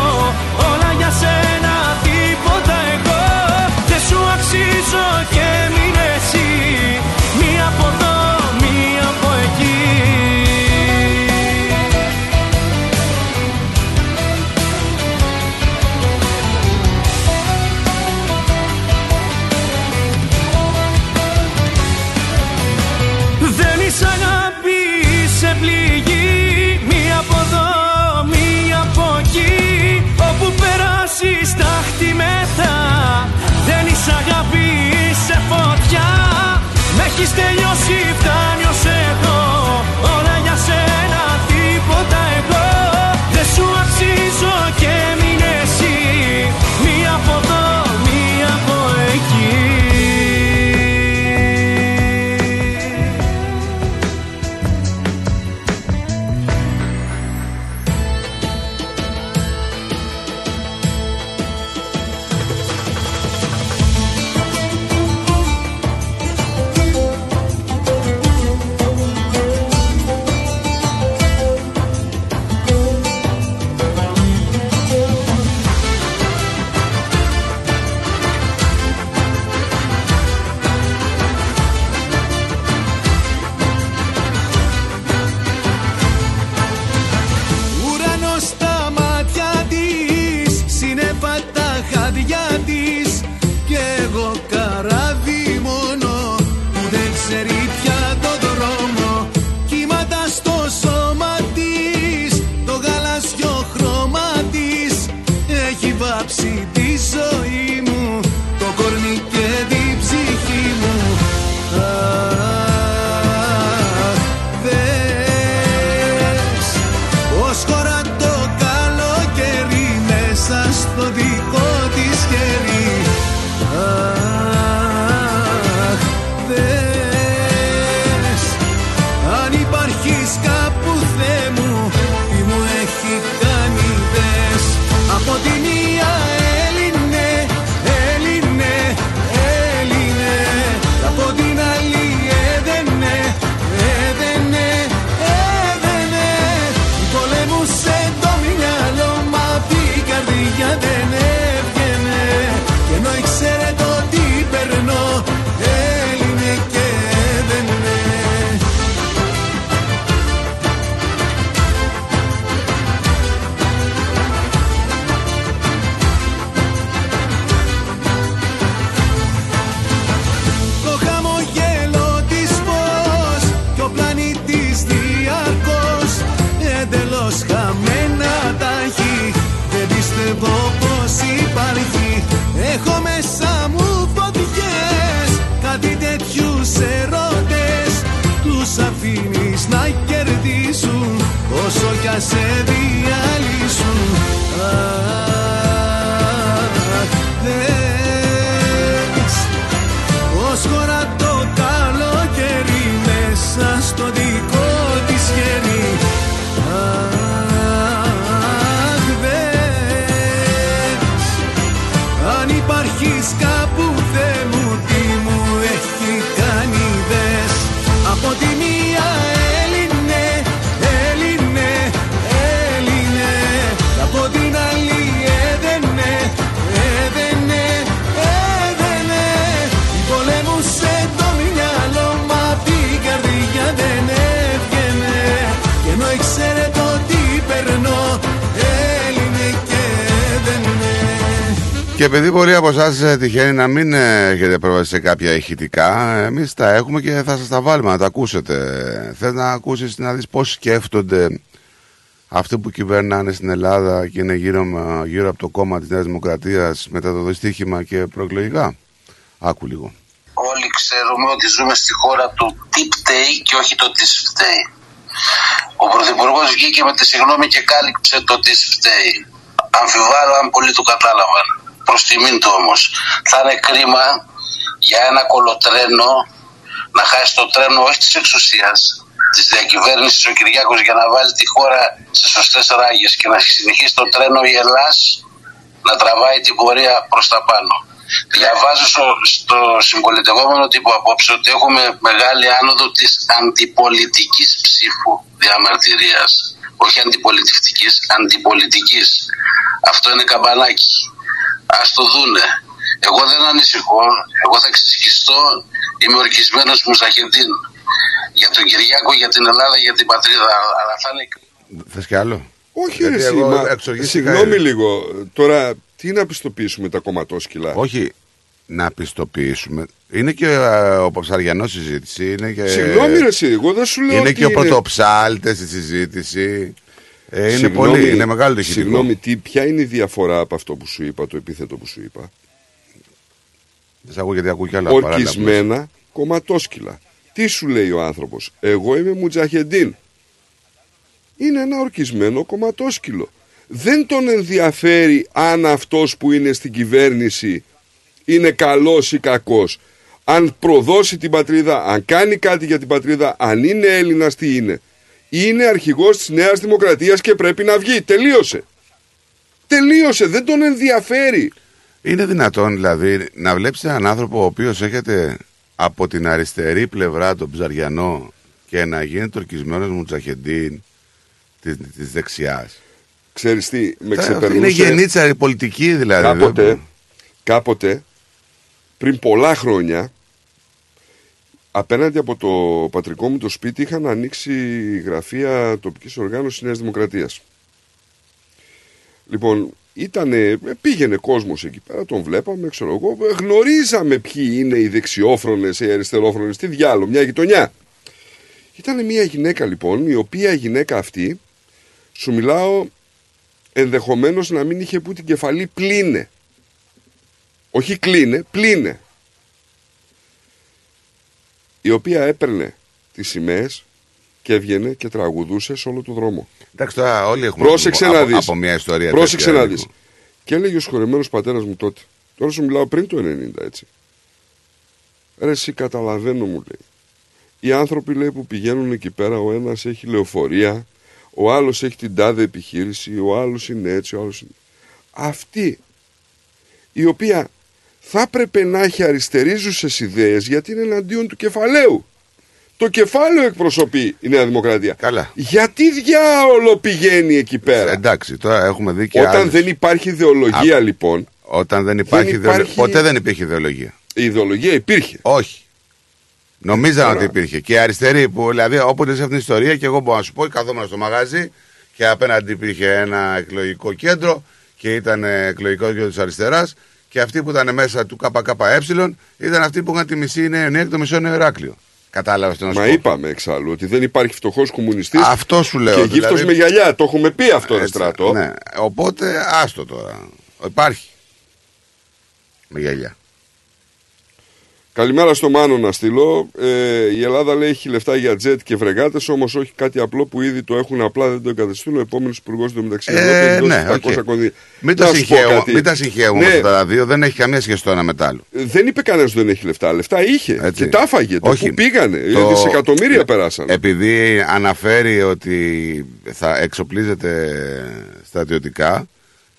Όλα για σένα τίποτα εγώ. Δεν σου αξίζω και Έχεις τελειώσει φτάνει. Και επειδή πολλοί από εσάς τυχαίνει να μην ε, έχετε πρόβαση σε κάποια ηχητικά, εμείς τα έχουμε και θα σας τα βάλουμε να τα ακούσετε. Θες να ακούσεις να δεις πώς σκέφτονται αυτοί που κυβερνάνε στην Ελλάδα και είναι γύρω, γύρω από το κόμμα της Νέας Δημοκρατίας μετά το δυστύχημα και προεκλογικά. Άκου λίγο. Όλοι ξέρουμε ότι ζούμε στη χώρα του τι και όχι το τι φταίει. Ο Πρωθυπουργός βγήκε με τη συγγνώμη και κάλυψε το τι φταίει. Αμφιβάλλω αν πολλοί του κατάλαβαν. Προς τιμήν του όμως. Θα είναι κρίμα για ένα κολοτρένο να χάσει το τρένο όχι της εξουσίας, της διακυβέρνησης ο Κυριάκος για να βάλει τη χώρα σε σωστές ράγες και να συνεχίσει το τρένο η Ελλάς να τραβάει την πορεία προς τα πάνω. Διαβάζω στο, στο συμπολιτευόμενο τύπο απόψε ότι έχουμε μεγάλη άνοδο της αντιπολιτικής ψήφου διαμαρτυρίας. Όχι αντιπολιτευτικής, αντιπολιτικής. Αυτό είναι καμπανάκι. Ας το δούνε. Εγώ δεν ανησυχώ. Εγώ θα ξεσχιστώ. Είμαι ορκισμένος μουσαχεντίν. Για τον Κυριάκο, για την Ελλάδα, για την πατρίδα. Αλλά θα είναι Θες κι άλλο; Όχι, Γιατί ρε, εσύ, εγώ μα- εξοργίστηκα. Συγγνώμη λίγο. Τώρα, τι να πιστοποιήσουμε τα κομματόσκυλα; Όχι να πιστοποιήσουμε. Είναι και ε, ο Παψαριανός συζήτηση. Είναι και... Συγγνώμη, ρε, εσύ, εγώ δεν σου λέω Είναι ότι και ο είναι- πρωτοψάλτες στη συζήτηση. Ε, είναι Συγγνώμη, πολύ, είναι μεγάλο το ηχητικό. Συγγνώμη, τι, ποια είναι η διαφορά από αυτό που σου είπα, το επίθετο που σου είπα; Δεν σ' ακούω γιατί ακούω κι άλλα παράλληλα. Ορκισμένα κομματόσκυλα. Τι σου λέει ο άνθρωπος; Εγώ είμαι μουτζαχεντίν. Είναι ένα ορκισμένο κομματόσκυλο. Δεν τον ενδιαφέρει αν αυτός που είναι στην κυβέρνηση είναι καλός ή κακός. Αν προδώσει την πατρίδα, αν κάνει κάτι για την πατρίδα, αν είναι Έλληνας τι είναι. Είναι αρχηγός της Νέας Δημοκρατίας και πρέπει να βγει. Τελείωσε. Τελείωσε. Δεν τον ενδιαφέρει. Είναι δυνατόν δηλαδή να βλέπεις έναν άνθρωπο ο οποίος έχετε από την αριστερή πλευρά τον Ψαριανό και να γίνεται ορκισμένος μουτσαχεντίν της, της δεξιάς. Ξέρεις τι, με Θα- ξεπερνούσε... Είναι γεννήτσα η πολιτική δηλαδή. Κάποτε, δεν- κάποτε, πριν πολλά χρόνια, απέναντι από το πατρικό μου το σπίτι είχαν ανοίξει γραφεία τοπικής οργάνωσης Νέας Δημοκρατίας. Λοιπόν, ήτανε, πήγαινε κόσμος εκεί πέρα, τον βλέπαμε, ξέρω εγώ, γνωρίζαμε ποιοι είναι οι δεξιόφρονες, οι αριστερόφρονες, τι διάλογο, μια γειτονιά. Ήταν μια γυναίκα λοιπόν, η οποία γυναίκα αυτή, σου μιλάω, ενδεχομένως να μην είχε που την κεφαλή πλήνε. Όχι κλείνε, πλήνε. Η οποία έπαιρνε τις σημαίες και έβγαινε και τραγουδούσε σε όλο το δρόμο. Εντάξει τώρα όλοι έχουμε Πρόσεξε από, να από- δεις. από μια ιστορία. Πρόσεξε τέτοια, να Νίκο. δεις. Και έλεγε ο σχολεμένος πατέρας μου τότε. Τώρα σου μιλάω πριν το 90 έτσι. Ρε εσύ καταλαβαίνω μου λέει. Οι άνθρωποι λέει που πηγαίνουν εκεί πέρα ο ένας έχει λεωφορεία, ο άλλος έχει την τάδε επιχείρηση, ο άλλος είναι έτσι, ο άλλος είναι... Αυτή η οποία θα έπρεπε να έχει αριστερίζουσες ιδέες γιατί είναι εναντίον του κεφαλαίου. Το κεφάλαιο εκπροσωπεί η Νέα Δημοκρατία. Καλά. Γιατί διάολο πηγαίνει εκεί πέρα; Εντάξει, τώρα έχουμε δει και Όταν άλλους. δεν υπάρχει ιδεολογία Α, λοιπόν. Όταν δεν υπάρχει, δεν ιδεολο- υπάρχει- Ποτέ δεν υπήρχε ιδεολογία. Η ιδεολογία υπήρχε. Όχι. Νομίζαν Τώρα- ότι υπήρχε. Και οι αριστεροί που, δηλαδή, όποτε σε αυτήν την ιστορία, και εγώ μπορώ να σου πω, καθόμουν στο μαγάζι και απέναντι υπήρχε ένα εκλογικό κέντρο και ήταν ε, εκλογικό κέντρο της αριστεράς. Και αυτοί που ήταν μέσα του ΚΚΕ ήταν αυτοί που είχαν τη μισή Νέα Ιωνία και το μισό Νέο Ηράκλειο. Κατάλαβες τι να σου Μα πω. είπαμε εξάλλου ότι δεν υπάρχει φτωχός κομμουνιστής. Αυτό σου λέω. Και γύφτος δηλαδή- με γυαλιά. Το έχουμε πει αυτό, ρε Έτσι, στρατό. Ναι. Οπότε άστο τώρα. Υπάρχει. Με γυαλιά. Καλημέρα στο Μάνο να στείλω. Ε, η Ελλάδα λέει έχει λεφτά για τζετ και φρεγάτες, όμως όχι κάτι απλό που ήδη το έχουν απλά δεν το εγκαθιστούν. Ο επόμενος υπουργός του μεταξύ Ε, Ευρώπης ναι, δώσει 700 οκ. κονδύλια. Μην Να τα σου πω συγχαίουμε, κάτι. μην τα συγχαίουμε Ναι, αυτά τα δύο. Δεν έχει καμία σχέση το ένα με το άλλο. Δεν είπε κανένας ότι δεν έχει λεφτά. Λεφτά είχε. Έτσι. Και τα έφαγε. Το Όχι. που πήγανε. Το- Δισεκατομμύρια περάσαν. Επειδή αναφέρει ότι θα εξοπλίζεται στρατιωτικά,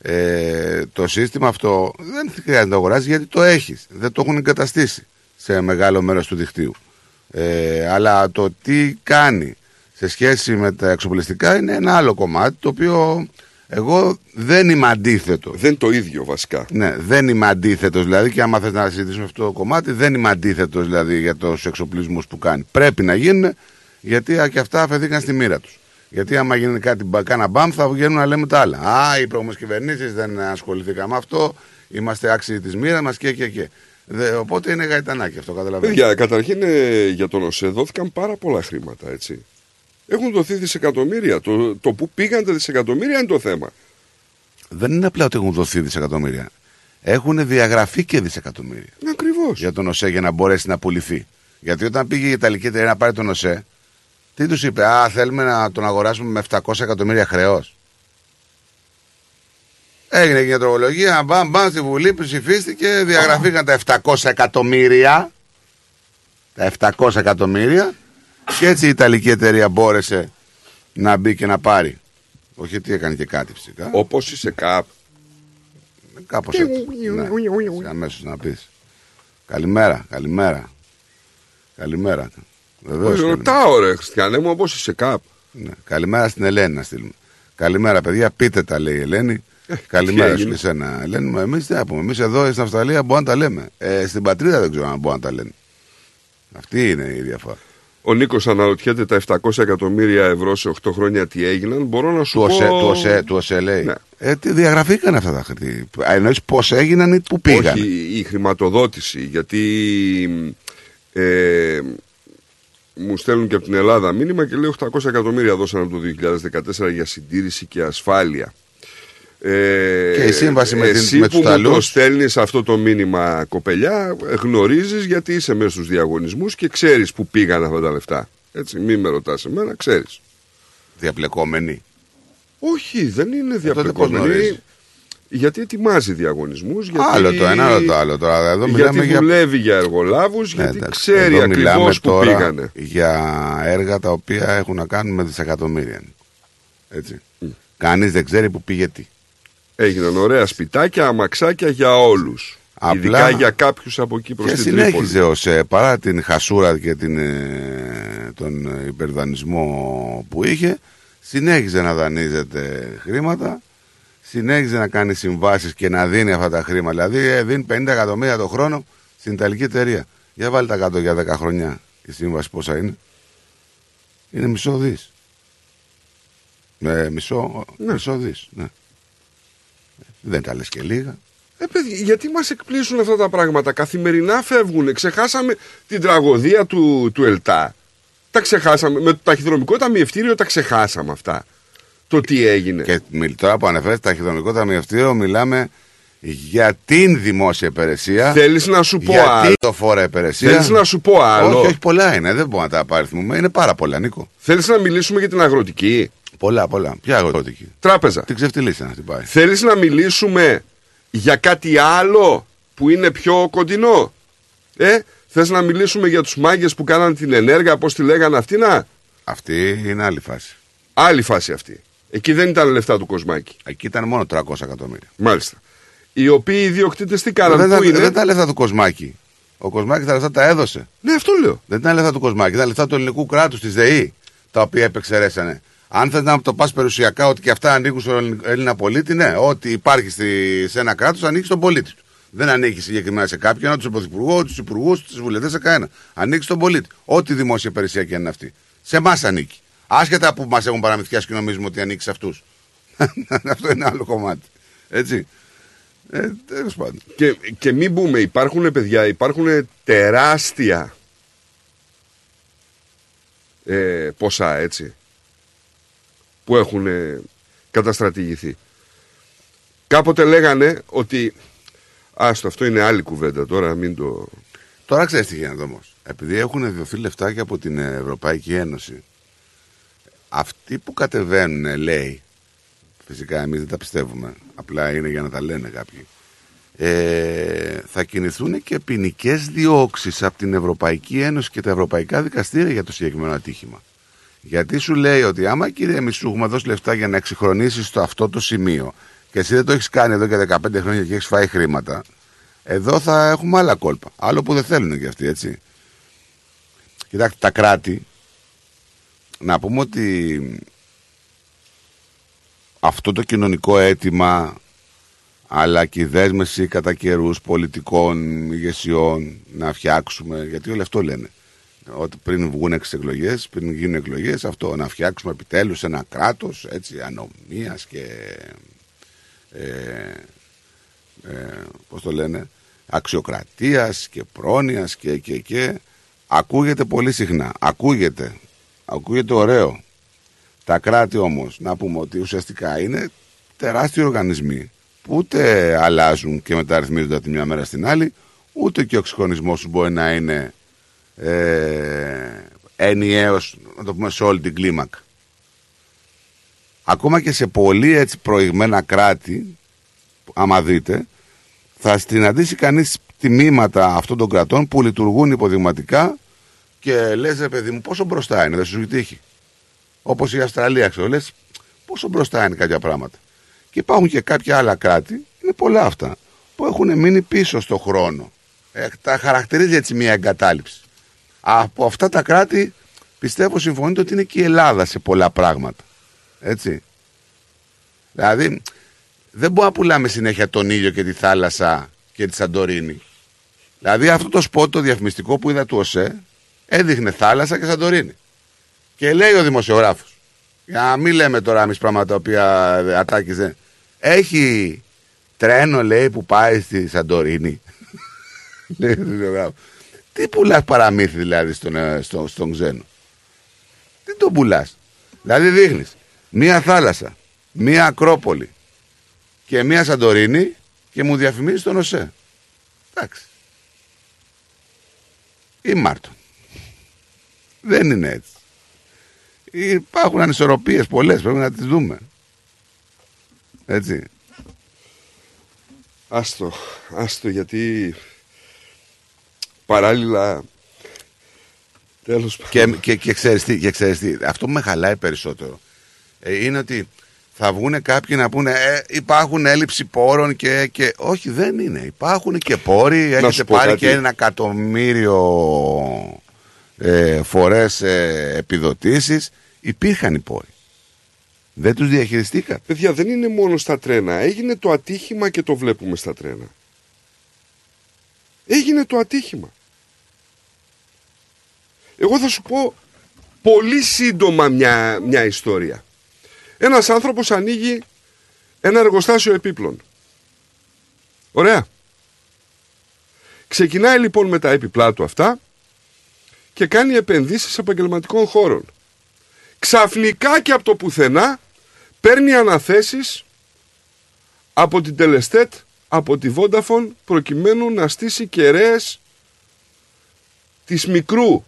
ε, το σύστημα αυτό δεν χρειάζεται να το αγοράζει γιατί το έχεις. Δεν το έχουν εγκαταστήσει σε μεγάλο μέρος του δικτύου. Ε, αλλά το τι κάνει σε σχέση με τα εξοπλιστικά είναι ένα άλλο κομμάτι το οποίο εγώ δεν είμαι αντίθετο. Δεν το ίδιο βασικά. Ναι, δεν είμαι αντίθετος δηλαδή και άμα θες να συζητήσουμε αυτό το κομμάτι, δεν είμαι αντίθετος δηλαδή για του εξοπλισμούς που κάνει. Πρέπει να γίνουν γιατί α, και αυτά αφαιθήκαν στη μοίρα τους. Γιατί άμα γίνει κάτι μπα- κάνα μπαμ θα βγαίνουν να λέμε τα άλλα. Α, οι προηγούμενε κυβερνήσει δεν ασχοληθήκαν με αυτό. Είμαστε άξιοι της μοίρας μας και και και. Δε, οπότε είναι γαϊτανάκι αυτό, καταλαβαίνετε. Παιδιά, καταρχήν ε, για τον ΟΣΕ δόθηκαν πάρα πολλά χρήματα, έτσι. Έχουν δοθεί δισεκατομμύρια. Το, το που πήγαν τα δισεκατομμύρια είναι το θέμα. Δεν είναι απλά ότι έχουν δοθεί δισεκατομμύρια. Έχουν διαγραφεί και δισεκατομμύρια. Ακριβώς. Για τον ΟΣΕ για να μπορέσει να πουληθεί. Γιατί όταν πήγε η Ιταλική εταιρεία να πάρει τον ΟΣΕ, τι τους είπε, Α, θέλουμε να τον αγοράσουμε με 700 εκατομμύρια χρεό. Έγινε και η τροπολογία, μπαμ, μπαμ στη Βουλή, ψηφίστηκε, διαγραφήκαν τα 700 εκατομμύρια. Τα 700 εκατομμύρια. Και έτσι η Ιταλική εταιρεία μπόρεσε να μπει και να πάρει. Όχι ότι έκανε και κάτι φυσικά. Όπως είσαι κάπ. Κάπως έτσι. Ναι, αμέσως να πεις. Καλημέρα, καλημέρα. Καλημέρα. Βεβαίως, καλημέρα. Ρωτάω ρε Χριστιανέ μου όπως είσαι κάπ. Ναι. Καλημέρα στην Ελένη να στείλουμε. Καλημέρα, παιδιά. Πείτε τα, λέει η Ελένη. Καλημέρα τι σου έγινε; και εσένα. Ελένη, εμείς τι να πούμε. Εμείς εδώ στην Αυστραλία μπορούμε να τα λέμε. Ε, στην πατρίδα δεν ξέρω αν μπορούν να τα λένε. Αυτή είναι η διαφορά. Ο Νίκος αναρωτιέται τα 700 εκατομμύρια ευρώ σε 8 χρόνια τι έγιναν. Μπορώ να σου Του πω. ΟΣΕ, του ΟΣΕ, του ΟΣΕ λέει. Ναι. Ε, τι διαγραφήκαν αυτά τα χρήματα. Εννοείς πώς έγιναν ή πού πήγαν. Όχι, η χρηματοδότηση. Γιατί ε, μου στέλνουν και από την Ελλάδα μήνυμα και λέει 800 εκατομμύρια δώσανε το 2014 για συντήρηση και ασφάλεια. Ε, Και η σύμβαση με την- εσύ με που τους μου Ιταλούς. το στέλνεις αυτό το μήνυμα κοπελιά γνωρίζεις γιατί είσαι μέσα στους διαγωνισμούς και ξέρεις που πήγαν αυτά τα λεφτά έτσι μην με ρωτάς εμένα ξέρεις Διαπλεκόμενοι. όχι δεν είναι Ε, τότε πώς διαπλεκόμενοι γνωρίζεις; γιατί ετοιμάζει διαγωνισμούς γιατί... Άλλο το ένα, άλλο το άλλο. Τώρα, εδώ γιατί μιλάμε για δουλεύει για εργολάβους Ναι, γιατί εντάξει. ξέρει Εδώ μιλάμε ακριβώς που τώρα πήγανε Για έργα τα οποία έχουν να κάνουν με δισεκατομμύρια. Έτσι. Κανείς δεν ξέρει που πήγε τι. Έγιναν ωραία σπιτάκια, αμαξάκια για όλους Απλά- Ειδικά για κάποιους από εκεί προς Και την Τρίπολη συνέχιζε ο ΣΕ παρά την χασούρα και την, ε, τον ε, υπερδανισμό που είχε, συνέχιζε να δανείζεται χρήματα, συνέχιζε να κάνει συμβάσεις και να δίνει αυτά τα χρήματα. Δηλαδή ε, δίνει 50 εκατομμύρια το χρόνο στην Ιταλική εταιρεία. Για βάλει τα κάτω για 10 χρονιά. Η σύμβαση πόσα είναι. Είναι μισό δις. Ε, μισό, μισό δις, ναι. Δεν τα λες και λίγα. Ε, παιδί, γιατί μας εκπλήσουν αυτά τα πράγματα; Καθημερινά φεύγουν. Ξεχάσαμε την τραγωδία του, του ΕΛΤΑ. Τα ξεχάσαμε. Με το ταχυδρομικό ταμιευτήριο τα ξεχάσαμε αυτά. Το τι έγινε. Και μιλ- τώρα που αναφέρεις ταχυδρομικό ταμιευτήριο, μιλάμε για την δημόσια υπηρεσία. Θέλεις να σου πω για άλλο. το φόρα υπηρεσία. Θέλεις να σου πω άλλο. Όχι, όχι, πολλά είναι. Δεν μπορούμε να τα απαριθμούμε. Είναι πάρα πολλά, Νίκο. Θέλεις να μιλήσουμε για την αγροτική; Πολλά, πολλά. Ποια αγροτική. Τράπεζα. Την ξεφτυλίσσα να την πάει. Θέλεις να μιλήσουμε για κάτι άλλο που είναι πιο κοντινό; Ε, θες να μιλήσουμε για τους μάγκες που κάναν την ενέργεια, πώς τη λέγανε αυτή να; Αυτή είναι άλλη φάση. Άλλη φάση αυτή. Εκεί δεν ήταν λεφτά του Κοσμάκη. Εκεί ήταν μόνο 300 εκατομμύρια. Μάλιστα. Οι οποίοι ιδιοκτήτες τι κάναν, δεν, πού ήταν, είναι; δεν ήταν λεφτά του Κοσμάκη. Ο Κοσμάκης τα λεφτά τα έδωσε. Ναι, αυτό λέω. Δεν ήταν λεφτά του Κοσμάκη. Ήταν λεφτά του ελληνικού κράτους, της ΔΕΗ, τα οποία επεξαιρέσανε. Αν θες να το πας περιουσιακά ότι και αυτά ανήκουν στον Έλληνα πολίτη, ναι. Ό,τι υπάρχει στη, σε ένα κράτος ανήκει στον πολίτη του. Δεν ανήκει συγκεκριμένα σε κάποιον, ούτε στον πρωθυπουργό, ούτε στου υπουργούς, ούτε στου βουλευτές, σε κανένα. Ανήκει στον πολίτη. Ό,τι δημόσια υπηρεσία και είναι αυτή. Σε εμάς ανήκει. Άσχετα που μας έχουν παραμυθιάσει και νομίζουμε ότι ανήκει σε αυτούς. Αυτό είναι άλλο κομμάτι. Έτσι. Ε, τέλος πάντων. Και, και μην πούμε, υπάρχουν παιδιά, υπάρχουν τεράστια ε, ποσά έτσι που έχουν ε, καταστρατηγηθεί. Κάποτε λέγανε ότι άστο αυτό είναι άλλη κουβέντα τώρα μην το... Τώρα ξέρεις τι γίνεται όμως. Επειδή έχουν δοθεί λεφτάκια από την Ευρωπαϊκή Ένωση, αυτοί που κατεβαίνουν, λέει, φυσικά εμείς δεν τα πιστεύουμε, απλά είναι για να τα λένε κάποιοι, ε, θα κινηθούν και ποινικές διώξεις από την Ευρωπαϊκή Ένωση και τα ευρωπαϊκά δικαστήρια για το συγκεκριμένο ατύχημα. Γιατί σου λέει ότι άμα κύριε εμεί σου έχουμε δώσει λεφτά για να εξυγχρονίσεις το αυτό το σημείο και εσύ δεν το έχεις κάνει εδώ και 15 χρόνια και έχεις φάει χρήματα, εδώ θα έχουμε άλλα κόλπα. Άλλο που δεν θέλουν και αυτοί, έτσι. Κοιτάξτε, τα κράτη, να πούμε ότι αυτό το κοινωνικό αίτημα αλλά και η δέσμευση κατά καιρούς πολιτικών ηγεσιών να φτιάξουμε, γιατί όλοι αυτό λένε. Ότι πριν βγουν εξ εκλογές, πριν γίνουν εκλογές, αυτό να φτιάξουμε επιτέλους ένα κράτος έτσι ανομίας και. Ε, ε, πώς το λένε, αξιοκρατίας και πρόνοιας και, και, και ακούγεται πολύ συχνά. Ακούγεται. Ακούγεται ωραίο. Τα κράτη όμως, να πούμε ότι ουσιαστικά είναι τεράστιοι οργανισμοί που ούτε αλλάζουν και μεταρρυθμίζονται από τη μια μέρα στην άλλη, ούτε και ο εξυγχρονισμός του μπορεί να είναι ε, ενιαίος, να το πούμε, σε όλη την κλίμακα. Ακόμα και σε πολύ έτσι προηγμένα κράτη, άμα δείτε, θα συναντήσει κανείς τιμήματα αυτών των κρατών που λειτουργούν υποδειγματικά και λες ρε παιδί μου πόσο μπροστά είναι, δεν σου τύχει. Όπως η Αυστραλία, ξέρω, λες πόσο μπροστά είναι κάποια πράγματα. Και υπάρχουν και κάποια άλλα κράτη, είναι πολλά αυτά, που έχουν μείνει πίσω στο χρόνο. Ε, τα χαρακτηρίζει έτσι μια εγκατάλειψη. Από αυτά τα κράτη πιστεύω συμφωνείτε ότι είναι και η Ελλάδα σε πολλά πράγματα. Έτσι. Δηλαδή δεν μπορούμε να πουλάμε συνέχεια τον ήλιο και τη θάλασσα και τη Σαντορίνη. Δηλαδή αυτό το σπότ το διαφημιστικό που είδα του ΟΣΕ έδειχνε θάλασσα και Σαντορίνη. Και λέει ο δημοσιογράφος, για να μην λέμε τώρα εμείς πράγματα τα οποία ατάκης δεν... Έχει τρένο λέει που πάει στη Σαντορίνη. λέει ο δημοσιογράφος. Τι πουλάς παραμύθι δηλαδή στον, ε, στο, στον ξένο; Τι τον πουλάς; Δηλαδή δείχνεις μία θάλασσα, μία Ακρόπολη και μία Σαντορίνη και μου διαφημίζεις τον ΟΣΕ. Εντάξει. Ή Μάρτον. Δεν είναι έτσι. Υπάρχουν ανισορροπίες πολλές, πρέπει να τις δούμε. Έτσι. Άστο, άστο γιατί παράλληλα τέλος Και, και, και, ξέρεις τι, και ξέρεις τι, αυτό που με χαλάει περισσότερο ε, είναι ότι θα βγουν κάποιοι να πούνε ε, υπάρχουν έλλειψη πόρων και, και όχι δεν είναι. Υπάρχουν και πόροι, έχετε πω πάρει κάτι. και ένα εκατομμύριο ε, φορές ε, επιδοτήσεις. Υπήρχαν οι πόροι. Δεν τους διαχειριστήκατε. Παιδιά, δεν είναι μόνο στα τρένα. Έγινε το ατύχημα και το βλέπουμε στα τρένα. Έγινε το ατύχημα. Εγώ θα σου πω πολύ σύντομα μια, μια ιστορία. Ένας άνθρωπος ανοίγει ένα εργοστάσιο επίπλων. Ωραία. Ξεκινάει λοιπόν με τα έπιπλά του αυτά και κάνει επενδύσεις επαγγελματικών χώρων. Ξαφνικά και από το πουθενά παίρνει αναθέσεις από την Τελεστέτ, από τη Vodafone προκειμένου να στήσει κεραίες της μικρού,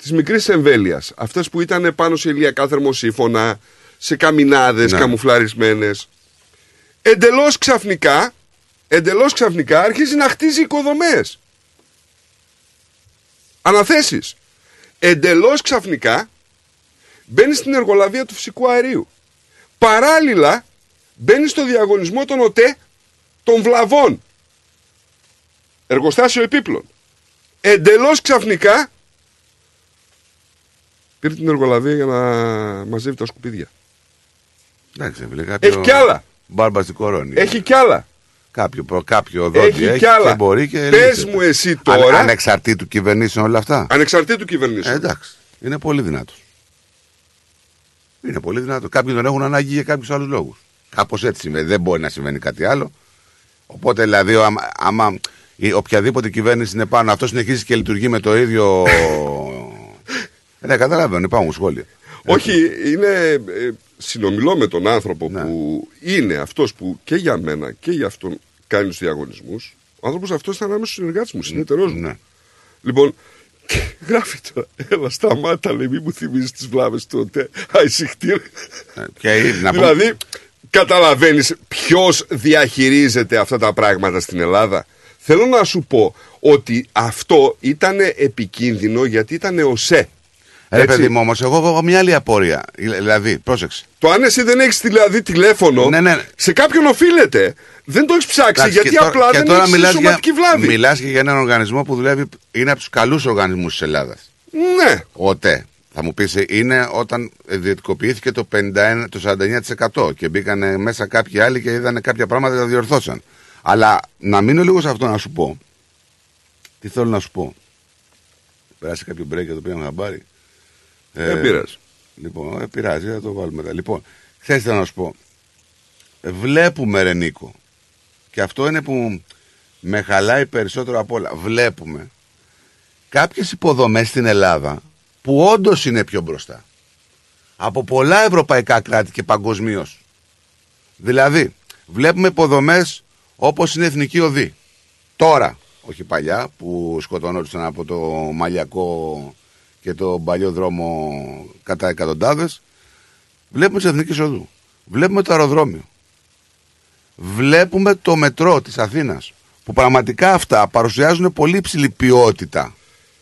της μικρής εμβέλειας. Αυτές που ήταν πάνω σε ηλιακά θερμοσύφωνα, σε καμινάδες Ναι. καμουφλαρισμένες. Εντελώς ξαφνικά, εντελώς ξαφνικά αρχίζει να χτίζει οικοδομές. Αναθέσεις. Εντελώς ξαφνικά μπαίνει στην εργολαβία του φυσικού αερίου. Παράλληλα μπαίνει στο διαγωνισμό των ΟΤΕ των βλαβών. Εργοστάσιο επίπλων. Εντελώς ξαφνικά πήρε την εργολαβία για να μαζεύει τα σκουπίδια. Εντάξει, φίλε, κάποιο... Έχει κι άλλα. Μπάρμπα στην κορώνη. Έχει κι άλλα. Κάποιο, προ- κάποιο δόντι Έχει έχει, κι άλλα. και μπορεί και Πες λύσεται. μου εσύ Αν- τώρα- ανεξαρτήτου κυβερνήσεων όλα αυτά. Ανεξαρτήτου κυβερνήσεων. Ε, εντάξει. Είναι πολύ δυνατός. Είναι πολύ δυνατός. Κάποιοι τον έχουν ανάγκη για κάποιους άλλους λόγους. Κάπως έτσι συμβαίνει. Δεν μπορεί να συμβαίνει κάτι άλλο. Οπότε δηλαδή, ο- άμα, άμα η οποιαδήποτε κυβέρνηση είναι πάνω, αυτό συνεχίζει και λειτουργεί με το ίδιο. ε, ναι, καταλαβαίνω, υπάρχουν σχόλια. Όχι, είναι. Ε, συνομιλώ με τον άνθρωπο Ναι. που είναι αυτός που και για μένα και για αυτόν κάνει τους διαγωνισμούς. Ο άνθρωπος αυτός ήταν άμεσος συνεργάτης μου, συνεταιρός μου. Ναι. Λοιπόν, και γράφει τώρα. Έλα, σταμάτα, λέει, μη μου θυμίζεις τις βλάβες του ΟΤΕ. Αϊσυχτήρ. Και Ε, να πούμε- δηλαδή, καταλαβαίνεις ποιος διαχειρίζεται αυτά τα πράγματα στην Ελλάδα. Θέλω να σου πω ότι αυτό ήταν επικίνδυνο γιατί ήταν ο ΣΕ. Ρε Έτσι. παιδί μου, όμως, εγώ έχω μια άλλη απορία. Δηλαδή, πρόσεξε. Το αν εσύ δεν έχεις δηλαδή τηλέφωνο, Ναι, ναι. σε κάποιον οφείλεται. Δεν το έχεις ψάξει Εντάξει, γιατί και τώρα- απλά και δεν τώρα έχεις μιλάς για, σωματική βλάβη. Μιλάς και για έναν οργανισμό που δουλεύει, είναι από τους καλούς οργανισμούς της Ελλάδας. Ναι. ΟΤΕ. Θα μου πεις, είναι όταν ιδιωτικοποιήθηκε το, 51, το 49% και μπήκαν μέσα κάποιοι άλλοι και είδαν κάποια πράγματα και τα διορθώσαν. Αλλά να μείνω λίγο σε αυτό να σου πω. Τι θέλω να σου πω. Περάσει κάποιο break εδώ πέρα χαμπάρι. Δεν πειράζει. Λοιπόν, ε, πειράζει, θα το βάλουμε μετά. Λοιπόν, ξέρεις τι θέλω να σου πω; Ε, Βλέπουμε, ρε Νίκο, και αυτό είναι που με χαλάει περισσότερο απ' όλα. Βλέπουμε κάποιες υποδομές στην Ελλάδα που όντως είναι πιο μπροστά. από πολλά ευρωπαϊκά κράτη και παγκοσμίως. Δηλαδή, βλέπουμε υποδομές όπως είναι η Εθνική Οδή. Τώρα, όχι παλιά, που σκοτώνονταν από το Μαλιακό και το παλιό δρόμο κατά εκατοντάδες. Βλέπουμε τις Εθνική Οδού. Βλέπουμε το αεροδρόμιο. Βλέπουμε το μετρό της Αθήνας που πραγματικά αυτά παρουσιάζουν πολύ υψηλή ποιότητα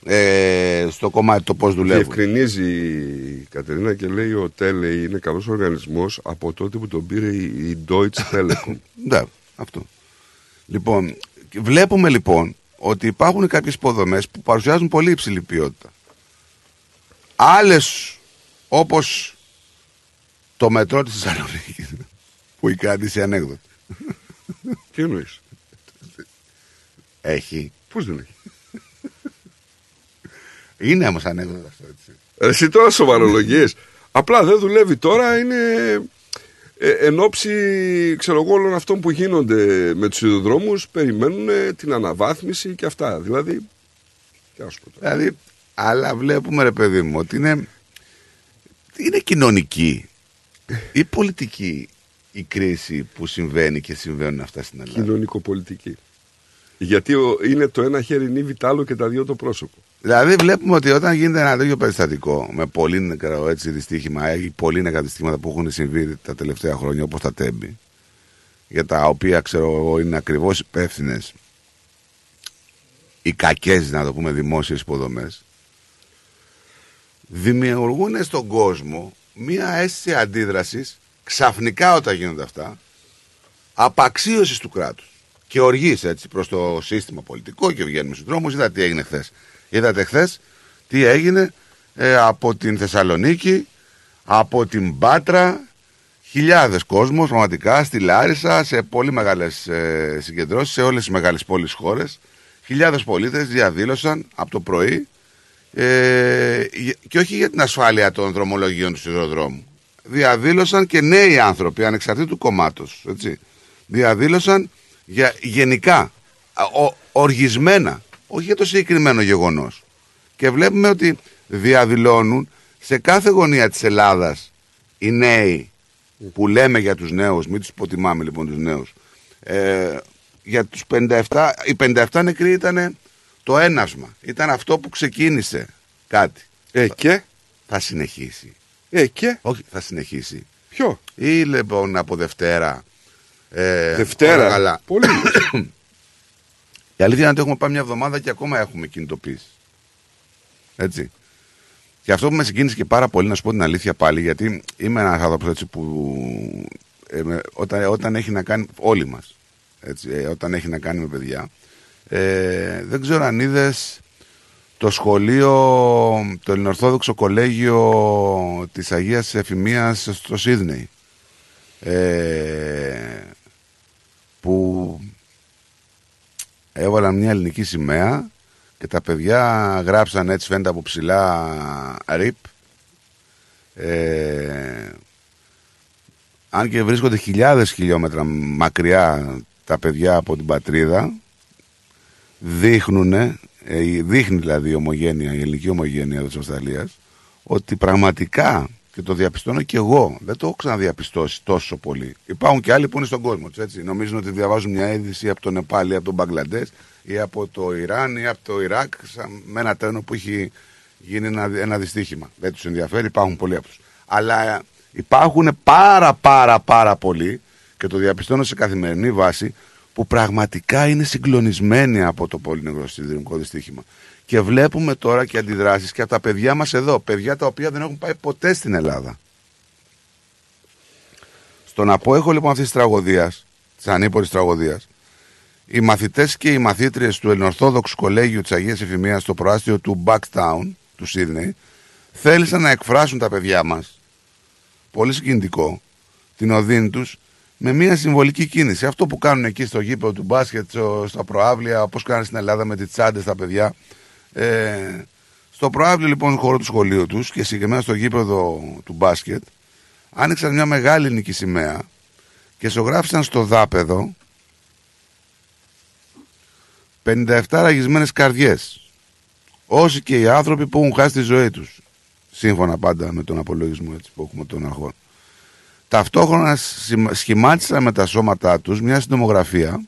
ε, στο κομμάτι το πώς δουλεύουν. Διευκρινίζει η Κατερίνα και λέει ο Τέλε είναι καλός οργανισμός από τότε που τον πήρε η Deutsche Telekom. Ναι, αυτό. Λοιπόν, βλέπουμε λοιπόν ότι υπάρχουν κάποιες υποδομές που παρουσιάζουν πολύ υψηλή ποιότητα. Άλλες όπως το μετρό της Θεσσαλονίκης που η κρατήσει ανέκδοτη. Τι εννοείς; Έχει. Πώς δεν έχει; Είναι όμως ανέκδοτο αυτό έτσι. Εσύ τώρα σοβαρολογίες. Απλά δεν δουλεύει τώρα, είναι ε, εν ώψη ξέρω εγώ, όλων αυτών που γίνονται με τους ιδεοδρόμους περιμένουν ε, την αναβάθμιση και αυτά. Δηλαδή, τι να σου πω τώρα. Δηλαδή, αλλά βλέπουμε ρε παιδί μου ότι είναι, είναι κοινωνική ή πολιτική η κρίση που συμβαίνει και συμβαίνουν αυτά στην Ελλάδα. Κοινωνικοπολιτική. Γιατί ο- είναι το ένα χέρι νύβι τ' άλλο και τα δύο το πρόσωπο. Δηλαδή βλέπουμε ότι όταν γίνεται ένα τέτοιο περιστατικό με πολύ νεκρό έτσι δυστύχημα ή πολύ νεκρά δυστύχματα που έχουν συμβεί τα τελευταία χρόνια όπως τα τέμπη για τα οποία ξέρω εγώ είναι ακριβώς υπεύθυνες οι κακές να το πούμε δημόσιες υποδομές δημιουργούν στον κόσμο μία αίσθηση αντίδρασης ξαφνικά όταν γίνονται αυτά απαξίωσης του κράτους. Και οργής έτσι προς το σύστημα πολιτικό και βγαίνουμε στους δρόμους. Είδατε τι έγινε χθες. είδατε χθες τι έγινε ε, από την Θεσσαλονίκη από την Πάτρα. Χιλιάδες κόσμος πραγματικά στη Λάρισα σε πολύ μεγάλες ε, συγκεντρώσεις σε όλες τις μεγάλες πόλεις χώρες. Χιλιάδες πολίτες διαδήλωσαν από το πρωί ε, και όχι για την ασφάλεια των δρομολογίων του σιδηροδρόμου. Διαδήλωσαν και νέοι άνθρωποι ανεξαρτήτου κομμάτους. Έτσι. Διαδήλωσαν για γενικά, α, ο, οργισμένα, όχι για το συγκεκριμένο γεγονός. Και βλέπουμε ότι διαδηλώνουν σε κάθε γωνία της Ελλάδας οι νέοι που λέμε για τους νέους, μην τους υποτιμάμε λοιπόν τους νέους, ε, για τους 57, οι 57 νεκροί ήταν το ένασμα. Ήταν αυτό που ξεκίνησε κάτι. Ε, και; Θα συνεχίσει. Ε, και; Όχι, θα συνεχίσει. Ποιο; Ή λοιπόν από Δευτέρα. Ε, Δευτέρα. όλα καλά. Πολύ. Η αλήθεια είναι ότι έχουμε πάει μια εβδομάδα και ακόμα έχουμε κινητοποίηση. Έτσι. Και αυτό που με συγκίνησε και πάρα πολύ, να σου πω την αλήθεια πάλι, γιατί είμαι ένας άνθρωπος έτσι που. ε, με- όταν, όταν έχει να κάνει. Όλοι μας. όταν έχει να κάνει με παιδιά. Ε, δεν ξέρω αν είδες το σχολείο, το Ελληνοορθόδοξο Κολέγιο της Αγίας Εφημίας στο Σίδνεϊ. Ε, που έβαλαν μια ελληνική σημαία και τα παιδιά γράψαν έτσι φαίνεται από ψηλά RIP ε, αν και βρίσκονται χιλιάδες χιλιόμετρα μακριά τα παιδιά από την πατρίδα δείχνουν δείχνει δηλαδή η ομογένεια, η ελληνική ομογένεια της Αυστραλίας ότι πραγματικά και το διαπιστώνω και εγώ. Δεν το έχω ξαναδιαπιστώσει τόσο πολύ. Υπάρχουν και άλλοι που είναι στον κόσμο τους. Έτσι. Νομίζουν ότι διαβάζουν μια είδηση από το Νεπάλ ή από τον Μπαγκλαντές ή από το Ιράν ή από το Ιράκ σαν, με ένα τρένο που έχει γίνει ένα, ένα δυστύχημα. Δεν τους ενδιαφέρει, υπάρχουν πολλοί από τους. Αλλά υπάρχουν πάρα πάρα πάρα πολλοί και το διαπιστώνω σε καθημερινή βάση που πραγματικά είναι συγκλονισμένοι από το πολύ νεκρό σιδηρικό δυστύχημα. Και βλέπουμε τώρα και αντιδράσεις και από τα παιδιά μας εδώ, παιδιά τα οποία δεν έχουν πάει ποτέ στην Ελλάδα. Στον απόεχο λοιπόν αυτής της τραγωδίας, της ανήπορης τραγωδίας, οι μαθητές και οι μαθήτριες του Ελληνορθόδοξου Κολέγιου της Αγίας Εφημίας στο προάστιο του Backtown, του Σίδνεϊ, θέλησαν να εκφράσουν τα παιδιά μας, πολύ συγκινητικό, την οδύνη τους, με μια συμβολική κίνηση. Αυτό που κάνουν εκεί στο γήπεδο του μπάσκετ, στο- στα προάβλια, όπως κάνουν στην Ελλάδα με τις τσάντες τα παιδιά. Ε, στο προάβλιο λοιπόν χώρο του σχολείου τους και συγκεκριμένα στο γήπεδο του μπάσκετ, άνοιξαν μια μεγάλη ελληνική σημαία και ζωγράφησαν στο δάπεδο 57 ραγισμένες καρδιές. Όσοι και οι άνθρωποι που έχουν χάσει τη ζωή τους. Σύμφωνα πάντα με τον απολογισμό έτσι, που έχουμε των αρχών. Ταυτόχρονα σχημα- σχημάτισαν με τα σώματά τους μια συντομογραφία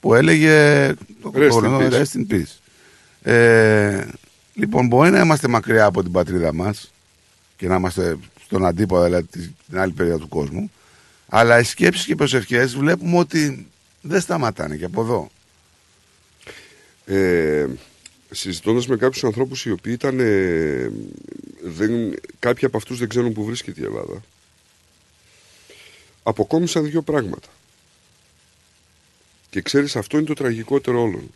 που έλεγε το Rest in κορονοϊό, peace. Rest in peace. Ε, λοιπόν, μπορεί να είμαστε μακριά από την πατρίδα μας και να είμαστε στον αντίποδα, δηλαδή τη- την άλλη περίοδο του κόσμου, αλλά οι σκέψεις και οι προσευχές βλέπουμε ότι δεν σταματάνε και από εδώ. Ε, συζητώντας με κάποιους ανθρώπους οι οποίοι ήταν ε, δεν, κάποιοι από αυτούς δεν ξέρουν που βρίσκεται η Ελλάδα αποκόμισαν δύο πράγματα. Και ξέρεις αυτό είναι το τραγικότερο όλων.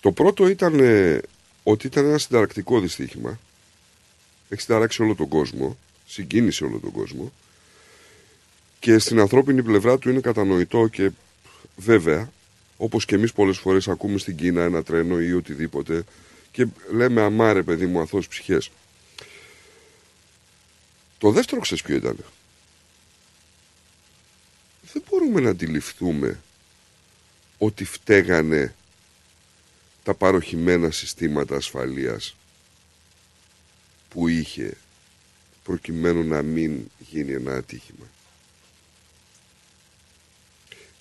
Το πρώτο ήταν ε, ότι ήταν ένα συνταρακτικό δυστύχημα. Έχει συνταράξει όλο τον κόσμο συγκίνησε όλο τον κόσμο. Και στην ανθρώπινη πλευρά του είναι κατανοητό και βέβαια όπως και εμείς πολλές φορές ακούμε στην Κίνα ένα τρένο ή οτιδήποτε και λέμε αμάρε παιδί μου αθώες ψυχές. Το δεύτερο ξέρεις ποιο ήταν. Δεν μπορούμε να αντιληφθούμε ότι φταίγανε τα παροχημένα συστήματα ασφαλείας που είχε προκειμένου να μην γίνει ένα ατύχημα.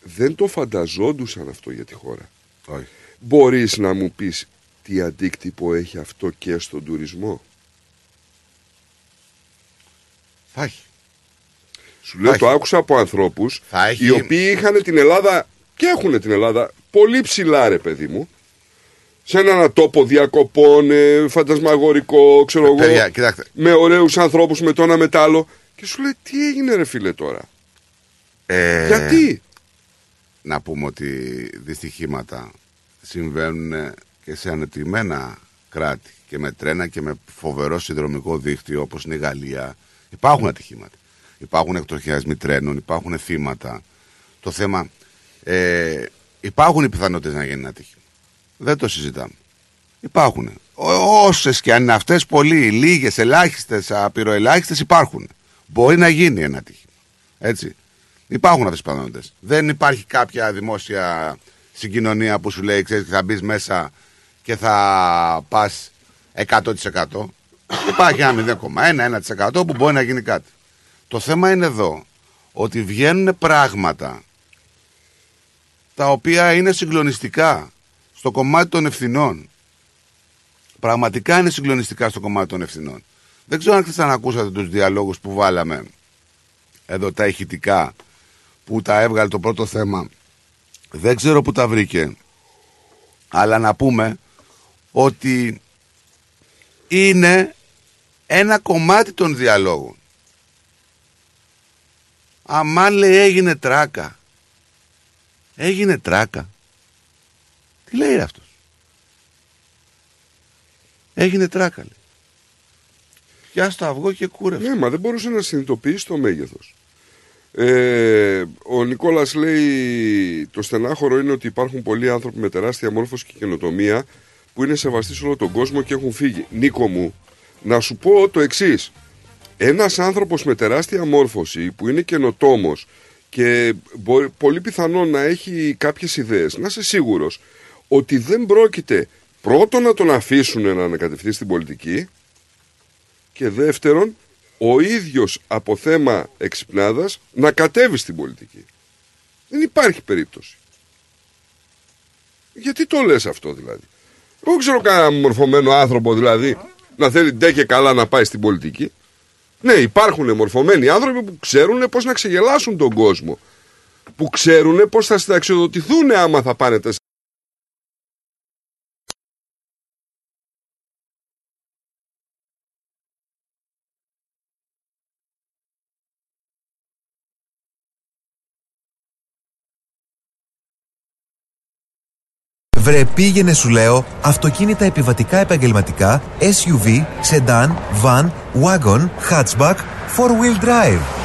Δεν το φανταζόντουσαν αυτό για τη χώρα. Όχι. Μπορείς να μου πεις τι αντίκτυπο έχει αυτό και στον τουρισμό; Θα έχει. Σου λέω Θα το έχει. άκουσα από ανθρώπους Θα έχει. οι οποίοι είχαν την Ελλάδα και έχουν την Ελλάδα πολύ ψηλά ρε παιδί μου σε έναν τόπο διακοπών, ε, φαντασμαγορικό, ξέρω εγώ, παιδιά, κοιτάξτε. με ωραίους ανθρώπους με το ένα με το άλλο και σου λέει τι έγινε ρε φίλε τώρα; Ε, Γιατί; Να πούμε ότι δυστυχήματα συμβαίνουν και σε ανεπτυγμένα κράτη και με τρένα και με φοβερό συνδρομικό δίκτυο όπως είναι η Γαλλία. Υπάρχουν ατυχήματα. Υπάρχουν εκτροχιασμοί τρένων, υπάρχουν θύματα. Το θέμα, ε, υπάρχουν οι πιθανότητες να γίνει ένα ατύχημα. Δεν το συζητάμε. Υπάρχουν. Όσες και αν είναι αυτές, πολλοί, λίγες, ελάχιστες, απειροελάχιστες υπάρχουν. Μπορεί να γίνει ένα ατύχημα. Έτσι. Υπάρχουν αυτές τι πιθανότητες. Δεν υπάρχει κάποια δημόσια συγκοινωνία που σου λέει, ξέρεις, θα μπεις μέσα και θα πας 100%. Υπάρχει ένα 0,1-1% που μπορεί να γίνει κάτι. Το θέμα είναι εδώ ότι βγαίνουν πράγματα τα οποία είναι συγκλονιστικά στο κομμάτι των ευθυνών. Πραγματικά είναι συγκλονιστικά στο κομμάτι των ευθυνών. Δεν ξέρω αν χθες αν ακούσατε τους διαλόγους που βάλαμε εδώ τα ηχητικά που τα έβγαλε το πρώτο θέμα. Δεν ξέρω που τα βρήκε. Αλλά να πούμε ότι είναι ένα κομμάτι των διαλόγων. Αμάν λέει έγινε τράκα. Έγινε τράκα. Τι λέει αυτός. Έγινε τράκα λέει. Πιάσ' το αυγό και κούρευε. Ναι, μα δεν μπορούσε να συνειδητοποιήσει το μέγεθος. Ε, ο Νικόλας λέει το στενάχωρο είναι ότι υπάρχουν πολλοί άνθρωποι με τεράστια μόρφωση και καινοτομία που είναι σεβαστοί σε όλο τον κόσμο και έχουν φύγει. Νίκο μου, να σου πω το εξής. Ένας άνθρωπος με τεράστια μόρφωση που είναι καινοτόμος και μπορεί, πολύ πιθανό να έχει κάποιες ιδέες, να είσαι σίγουρος ότι δεν πρόκειται πρώτον να τον αφήσουν να ανακατευθεί στην πολιτική και δεύτερον ο ίδιος από θέμα εξυπνάδας να κατέβει στην πολιτική. Δεν υπάρχει περίπτωση. Γιατί το λες αυτό δηλαδή; Εγώ δεν ξέρω κανένα μορφωμένο άνθρωπο δηλαδή να θέλει ντε και καλά να πάει στην πολιτική. Ναι, υπάρχουν μορφωμένοι άνθρωποι που ξέρουν πώς να ξεγελάσουν τον κόσμο. Που ξέρουν πώς θα συνταξιοδοτηθούν άμα θα πάνε Βρε πήγαινε σου λέω αυτοκίνητα επιβατικά επαγγελματικά, SUV, sedan, van, wagon, hatchback, four wheel drive.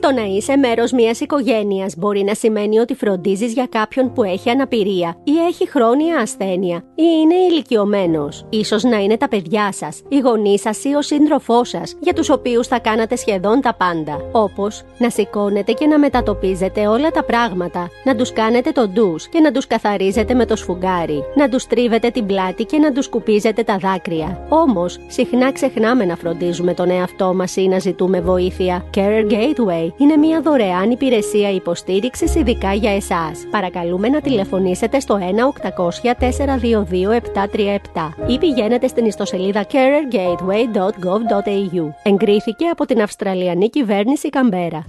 Το να είσαι μέρος μιας οικογένειας μπορεί να σημαίνει ότι φροντίζεις για κάποιον που έχει αναπηρία ή έχει χρόνια ασθένεια ή είναι ηλικιωμένος. σω να είναι τα παιδιά σας, οι γονείς σας ή ο σύντροφός σας, για τους οποίους θα κάνατε σχεδόν τα πάντα. Όπως να σηκώνετε και να μετατοπίζετε όλα τα πράγματα, να τους κάνετε το ντους και να τους καθαρίζετε με το σφουγγάρι, να τους τρίβετε την πλάτη και να τους σκουπίζετε τα δάκρυα. Όμως, συχνά ξεχνάμε να φροντίζουμε τον εαυτό μας ή να ζητούμε βοήθεια. Carer Gateway είναι μια δωρεάν υπηρεσία υποστήριξης ειδικά για εσάς. Παρακαλούμε να τηλεφωνήσετε στο 1-800-422-737 ή πηγαίνετε στην ιστοσελίδα carergateway.gov.au. Εγκρίθηκε από την Αυστραλιανή Κυβέρνηση Καμπέρα.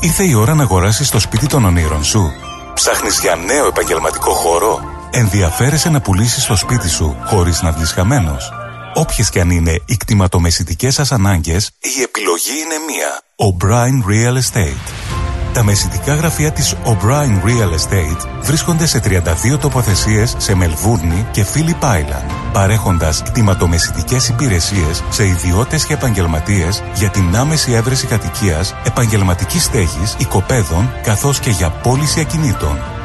Ήρθε η ώρα να αγοράσεις το σπίτι των ονείρων σου. Ψάχνεις για νέο επαγγελματικό χώρο; Ενδιαφέρεσαι να πουλήσεις το σπίτι σου χωρίς να βγεις χαμένος; Όποιες και αν είναι οι κτηματομεσητικές σας ανάγκες, η επιλογή είναι μία. O'Brien Real Estate. Τα μεσητικά γραφεία της O'Brien Real Estate βρίσκονται σε 32 τοποθεσίες σε Μελβούρνη και Phillip Island, παρέχοντας κτηματομεσητικές υπηρεσίες σε ιδιώτες και επαγγελματίες για την άμεση έβρεση κατοικίας, επαγγελματικής στέγης, οικοπαίδων, καθώς και για πώληση ακινήτων.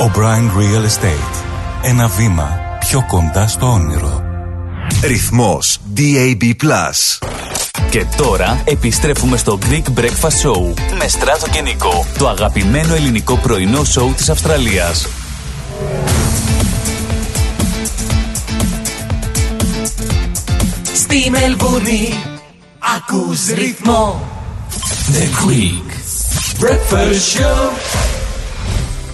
O'Brien Real Estate. Ένα βήμα πιο κοντά στο όνειρο. Ρυθμός DAB+. Και τώρα επιστρέφουμε στο Greek Breakfast Show με Στράτο και Νικό, το αγαπημένο ελληνικό πρωινό σοου της Αυστραλίας. Στη Μελβούνι ακούς ρυθμό The Greek Breakfast Show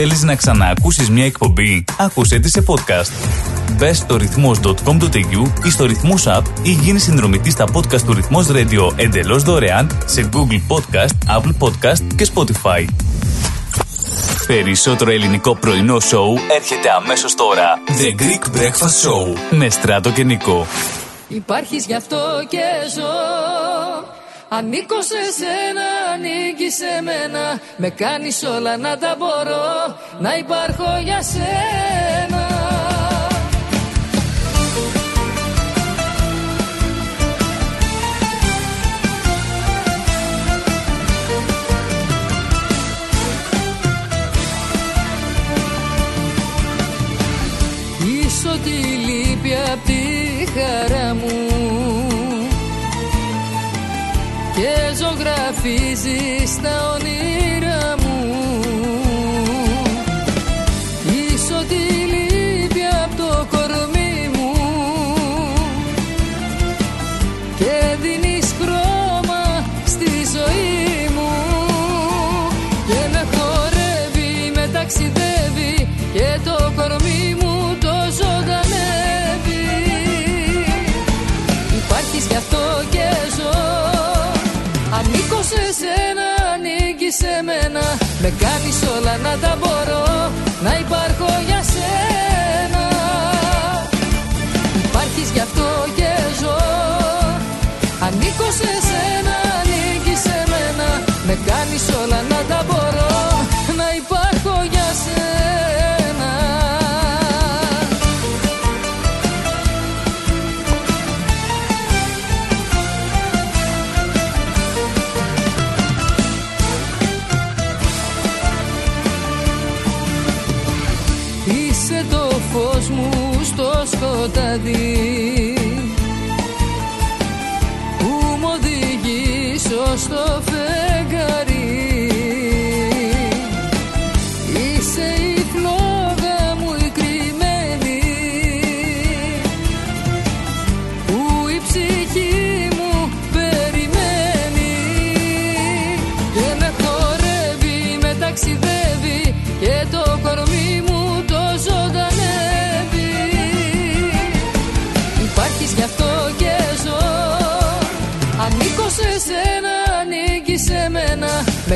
Θέλεις να ξαναακούσεις μια εκπομπή; Άκουσέ τη σε podcast. Μπες στο ρυθμός.com.au ή στο ρυθμός app ή γίνεις συνδρομητής στα podcast του ρυθμός radio εντελώς δωρεάν σε Google Podcast, Apple Podcast και Spotify. Περισσότερο ελληνικό πρωινό σοου έρχεται αμέσως τώρα. The Greek Breakfast Show με Στράτο και Νικό. Υπάρχεις γι' αυτό και ζω Ανήκω σε σένα, ανήκει σε μένα. Με κάνεις όλα να τα μπορώ Να υπάρχω για σένα. Είσαι ό,τι λείπει απ' τη χαρά μου ζωγραφίζεις τα Με κάνεις όλα να τα μπορώ Να υπάρχω για σένα. Υπάρχεις γι' αυτό και ζω. Ανήκω σε σένα, ανήκει σε μένα. Με κάνεις όλα να τα μπορώ σκοτάδι που μου οδηγήσω στο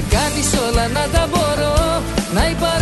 Με κάνεις όλα να τα μπορώ Να υπάρχω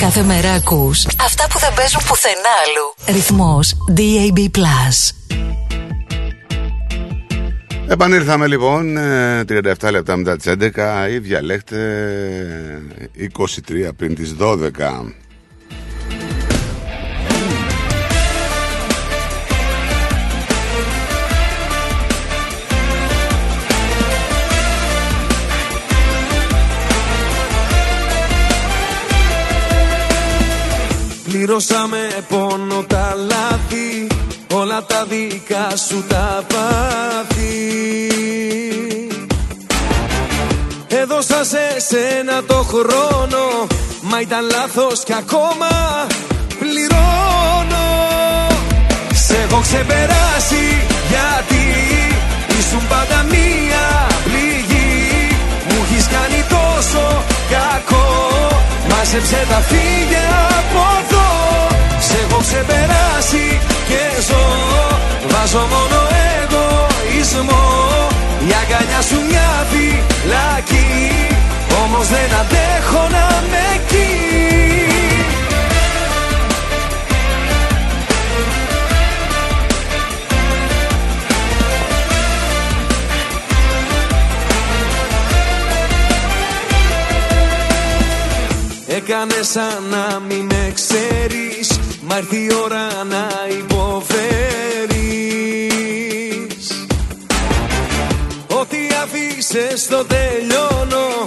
Κάθε μέρα ακούς αυτά που δεν παίζουν πουθενά αλλού. Ρυθμός DAB+. Επανήλθαμε λοιπόν ε, 37 λεπτά μετά τις 11 ή διαλέξτε 23 πριν τις 12. Πληρώσαμε πόνο τα λάθη Όλα τα δικά σου τα πάθη. Έδωσα σε σένα το χρόνο Μα ήταν λάθος κι ακόμα πληρώνω. Σε έχω ξεπεράσει γιατί ήσουν πάντα μία πληγή. Μου έχεις κάνει τόσο κακό. Μάζεψε τα φύγε από εδώ. Σε έχω ξεπεράσει και ζω. Βάζω μόνο εγωισμό Η αγκαλιά σου μια φυλακή. Όμως δεν αντέχω να με εκεί Έκανε σαν να μην με ξέρεις Μα ήρθε η ώρα να υποφέρεις. Ό,τι αφήσες το τελειώνω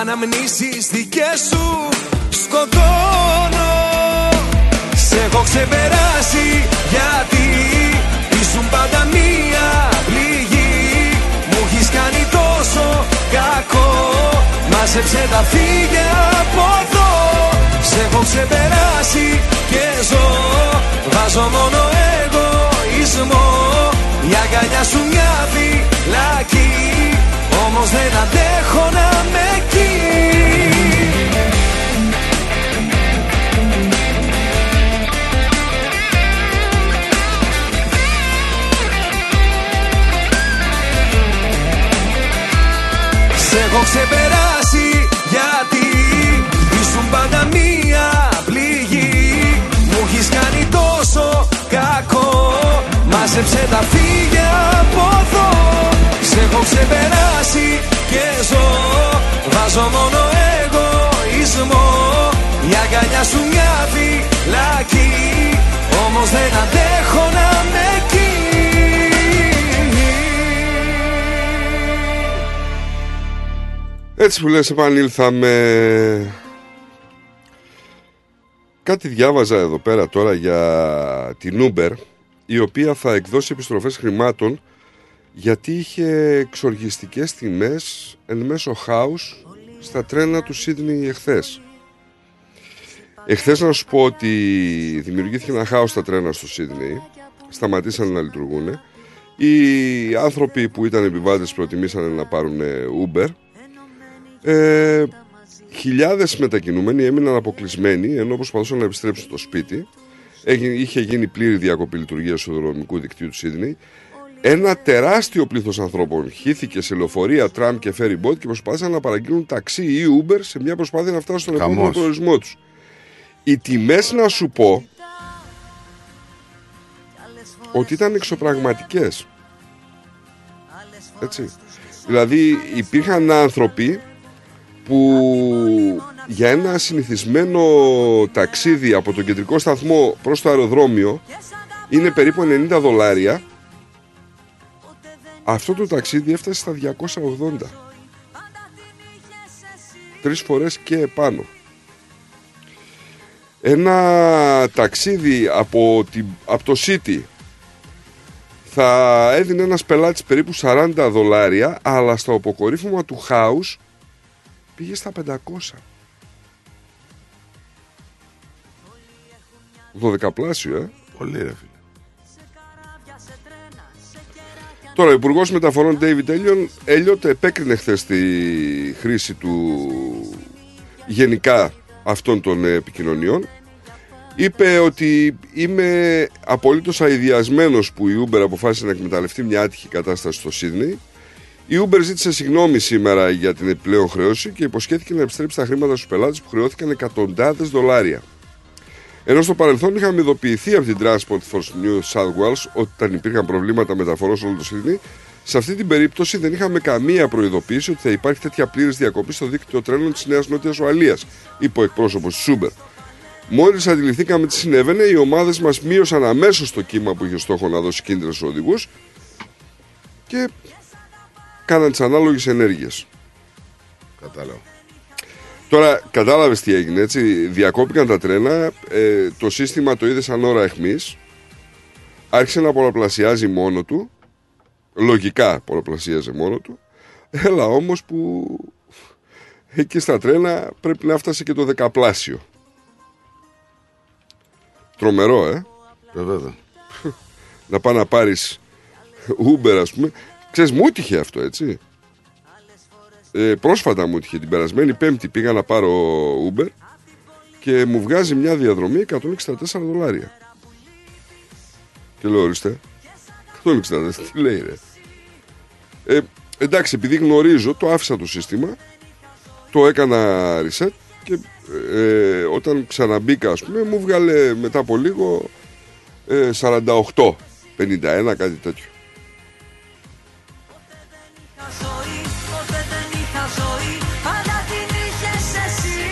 Αναμνήσεις δικές σου σκοτώνω. Σε έχω ξεπεράσει γιατί ήσουν πάντα μία πληγή. Μου έχεις κάνει τόσο κακό. Μάζεψε τα φύγε από εδώ. Σε έχω ξεπεράσει και ζω. Βάζω μόνο εγωισμό. Η αγκαλιά σου μια φυλακή. Όμως δεν αντέχω να με εκεί ξεπεράσει γιατί ήσουν πάντα μία πληγή. Μου έχεις κάνει τόσο κακό Μάζεψε τα φύγε από εδώ. Σε έχω ξεπεράσει και ζω Βάζω μόνο εγωισμό. Η αγκαλιά σου μια φυλακή Όμως δεν αντέχω να με Έτσι που λες επανήλθαμε Κάτι διάβαζα εδώ πέρα τώρα για την Uber η οποία θα εκδώσει επιστροφές χρημάτων γιατί είχε εξοργιστικές τιμές εν μέσω χάους στα τρένα του Σίδνη εχθές. Εχθές να σου πω ότι δημιουργήθηκε ένα χάος στα τρένα στο Σίδνη, σταματήσαν να λειτουργούν. Οι άνθρωποι που ήταν επιβάτες προτιμήσαν να πάρουν Uber ε, Χιλιάδες μετακινούμενοι έμειναν αποκλεισμένοι ενώ προσπαθούσαν να επιστρέψουν στο σπίτι. Έγινε, είχε γίνει πλήρη διακοπή λειτουργίας του δρομικού δικτύου του Σίδνεϊ. Ένα τεράστιο πλήθος ανθρώπων χύθηκε σε λεωφορεία, τραμ και ferry boat και προσπάθησαν να παραγγείλουν ταξί ή Uber σε μια προσπάθεια να φτάσουν στον επόμενο Χαμός. προορισμό τους. Οι τιμές, να σου πω, ότι ήταν εξωπραγματικές. Έτσι. Δηλαδή υπήρχαν άνθρωποι που για ένα συνηθισμένο ταξίδι από τον κεντρικό σταθμό προς το αεροδρόμιο είναι περίπου 90 δολάρια αυτό το ταξίδι έφτασε στα 280 τρεις φορές και επάνω. Ένα ταξίδι από, την, από το City θα έδινε ένας πελάτης περίπου 40 δολάρια αλλά στο αποκορύφωμα του χάους πήγε στα 500 12 ε. Πολύ ρε φίλε. Τώρα, ο Υπουργός Μεταφορών David Elliot επέκρινε χθες τη χρήση του γενικά αυτών των επικοινωνιών. Είπε ότι είμαι απολύτως αειδιασμένος που η Uber αποφάσισε να εκμεταλλευτεί μια άτυχη κατάσταση στο Σίδνεϊ. Η Uber ζήτησε συγγνώμη σήμερα για την επιπλέον χρέωση και υποσχέθηκε να επιστρέψει τα χρήματα στους πελάτες που χρεώθηκαν εκατοντάδες δολάρια. Ενώ στο παρελθόν είχαμε ειδοποιηθεί από την Transport for New South Wales ότι όταν υπήρχαν προβλήματα μεταφορών σε όλο το Σίδνεϊ, σε αυτή την περίπτωση δεν είχαμε καμία προειδοποίηση ότι θα υπάρχει τέτοια πλήρης διακοπή στο δίκτυο τρένων της Νέας Νότιας Ουαλίας, είπε ο εκπρόσωπος της Uber. Μόλις αντιληφθήκαμε τι συνέβαινε, οι ομάδες μας μείωσαν αμέσως το κύμα που είχε στόχο να δώσει κίνητρα στους οδηγούς και κάναν τις ανάλογες ενέργειες. Κατάλαβα. Τώρα κατάλαβες τι έγινε, έτσι. Διακόπηκαν τα τρένα. ε, το σύστημα το είδε σαν ώρα αιχμής. Άρχισε να πολλαπλασιάζει μόνο του. Λογικά πολλαπλασίαζε μόνο του. Έλα όμως που εκεί στα τρένα πρέπει να φτάσει και το δεκαπλάσιο. Τρομερό, ε. Βέβαια. να πάει να πάρεις Uber, ας πούμε. Ξέρεις, μου έτυχε αυτό, έτσι. Ε, πρόσφατα μου έτυχε την περασμένη Πέμπτη πήγα να πάρω Uber και μου βγάζει μια διαδρομή 164 δολάρια. Και λέω, ορίστε. 164, τι λέει, ρε. Ε, εντάξει, επειδή γνωρίζω, το άφησα το σύστημα, το έκανα reset και ε, όταν ξαναμπήκα, ας πούμε, μου βγάλε μετά από λίγο ε, 48, 51, κάτι τέτοιο. Ζωή, ποτέ δεν είχα ζωή, αλλά την είχες εσύ.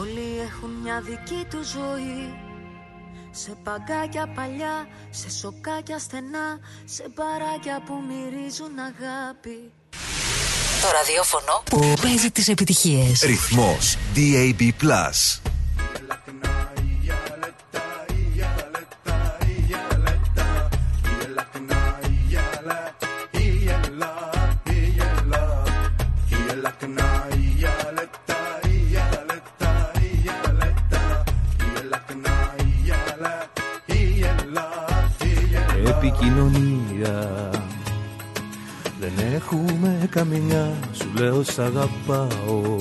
Όλοι έχουν μια δική τους ζωή Σε παγκάκια παλιά, σε σοκάκια στενά Σε μπαράκια που μυρίζουν αγάπη Το ραδιόφωνο που παίζει τις επιτυχίες. Ρυθμός DAB+. Επικοινωνία. Δεν έχουμε καμιά Σου λέω σ' αγαπάω.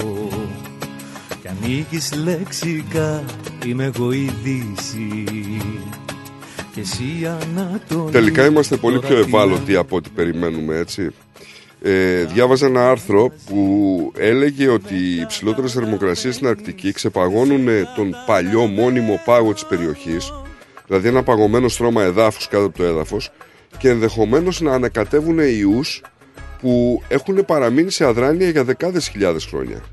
Κι ανήκεις λεξικά Είμαι εγώ η Δύση. Και εσύ Ανατολή. Τελικά είμαστε πολύ πιο Τώρα ευάλωτοι από ό,τι περιμένουμε, έτσι. Ε, διάβαζα ένα άρθρο που έλεγε ότι οι υψηλότερες θερμοκρασίες στην Αρκτική ξεπαγώνουν ε, τον παλιό μόνιμο πάγο της περιοχής, δηλαδή ένα παγωμένο στρώμα εδάφους κάτω από το έδαφος και ενδεχομένως να ανακατεύουν ιούς που έχουν παραμείνει σε αδράνεια για δεκάδες χιλιάδες χρόνια.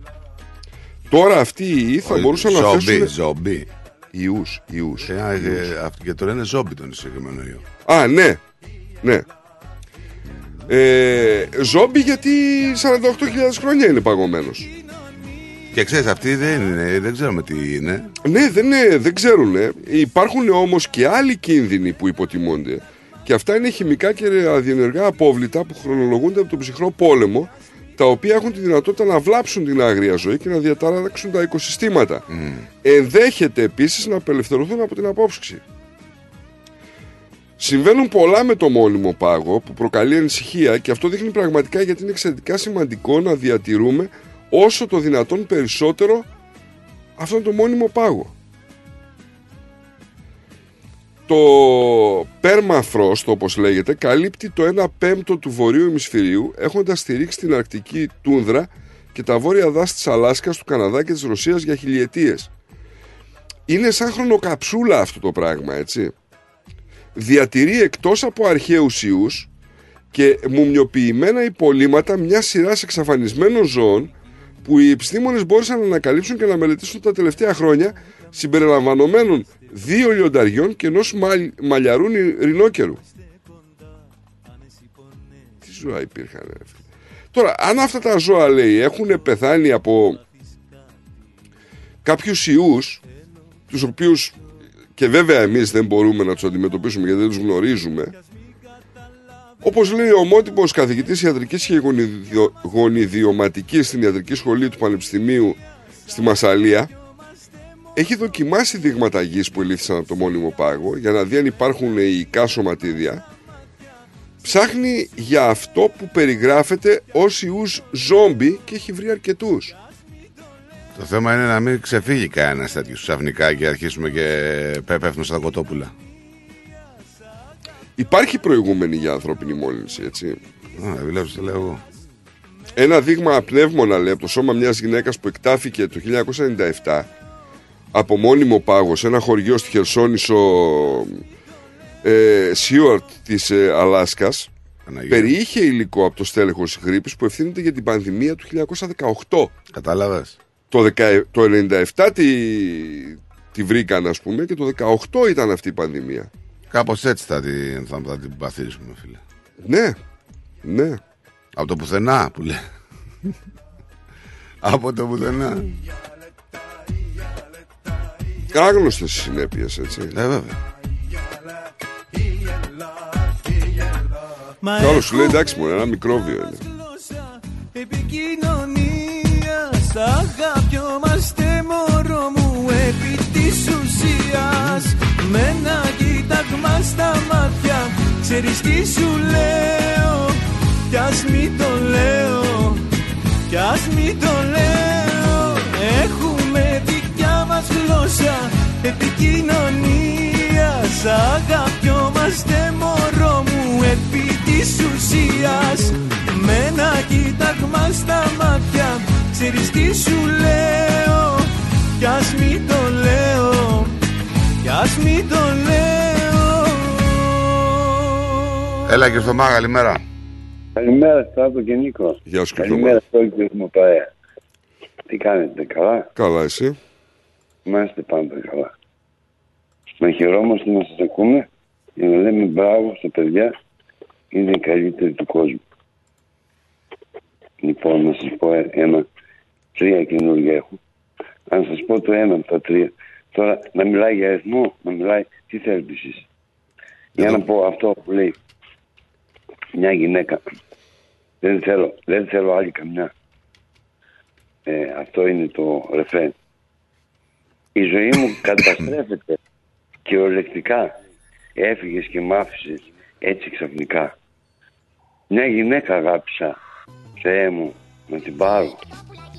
Τώρα αυτοί οι ιοί θα Όχι, μπορούσαν να ζόμπι, θέσουν... Ζόμπι. Ιούς, ιούς. Ε, α, ε, αυτό και το λένε ζόμπι τον συγκεκριμένο ιό. Α, ναι. Ναι. Ε, ζόμπι γιατί 48.000 χρόνια είναι παγωμένος. Και ξέρεις, αυτοί δεν, είναι, δεν ξέρουμε τι είναι. Ναι, δεν, είναι, δεν ξέρουν. Υπάρχουν όμως και άλλοι κίνδυνοι που υποτιμώνται. Και αυτά είναι χημικά και αδιενεργά απόβλητα που χρονολογούνται από τον ψυχρό πόλεμο, τα οποία έχουν τη δυνατότητα να βλάψουν την άγρια ζωή και να διαταράξουν τα οικοσυστήματα. Ενδέχεται επίσης να απελευθερωθούν από την απόψυξη. Συμβαίνουν πολλά με το μόνιμο πάγο που προκαλεί ανησυχία και αυτό δείχνει πραγματικά γιατί είναι εξαιρετικά σημαντικό να διατηρούμε όσο το δυνατόν περισσότερο αυτόν τον μόνιμο πάγο. Το permafrost όπως λέγεται καλύπτει το 1 πέμπτο του βορείου ημισφαιρίου έχοντας στηρίξει την αρκτική τούνδρα και τα βόρεια δάση της Αλάσκας, του Καναδά και της Ρωσίας για χιλιετίες. Είναι σαν χρονοκαψούλα αυτό το πράγμα έτσι. Διατηρεί εκτός από αρχαίους ιούς και μουμιοποιημένα υπολείμματα μια σειράς εξαφανισμένων ζώων που οι επιστήμονες μπόρεσαν να ανακαλύψουν και να μελετήσουν τα τελευταία χρόνια συμπεριλαμβανομένων δύο λιονταριών και ενός μαλ, μαλλιαρού νι- ρινόκερου. Τι ζώα υπήρχαν. ρε φίλε. Τώρα, αν αυτά τα ζώα λέει έχουν πεθάνει από κάποιους ιούς τους οποίους και βέβαια εμείς δεν μπορούμε να τους αντιμετωπίσουμε γιατί δεν τους γνωρίζουμε Όπως λέει ο ομότυπος καθηγητής ιατρικής και γονιδιο- γονιδιωματικής στην ιατρική σχολή του Πανεπιστημίου στη Μασαλία, έχει δοκιμάσει δείγματα γης που ελήφθησαν από το μόνιμο πάγο για να δει αν υπάρχουν υλικά σωματίδια. Ψάχνει για αυτό που περιγράφεται ως ιούς ζόμπι και έχει βρει αρκετούς. Το θέμα είναι να μην ξεφύγει κανένας τέτοιος ξαφνικά και αρχίσουμε και πέφτουμε στα κοτόπουλα. Υπάρχει προηγούμενη για ανθρώπινη μόλυνση, έτσι. Α, βλέπεις, το λέω εγώ. Ένα δείγμα πνεύμονα λέει από το σώμα μιας γυναίκας που εκτάφηκε το 1997 από μόνιμο πάγος σε ένα χωριό στη Χερσόνησο ε, Σιούαρτ της ε, Αλάσκας περιείχε υλικό από το στέλεχος γρήπης που ευθύνεται για την πανδημία του 1918. Κατάλαβες. Το, 10 το 97 τη, τη βρήκαν ας πούμε και το 18 ήταν αυτή η πανδημία. Κάπως έτσι θα την, θα, θα την παθήσουμε, φίλε. Ναι, ναι. Από το πουθενά που λέει. Από το πουθενά. Άγνωστες συνέπειες έτσι. Ε, βέβαια. Κι άλλο σου λέει εντάξει μου, ένα μικρόβιο είναι. Επικοινωνίας Αγαπιόμαστε μωρό μου επί της ουσίας Με ένα κοίταγμα στα μάτια Ξέρεις τι σου λέω. Κι ας μη το λέω Κι ας μη το λέω. Έχουμε δικιά μας γλώσσα Επικοινωνίας. Αγαπιόμαστε μωρό μου επί της ουσίας. Με ένα κοίταγμα στα μάτια Ξέρεις τι σου λέω Κι ας μη το λέω Κι ας μη το λέω Έλα και στο Μάγα, καλημέρα. Καλημέρα, Στράτο και Νίκο. Γεια σου Καλημέρα σε όλη την μου παρέα. Τι κάνετε, καλά; Καλά εσύ; Είμαστε πάντα καλά. Να χαιρόμαστε να σας ακούμε για να λέμε μπράβο στα παιδιά. Είναι οι καλύτεροι του κόσμου. Λοιπόν, να σας πω ένα, τρία καινούργια έχω. Αν σας πω το ένα από τα τρία. Τώρα, να μιλάει για αριθμό, να μιλάει, τι θέλετε εσείς. Για να πω αυτό που λέει μια γυναίκα. Δεν θέλω, δεν θέλω άλλη καμιά. Ε, αυτό είναι το ρεφρέν. Η ζωή μου καταστρέφεται και ολεκτικά έφυγες και μ' άφησες έτσι ξαφνικά. Μια γυναίκα αγάπησα, Θεέ μου, να την πάρω.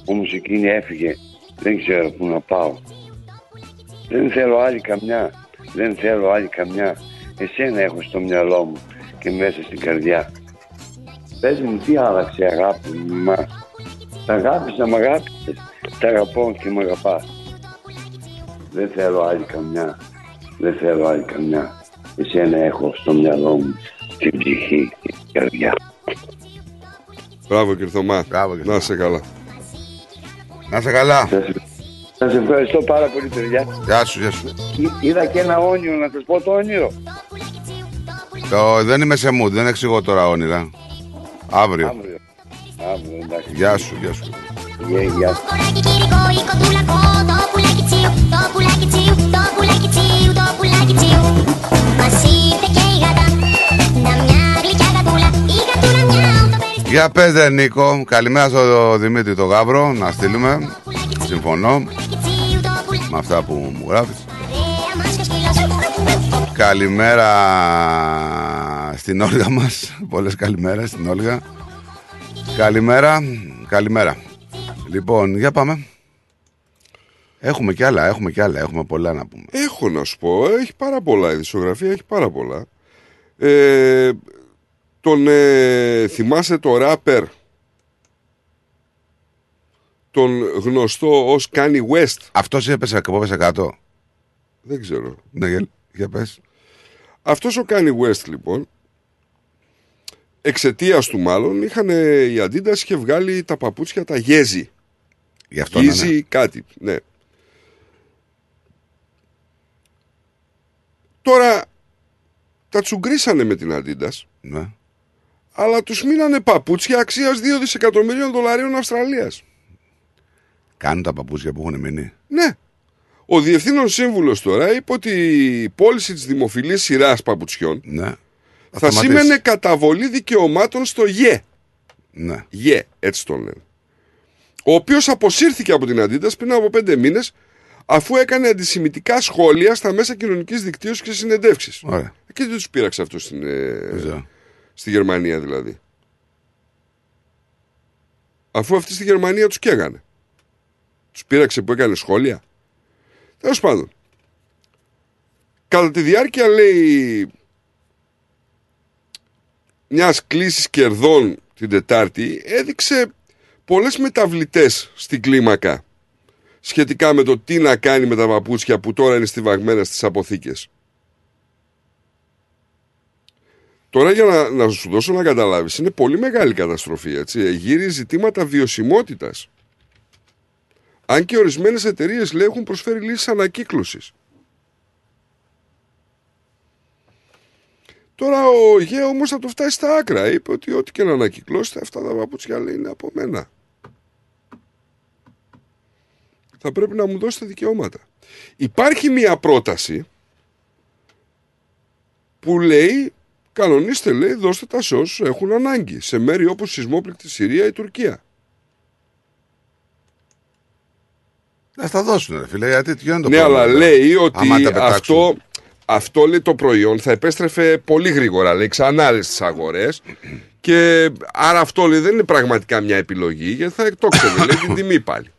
Όμως εκείνη έφυγε, δεν ξέρω πού να πάω. Δεν θέλω άλλη καμιά, δεν θέλω άλλη καμιά. Εσένα έχω στο μυαλό μου και μέσα στην καρδιά. Πες μου τι άλλαξε αγάπη μου μα. Τα αγάπησα, μ' αγάπησες. Τα αγαπώ και μ' αγαπάς. Δεν θέλω άλλη καμιά. Δεν θέλω άλλη καμιά. Εσένα έχω στο μυαλό μου την ψυχή και την καρδιά. Μπράβο κύριε Θωμά. Να είσαι καλά. Να είσαι καλά. Σας ευχαριστώ πάρα πολύ παιδιά. Γεια σου, γεια σου. Εί- Είδα και ένα όνειρο, να σας πω το όνειρο. Το, δεν είμαι σε mood, δεν εξηγώ τώρα όνειρα. Αύριο. Αύριο. Αύριο, εντάξει. Γεια σου, γεια σου. Γεια, γεια. Για πες ρε Νίκο, καλημέρα στο Δημήτρη το Γάβρο, να στείλουμε. Συμφωνώ με αυτά που μου γράφεις. Καλημέρα στην Όλγα μας. Πολλές καλημέρες στην Όλγα. Καλημέρα, καλημέρα. Λοιπόν, για πάμε. Έχουμε κι άλλα, έχουμε κι άλλα, έχουμε πολλά να πούμε. Έχω να σου πω, έχει πάρα πολλά. Η δισογραφία έχει πάρα πολλά. Ε, τον ε, θυμάσαι το ράπερ τον γνωστό ως Kanye West. Αυτός έπεσε, έπεσε κάτω. Δεν ξέρω. Ναι, για, για πες. Αυτός ο Kanye West λοιπόν εξαιτίας του μάλλον είχαν η Adidas είχε βγάλει τα παπούτσια τα Yeezy. Γι' αυτό να Yeezy είναι. κάτι, ναι. Τώρα τα τσουγκρίσανε με την Adidas. Ναι. Αλλά τους μείνανε παπούτσια αξίας 2 δισεκατομμυρίων δολαρίων Αυστραλίας. Κάνουν τα παπούτσια που έχουν μείνει. Ναι. Ο διευθύνων σύμβουλος τώρα είπε ότι η πώληση της δημοφιλής σειράς παπουτσιών ναι. θα σταματήσει. σήμαινε καταβολή δικαιωμάτων στο ΓΕ. Ναι. ΓΕ, έτσι τον λένε. Ο οποίος αποσύρθηκε από την Αντίτας πριν από πέντε μήνες αφού έκανε αντισημιτικά σχόλια στα μέσα κοινωνικής δικτύωσης και συνεντεύξεις. Ωραία. Και δεν τους πείραξε αυτός στην, ε, ξέρω. Στη Γερμανία δηλαδή. Αφού αυτοί στη Γερμανία τους καίγανε. Τους πείραξε που έκανε σχόλια. Τέλος πάντων. Κατά τη διάρκεια λέει μιας κλίσης κερδών την Τετάρτη έδειξε πολλές μεταβλητές στην κλίμακα σχετικά με το τι να κάνει με τα παπούτσια που τώρα είναι στιβαγμένα στις αποθήκες. Τώρα για να, να σου δώσω να καταλάβεις, είναι πολύ μεγάλη καταστροφή, έτσι. Γύρει ζητήματα βιωσιμότητας. Αν και ορισμένες εταιρείες λέει έχουν προσφέρει λύσεις ανακύκλωσης. Τώρα ο Γέ όμως θα το φτάσει στα άκρα. Είπε ότι ό,τι και να ανακυκλώσετε, αυτά τα παπούτσια λέει είναι από μένα. Θα πρέπει να μου δώσετε δικαιώματα. Υπάρχει μια πρόταση που λέει κανονίστε λέει δώστε τα σε όσους έχουν ανάγκη σε μέρη όπως σεισμόπληκτη Συρία ή Τουρκία. Να στα δώσουν, ρε φίλε, γιατί τι είναι το ναι, πρόβλημα, αλλά τώρα. λέει ότι Άμα τα πετάξουν. αυτό, αυτό λέει το προϊόν θα επέστρεφε πολύ γρήγορα, λέει ξανά στι αγορές. Και άρα αυτό λέει δεν είναι πραγματικά μια επιλογή, γιατί θα εκτόξευε λέει, την τιμή πάλι.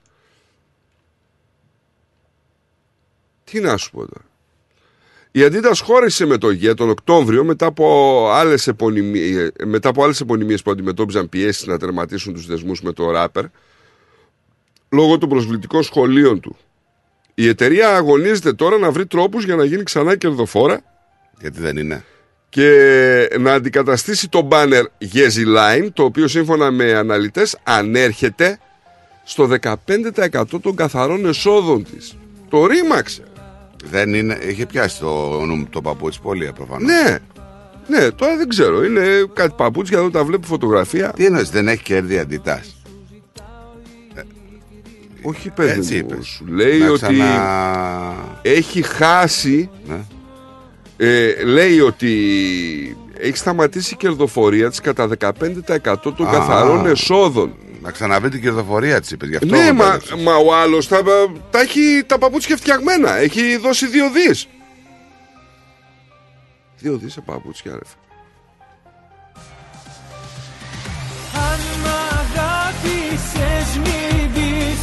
Τι να σου πω τώρα. Η Adidas χώρισε με το ΓΕ τον Οκτώβριο μετά από άλλες, επωνυμίες, μετά από άλλες επωνυμίες που αντιμετώπιζαν πιέσεις να τερματίσουν τους δεσμούς με το ράπερ λόγω των προσβλητικών σχολείων του. Η εταιρεία αγωνίζεται τώρα να βρει τρόπους για να γίνει ξανά κερδοφόρα Γιατί δεν είναι; και να αντικαταστήσει το banner Yeezy Line το οποίο σύμφωνα με αναλυτές ανέρχεται στο 15% των καθαρών εσόδων της. Το ρήμαξε. Δεν είναι. Είχε πιάσει το, νου- το παπούτσι πολύ προφανώς. Ναι. Ναι, τώρα δεν ξέρω. Είναι κάτι παπούτσια εδώ τα βλέπω φωτογραφία. Τι εννοείς, δεν έχει κέρδη αντιτάς; Όχι, παιδί Έτσι μου. είπες. Σου λέει Να ότι ξανα- έχει χάσει. Ναι. Ε, λέει ότι έχει σταματήσει η κερδοφορία της κατά 15% των Α. καθαρών εσόδων. Να ξαναβρει την κερδοφορία της, είπε. Γι' αυτό Ναι, με μα, μπέρδεψες. μα ο άλλος τα, τα έχει τα παπούτσια φτιαγμένα. Έχει δώσει δύο δις. Δύο δις σε παπούτσια, ρε. φίλε. Αν μ' αγάπησες μη δεις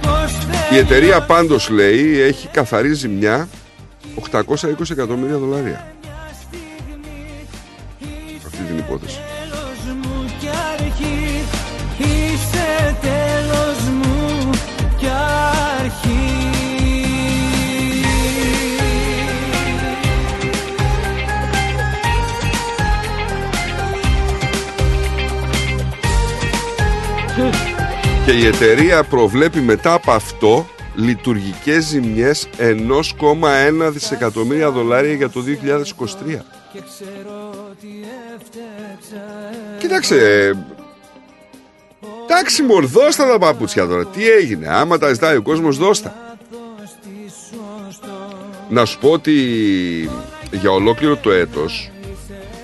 πως Η εταιρεία πάντως λέει έχει καθαρή ζημιά 820 εκατομμύρια δολάρια. Αυτή την υπόθεση. Τέλος μου κι αρχή Και η εταιρεία προβλέπει μετά από αυτό λειτουργικές ζημιές 1,1 δισεκατομμύρια δολάρια για το 2023. Και ξέρω ότι έφτεξα Κοίταξε. Ε, Εντάξει, μωρ, δώστα τα παπούτσια τώρα. Τι έγινε, άμα τα ζητάει ο κόσμος, δώστα. Να σου πω ότι για ολόκληρο το έτος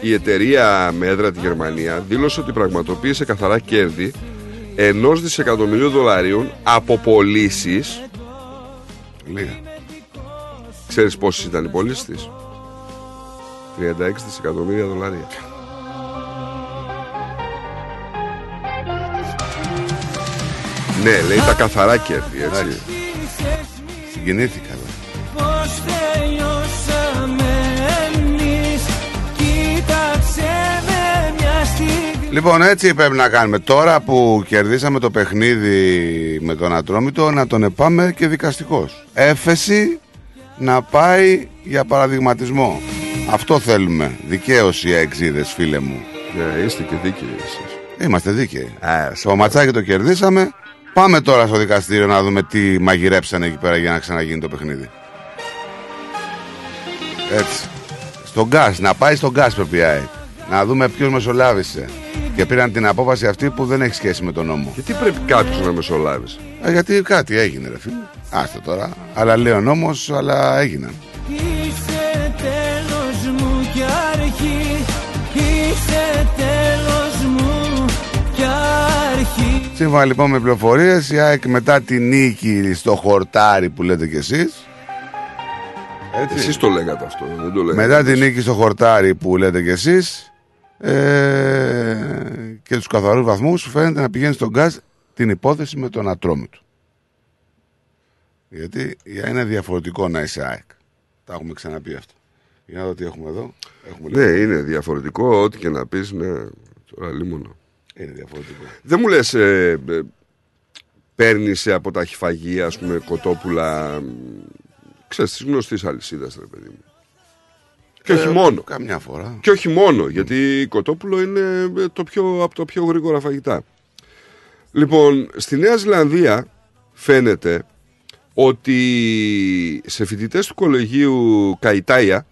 η εταιρεία με έδρα τη Γερμανία δήλωσε ότι πραγματοποίησε καθαρά κέρδη ενός δισεκατομμυρίου δολαρίων από πωλήσεις. Λίγα. Ξέρεις πόσες ήταν οι πωλήσεις της; 36 δισεκατομμύρια δολάρια Ναι, λέει τα καθαρά κέρδη, έτσι. Συγκινήθηκα. εδώ. Πως τελειώσαμε εμείς Κοίταξε με μια στιγμή Λοιπόν, έτσι πρέπει να κάνουμε. Τώρα που κερδίσαμε το παιχνίδι με τον Ατρόμητο, να τον πάμε και δικαστικός. Έφεση να πάει για παραδειγματισμό. Αυτό θέλουμε. Δικαίωση οι εξίδες, φίλε μου. Ναι, είστε και δίκαιοι εσείς. Είμαστε δίκαιοι. το ματσάκι το κερδίσαμε. Πάμε τώρα στο δικαστήριο να δούμε τι μαγειρέψανε εκεί πέρα για να ξαναγίνει το παιχνίδι. Έτσι. Στον γκάς, να πάει στον γκάς πρέπει η ΑΕΚ. Να δούμε ποιος μεσολάβησε. Και πήραν την απόφαση αυτή που δεν έχει σχέση με τον νόμο. Γιατί πρέπει κάποιος να μεσολάβει. Ε, γιατί κάτι έγινε, ρε φίλε. Άστο τώρα. Αλλά λέει ο νόμος, αλλά έγιναν. Είσαι τέλος μου κι αρχή Είσαι τέλος μου κι αρχή Σύμφωνα λοιπόν με πληροφορίες, η ΑΕΚ μετά τη νίκη στο χορτάρι που λέτε κι εσείς. Εσείς το λέγατε αυτό, δεν το λέγατε. Μετά τη νίκη στο χορτάρι που λέτε κι εσείς ε, και τους καθαρούς βαθμούς φαίνεται να πηγαίνει στον γκάζ την υπόθεση με τον ατρόμητο. Γιατί για είναι διαφορετικό να είσαι ΑΕΚ. Τα έχουμε ξαναπεί αυτό. Για να δω τι έχουμε εδώ. Έχουμε Ναι, είναι διαφορετικό, ό,τι και να πεις, ναι, τώρα λίμωνο. Είναι διαφορετικό. Δεν μου λες, ε, ε, παίρνεις από τα χυφαγεία, ας πούμε, κοτόπουλα, μ, ξέρεις, της γνωστής αλυσίδας, ρε παιδί μου. Και Ε, όχι μόνο. Καμιά φορά. Και όχι μόνο, γιατί η κοτόπουλο είναι ε, το πιο, από το πιο γρήγορα φαγητά. Λοιπόν, στη Νέα Ζηλανδία φαίνεται ότι σε φοιτητές του κολεγίου Καϊτάια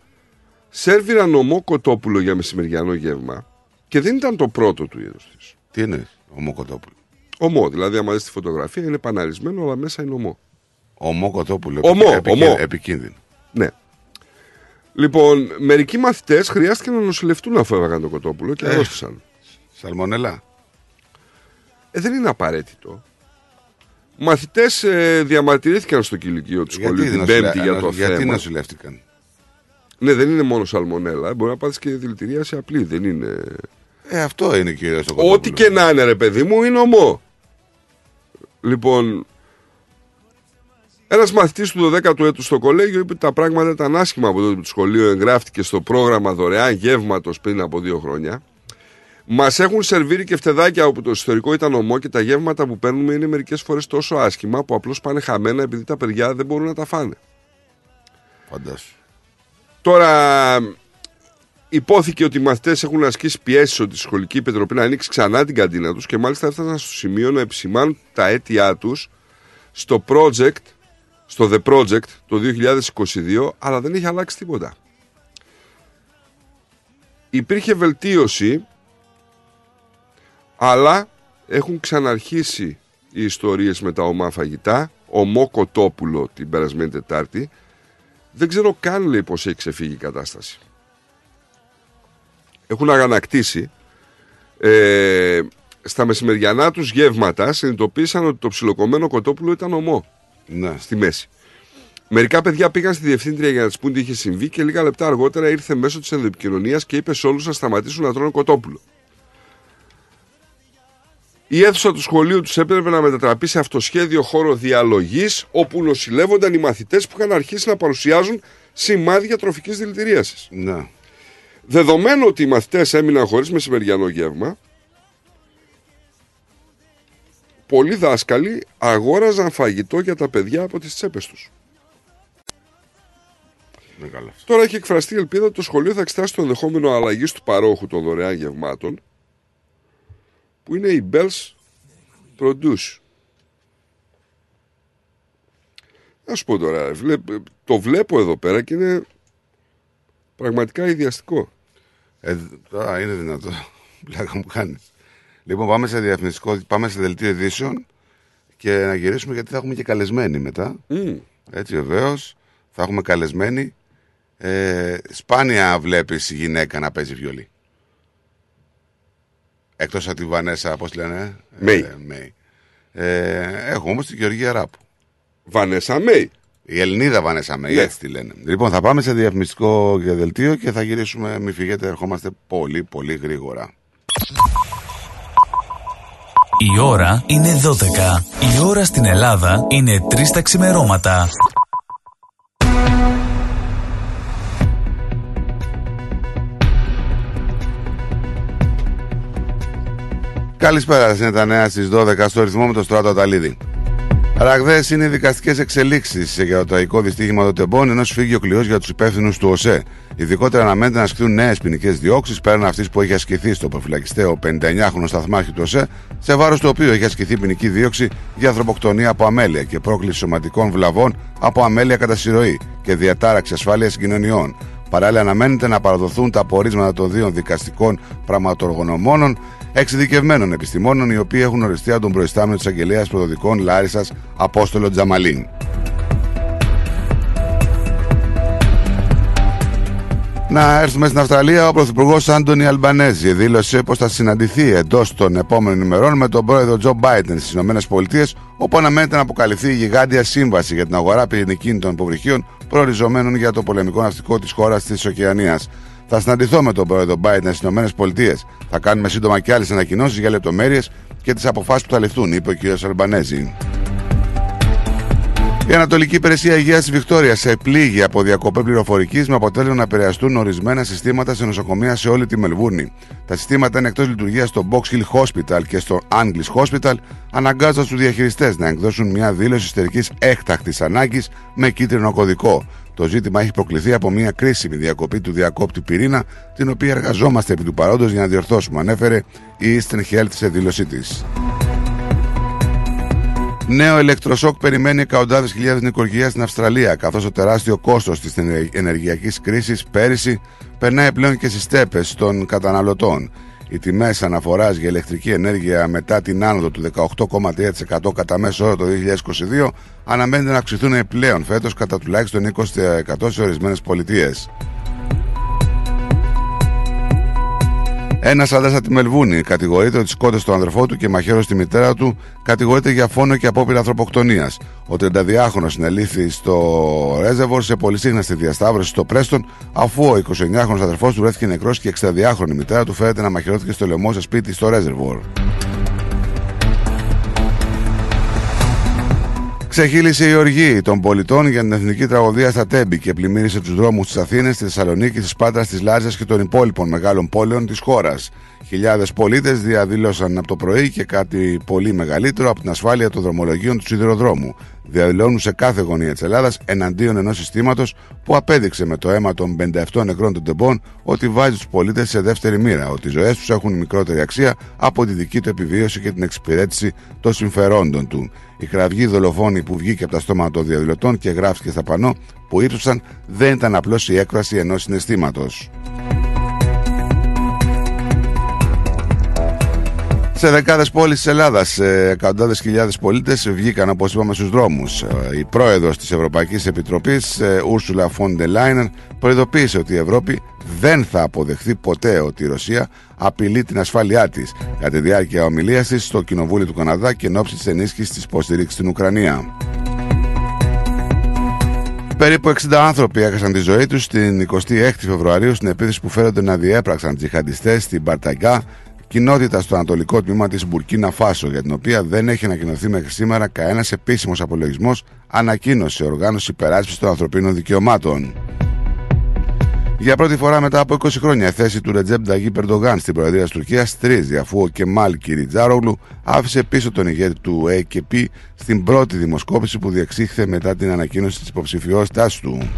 σερβίραν ομό κοτόπουλο για μεσημεριανό γεύμα και δεν ήταν το πρώτο του είδου της. Τι είναι, ομό κοτόπουλο. Ομό, δηλαδή, άμα δεις τη φωτογραφία, είναι παναρισμένο, αλλά μέσα είναι ομό. Ομό κοτόπουλο. Ομό, επικίνδυνο. ομό. Επικίνδυνο. Ναι. Λοιπόν, μερικοί μαθητές χρειάστηκε να νοσηλευτούν αφού έβαγαν το κοτόπουλο και Ε. αρρώστησαν. Σαλμονέλα. Ε, δεν είναι απαραίτητο. Μαθητές ε, διαμαρτυρήθηκαν στο κηλικείο του σχολείου την νοσηλε- Πέμπτη για το νο- γιατί θέμα. νοσηλεύτηκαν; Ναι, δεν είναι μόνο σαλμονέλα. Μπορεί να πάθεις και δηλητηρίαση απλή. Δεν είναι. Ε, αυτό είναι κυρίω το κοτόπουλο. Ό,τι και να είναι, ρε παιδί μου, είναι ομό. Λοιπόν, ένας μαθητής του 12ου έτους στο κολέγιο είπε ότι τα πράγματα ήταν άσχημα από τότε που το σχολείο εγγράφτηκε στο πρόγραμμα δωρεάν γεύματος πριν από δύο χρόνια. Μας έχουν σερβίρει και φτεδάκια όπου το ιστορικό ήταν ομό και τα γεύματα που παίρνουμε είναι μερικές φορές τόσο άσχημα που απλώς πάνε χαμένα επειδή τα παιδιά δεν μπορούν να τα φάνε. Φαντάσου. Τώρα, υπόθηκε ότι οι μαθητές έχουν ασκήσει πιέσεις ότι η σχολική επιτροπή να ανοίξει ξανά την καντίνα τους και μάλιστα έφτασαν στο σημείο να επισημάνουν τα αίτια τους στο project, στο The Project το 2022, αλλά δεν έχει αλλάξει τίποτα. Υπήρχε βελτίωση, αλλά έχουν ξαναρχίσει οι ιστορίες με τα ομά φαγητά, ομό κοτόπουλο την περασμένη Τετάρτη, δεν ξέρω καν λέει πως έχει ξεφύγει η κατάσταση. Έχουν αγανακτήσει. Ε, στα μεσημεριανά τους γεύματα συνειδητοποίησαν ότι το ψιλοκομμένο κοτόπουλο ήταν ομό. Ναι. Στη μέση. Μερικά παιδιά πήγαν στη διευθύντρια για να της πούν τι είχε συμβεί και λίγα λεπτά αργότερα ήρθε μέσω της ενδοεπικοινωνίας και είπε σε όλους να σταματήσουν να τρώνε κοτόπουλο. Η αίθουσα του σχολείου τους έπρεπε να μετατραπεί σε αυτοσχέδιο χώρο διαλογής, όπου νοσηλεύονταν οι μαθητές που είχαν αρχίσει να παρουσιάζουν σημάδια τροφικής δηλητηρίασης. Ναι. Δεδομένου ότι οι μαθητές έμειναν χωρίς μεσημεριανό γεύμα, πολλοί δάσκαλοι αγόραζαν φαγητό για τα παιδιά από τις τσέπες τους. Ναι, καλά. Τώρα έχει εκφραστεί η ελπίδα ότι το σχολείο θα εξετάσει το ενδεχόμενο αλλαγής του παρόχου των δωρεάν γευμάτων, που είναι η Bells Produce. Να σου πω τώρα, ρε, βλέπ- το βλέπω εδώ πέρα και είναι πραγματικά ιδιαστικό. Ε, τώρα είναι δυνατό. Πλάκα μου κάνεις. Λοιπόν, πάμε σε διαφημιστικό, πάμε σε δελτίο ειδήσεων και να γυρίσουμε γιατί θα έχουμε και καλεσμένοι μετά. Έτσι βεβαίως. Θα έχουμε καλεσμένοι. Ε, σπάνια βλέπεις γυναίκα να παίζει βιολί. Εκτός από τη Βανέσα, πώς λένε. Μέη. Ε, Μέη. Ε, έχουμε όμως τη Γεωργία Ράπου. Βανέσα Μέη. Η Ελληνίδα Βανέσα Μέη, Ναι. έτσι τη λένε. Λοιπόν, θα πάμε σε διαφημιστικό και δελτίο και θα γυρίσουμε. Μην φύγετε, ερχόμαστε πολύ, πολύ γρήγορα. Η ώρα είναι 12. Η ώρα στην Ελλάδα είναι 3 τα ξημερώματα. Καλησπέρα, είναι τα νέα στις 12 στο ρυθμό με το Στράτο Αταλίδη. Ραγδαίε είναι οι δικαστικές εξελίξεις για το τραγικό δυστύχημα των τεμπών, ενός φύγει ο κλειός για τους υπεύθυνους του ΟΣΕ. Ειδικότερα αναμένεται να ασκηθούν νέες ποινικές διώξεις πέραν αυτής που έχει ασκηθεί στο προφυλακιστέο 59χρονο σταθμάρχη του ΟΣΕ, σε βάρος του οποίου έχει ασκηθεί ποινική δίωξη για ανθρωποκτονία από αμέλεια και πρόκληση σωματικών βλαβών από αμέλεια κατά συρροή και διατάραξη ασφάλειας συγκοινωνιών. Παράλληλα, αναμένεται να παραδοθούν τα απορίσματα των δύο δικαστικών πραγματοργονομόνων εξειδικευμένων επιστημόνων, οι οποίοι έχουν οριστεί από τον προϊστάμενο της Αγγελίας Προδοτικών Λάρισας Απόστολο Τζαμαλίν. Να έρθουμε στην Αυστραλία. Ο Πρωθυπουργός Άντωνι Αλμπανέζη δήλωσε πως θα συναντηθεί εντός των επόμενων ημερών με τον πρόεδρο Τζο Μπάιντεν στις ΗΠΑ, όπου αναμένεται να αποκαλυφθεί η γιγάντια σύμβαση για την αγορά πυρηνικών υποβρυχίων προοριζομένων για το πολεμικό ναυτικό της χώρας της Οκεανίας. Θα συναντηθώ με τον πρόεδρο Biden στις ΗΠΑ. Θα κάνουμε σύντομα και άλλες ανακοινώσεις για λεπτομέρειες και τις αποφάσεις που θα ληφθούν, είπε ο κ. Αλμπανέζη. Η Ανατολική Υπηρεσία Υγείας της Βικτόριας σε πλήγει από διακοπές πληροφορικής με αποτέλεσμα να επηρεαστούν ορισμένα συστήματα σε νοσοκομεία σε όλη τη Μελβούρνη. Τα συστήματα είναι εκτός λειτουργίας στο Box Hill Hospital και στο Anglis Hospital, αναγκάζοντας τους διαχειριστές να εκδώσουν μια δήλωση ιστερική έκτακτης ανάγκης με κίτρινο κωδικό. Το ζήτημα έχει προκληθεί από μια κρίσιμη διακοπή του διακόπτη πυρήνα, την οποία εργαζόμαστε επί του παρόντος για να διορθώσουμε, ανέφερε η Eastern Health σε δήλωσή της. Νέο ηλεκτροσόκ περιμένει εκατοντάδες χιλιάδες νοικοκυριά στην Αυστραλία, καθώς το τεράστιο κόστος της ενεργειακής κρίσης πέρυσι περνάει πλέον και στις τέπε των καταναλωτών. Οι τιμές αναφοράς για ηλεκτρική ενέργεια μετά την άνοδο του 18,3% κατά μέσο όρο το 2022 αναμένεται να αυξηθούν επιπλέον φέτος κατά τουλάχιστον 20% σε ορισμένες πολιτείες. Ένα άντρα από τη Μελβούνη κατηγορείται ότι σκότωσε τον αδερφό του και μαχαίρωσε τη μητέρα του. Κατηγορείται για φόνο και απόπειρα ανθρωποκτονίας. Ο 32χρονο συνελήφθη στο Ρέζεβορ σε πολυσύχναστη διασταύρωση στο Πρέστον, αφού ο 29χρονο αδερφός του βρέθηκε νεκρός και η 62χρονη μητέρα του φέρεται να μαχαιρώθηκε στο λαιμό σε σπίτι στο Ρέζερβορ. Ξεχύλισε η οργή των πολιτών για την εθνική τραγωδία στα Τέμπη και πλημμύρισε τους δρόμους της Αθήνας, τη Θεσσαλονίκη, της Πάτρας, της Λάζας και των υπόλοιπων μεγάλων πόλεων της χώρας. Χιλιάδες πολίτες διαδήλωσαν από το πρωί και κάτι πολύ μεγαλύτερο από την ασφάλεια των δρομολογίων του σιδηροδρόμου. Διαδηλώνουν σε κάθε γωνία της Ελλάδας εναντίον ενός συστήματος που απέδειξε με το αίμα των 57 νεκρών των τεμπών ότι βάζει τους πολίτες σε δεύτερη μοίρα, ότι οι ζωές τους έχουν μικρότερη αξία από τη δική του επιβίωση και την εξυπηρέτηση των συμφερόντων του. Η κραυγή δολοφόνη που βγήκε από τα στόματα των διαδηλωτών και γράφτηκε στα πανό που ύψωσαν δεν ήταν απλώς η έκφραση ενός συναισθήματος. Σε δεκάδες πόλεις της Ελλάδας, εκατοντάδες χιλιάδες πολίτες βγήκαν, όπως είπαμε, στους δρόμους. Η πρόεδρος της Ευρωπαϊκής Επιτροπής, Ursula von der Leyen, προειδοποίησε ότι η Ευρώπη δεν θα αποδεχθεί ποτέ ότι η Ρωσία απειλεί την ασφάλειά της κατά τη διάρκεια ομιλίας της στο Κοινοβούλιο του Καναδά και εν ώψη της ενίσχυσης της υποστήριξη στην Ουκρανία. Περίπου 60 άνθρωποι έχασαν τη ζωή τους την 26η Φεβρουαρίου στην επίθεση που φέρονται να διέπραξαν τζιχαντιστές στην Παρταγκά, κοινότητα στο ανατολικό τμήμα της Μπουρκίνα Φάσο, για την οποία δεν έχει ανακοινωθεί μέχρι σήμερα κανένας επίσημος απολογισμός, ανακοίνωσε οργάνωση υπεράσπισης των ανθρωπίνων δικαιωμάτων. Για πρώτη φορά μετά από 20 χρόνια, η θέση του Ρετζέπ Νταγί Περντογάν στην Προεδρία της Τουρκίας τρίζει, αφού ο Κεμάλ Κιριτζάρογλου άφησε πίσω τον ηγέτη του ΑΚΠ στην πρώτη δημοσκόπηση που διεξήχθη μετά την ανακοίνωση της υποψηφιότητάς του.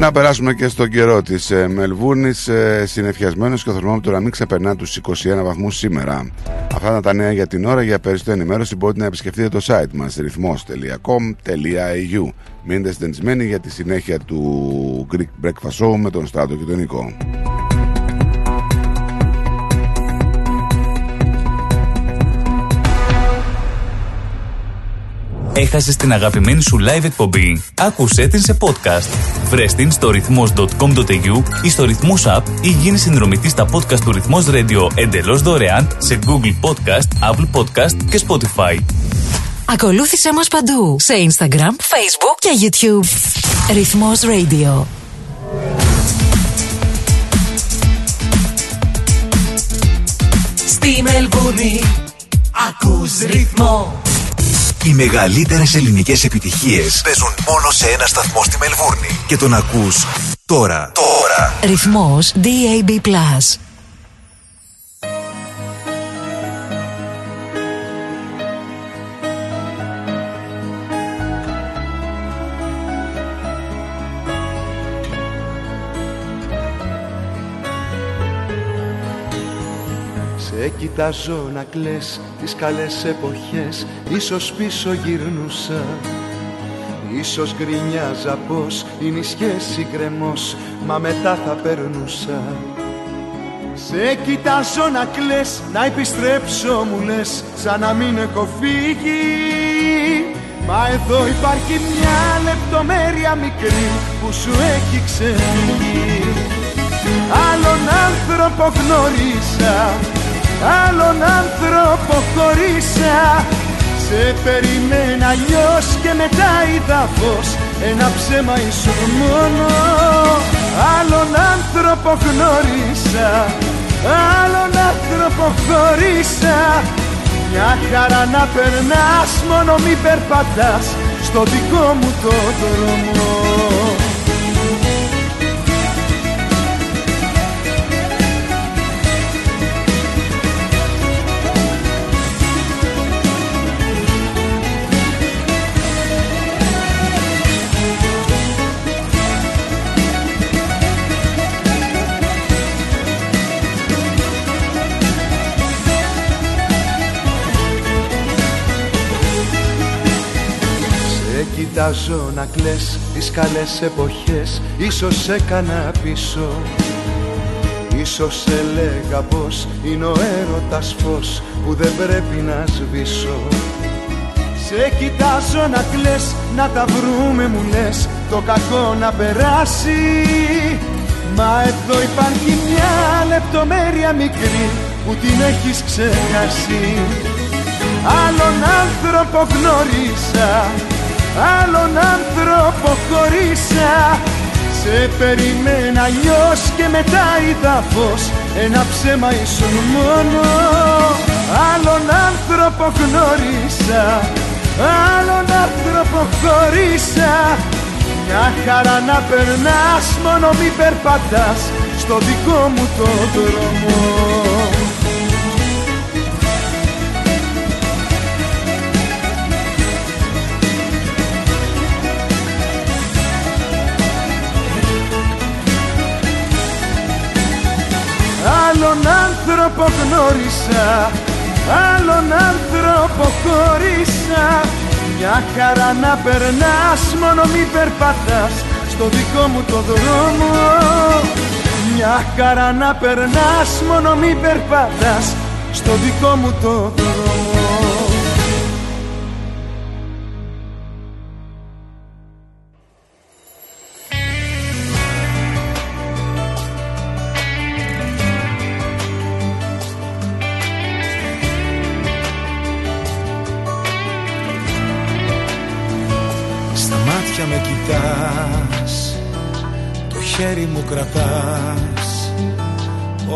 Να περάσουμε και στον καιρό της ε, Μελβούρνης. Ε, Συνεφιασμένος και ο θερμόμετρο να μην ξεπερνά τους 21 βαθμούς σήμερα. Αυτά ήταν τα νέα για την ώρα. Για περισσότερη ενημέρωση μπορείτε να επισκεφτείτε το site μας ρυθμό.com.au. Μείνετε συντονισμένοι για τη συνέχεια του Greek Breakfast Show με τον Στράτο και τον Νικό. Έχασες την αγαπημένη σου live εκπομπή; Άκουσέ την σε podcast. Βρες την στο ρυθμός.com.au ή στο ρυθμός app ή γίνει συνδρομητή στα podcast του ρυθμός radio εντελώς δωρεάν σε Google Podcast, Apple Podcast και Spotify. Ακολούθησέ μας παντού σε Instagram, Facebook και YouTube. Ρυθμός Radio. Στη Μελβούνι ακούς ρυθμό Οι μεγαλύτερες ελληνικές επιτυχίες παίζουν μόνο σε ένα σταθμό στη Μελβούρνη και τον ακούς τώρα. Τώρα. Ρυθμός DAB+. Κοιτάζω να κλαις τις καλές εποχές Ίσως πίσω γυρνούσα. Ίσως γκρινιάζα πως είναι η σχέση γκρεμός Μα μετά θα περνούσα. Σε κοιτάζω να κλαις Να επιστρέψω μου λες Σαν να μην έχω φύγει. Μα εδώ υπάρχει μια λεπτομέρεια μικρή Που σου έχει ξεφύγει. Άλλον άνθρωπο γνώρισα Άλλον άνθρωπο χωρίσα. Σε περιμένα αλλιώς και μετά είδα φως Ένα ψέμα ήσουν μόνο. Άλλον άνθρωπο γνώρισα Άλλον άνθρωπο χωρίσα. Μια χαρά να περνάς μόνο μη περπατάς. Στο δικό μου το δρόμο κοιτάζω να κλαις τις καλές εποχές. Ίσως έκανα πίσω Ίσως έλεγα πως είναι ο έρωτας φως που δεν πρέπει να σβήσω. Σε κοιτάζω να κλαις, να τα βρούμε μου λες το κακό να περάσει. Μα εδώ υπάρχει μια λεπτομέρεια μικρή που την έχεις ξεχάσει. Άλλον άνθρωπο γνώρισα, άλλον άνθρωπο χωρίσα. Σε περιμένα αλλιώς και μετά είδα φως. Ένα ψέμα ήσουν μόνο. Άλλον άνθρωπο γνώρισα, άλλον άνθρωπο χωρίσα. Μια χαρά να περνάς μόνο μη περπατάς. Στο δικό μου το δρόμο γνώρισα, άλλον άνθρωπο χώρισα. Μια χαρά να περνάς μόνο μη περπατάς στο δικό μου το δρόμο. Μια χαρά να περνάς μόνο μη περπατάς στο δικό μου το δρόμο κρατάς.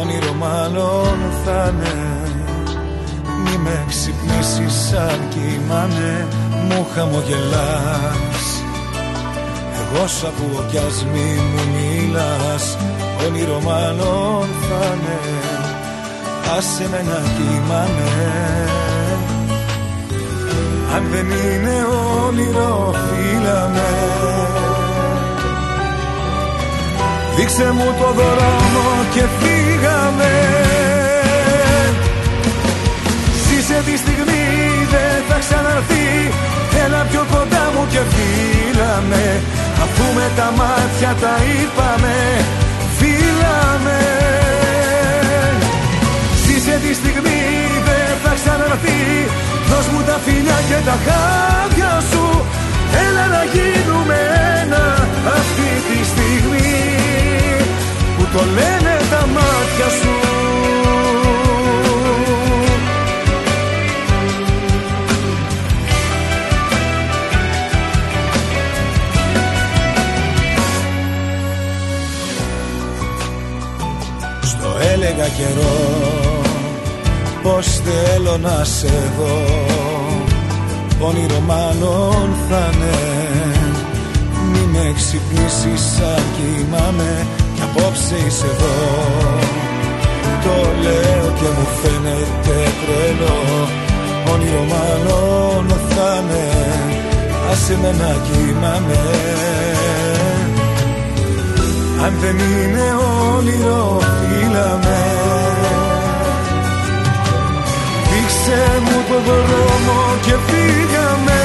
Όνειρο μάλλον θα Μη με ξυπνήσεις σαν κοιμάμαι Μου χαμογελάς. Εγώ σ' ακούω κι ας μη μου μιλάς. Όνειρο μάλλον θα Άσε με να κοιμάμαι Αν δεν είναι όνειρο φύλα Δείξε μου το δρόμο και φύγαμε. Ζήσε τη στιγμή δεν θα ξαναρθεί. Έλα πιο κοντά μου και φύλαμε. Αφού με τα μάτια τα είπαμε Φύλαμε. Ζήσε τη στιγμή δεν θα ξαναρθεί. Δώσ' μου τα φιλιά και τα χάδια σου. Έλα να γίνουμε ένα αυτή τη στιγμή. που το λένε τα μάτια σου. Στο έλεγα καιρό πως θέλω να σε δω. Όνειρο μάλλον θα Μη με ξυπνήσεις σαν κοιμάμαι κι απόψε είσαι εδώ. Το λέω και μου φαίνεται τρελό. Όνειρο μάλλον θα Άσε με να κοιμάμαι. Αν δεν είναι όνειρο φύλαμε. Δείξε μου το δρόμο και φύγαμε.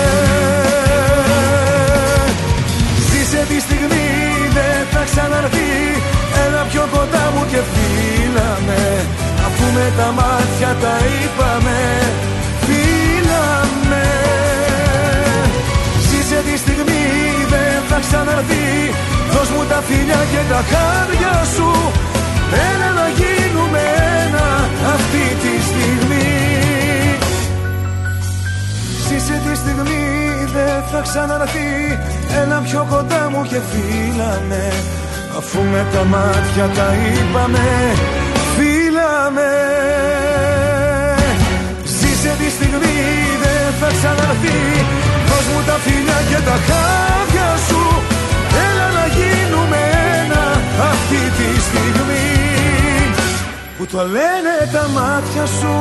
Ζήσε τη στιγμή δεν θα ξαναρθεί Έλα πιο κοντά μου και φύλαμε Αφού με τα μάτια τα είπαμε Φύλαμε Ζήσε τη στιγμή δεν θα ξαναρθεί. Δώσ' μου τα φιλιά και τα χάρια σου. Έλα να γίνουμε ένα αυτή τη στιγμή. Ζήσε τη στιγμή δεν θα ξαναρθεί. Έλα πιο κοντά μου και φύλαμε Αφού με τα μάτια τα είπαμε Φύλαμε. Ζήσε τη στιγμή δεν θα ξαναρθεί. Δώσ' μου τα φιλιά και τα χάδια σου. Έλα να γίνουμε ένα αυτή τη στιγμή. Που το λένε τα μάτια σου.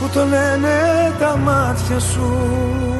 Που το λένε τα μάτια σου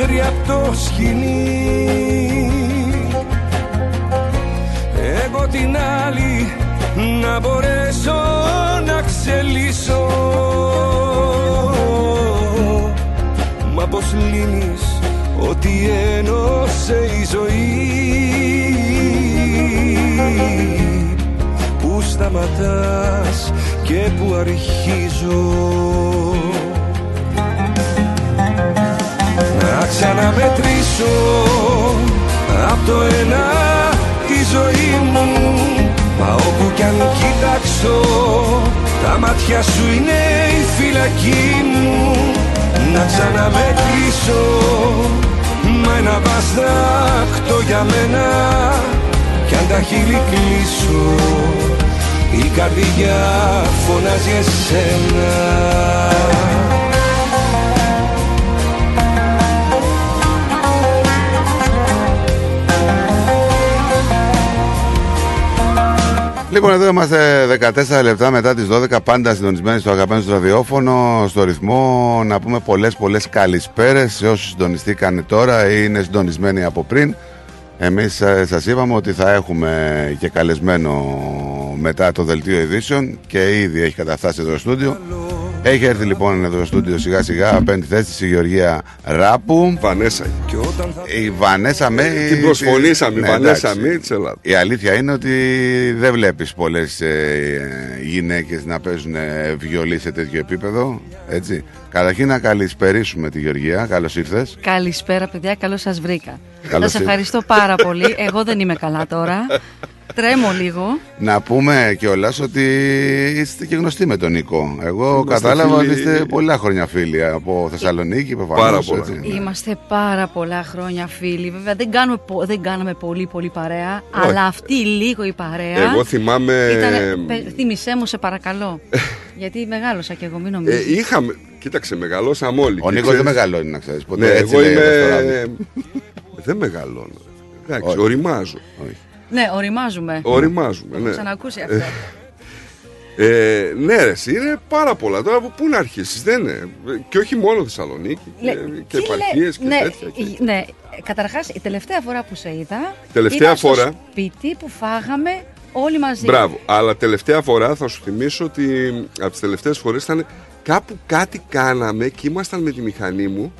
άκρη απ' το σκηνή Εγώ την άλλη να μπορέσω να ξελίσω. Μα πως λύνεις ότι ένωσε η ζωή. Πού σταματάς και πού αρχίζω ξαναμετρήσω. Από το ένα τη ζωή μου Μα όπου κι αν κοιτάξω τα μάτια σου είναι η φυλακή μου. Να ξαναμετρήσω μα ένα βαστάκτο για μένα κι αν τα χείλη κλείσω η καρδιά φωνάζει εσένα Λοιπόν, εδώ είμαστε 14 λεπτά μετά τις 12, πάντα συντονισμένοι στο αγαπημένο στο ραδιόφωνο, στο ρυθμό. Να πούμε πολλές πολλές καλησπέρες σε όσους συντονιστήκαν τώρα ή είναι συντονισμένοι από πριν. Εμείς ε, σας είπαμε ότι θα έχουμε και καλεσμένο μετά το δελτίο ειδήσεων και ήδη έχει καταφτάσει εδώ στο στούντιο. Έχει έρθει λοιπόν εδώ στο στούντιο σιγά σιγά πέμπτη θέση η Γεωργία Ράπου. Βανέσα. Η Βανέσα με. Την προσφωνήσαμε, η Ναι, Βανέσα εντάξει. με της Ελλάδας. Η αλήθεια είναι ότι δεν βλέπεις πολλές ε, γυναίκες να παίζουν ε, βιολί σε τέτοιο επίπεδο. Έτσι. Καταρχήν να καλησπερίσουμε τη Γεωργία. Καλώς ήρθες. Καλησπέρα, παιδιά. Καλώς σας βρήκα. Καλώς Σας ήρθες. ευχαριστώ πάρα πολύ. Εγώ δεν είμαι καλά τώρα. Τρέμω λίγο. Να πούμε κιόλας ότι είστε και γνωστοί με τον Νικό. Εγώ Είμαστε κατάλαβα φίλοι. ότι είστε πολλά χρόνια φίλοι από Θεσσαλονίκη, προφανώς, Πάρα πολλά. έτσι. Είμαστε πάρα πολλά χρόνια φίλοι. Βέβαια δεν, κάνουμε, πο- δεν κάναμε πολύ πολύ παρέα. Αλλά αυτή λίγο η παρέα. Εγώ θυμάμαι- Ήτανε, πε- θύμισέ μου, σε παρακαλώ. Γιατί μεγάλωσα κι εγώ, μην νομίζεις. Ε, είχαμε, κοίταξε, μεγαλώσαμε όλοι. Ο Και Νίκος δεν ξέρεις- μεγαλώνει, να ξέρεις. Ποτέ Ναι, έτσι εγώ λέει είμαι. εδώ στο ράδιο. δεν μεγαλώνω. Εντάξει, Όχι. οριμάζω. Ναι, οριμάζουμε. Οριμάζουμε, Έχω ναι. ξανακούσει αυτό. Ε, ναι, ρε, εσύ, είναι πάρα πολλά. Τώρα από πού να αρχίσεις, δεν είναι. Και όχι μόνο Θεσσαλονίκη, Λε- και, και τι λέ- επαρχίες και ναι, τέτοια. Και... Ναι, καταρχάς η τελευταία φορά που σε είδα. Τελευταία ήταν στο φορά. σπίτι που φάγαμε όλοι μαζί. Μπράβο. Αλλά τελευταία φορά θα σου θυμίσω ότι από τις τελευταίες φορές ήταν κάπου κάτι κάναμε και ήμασταν με τη μηχανή μου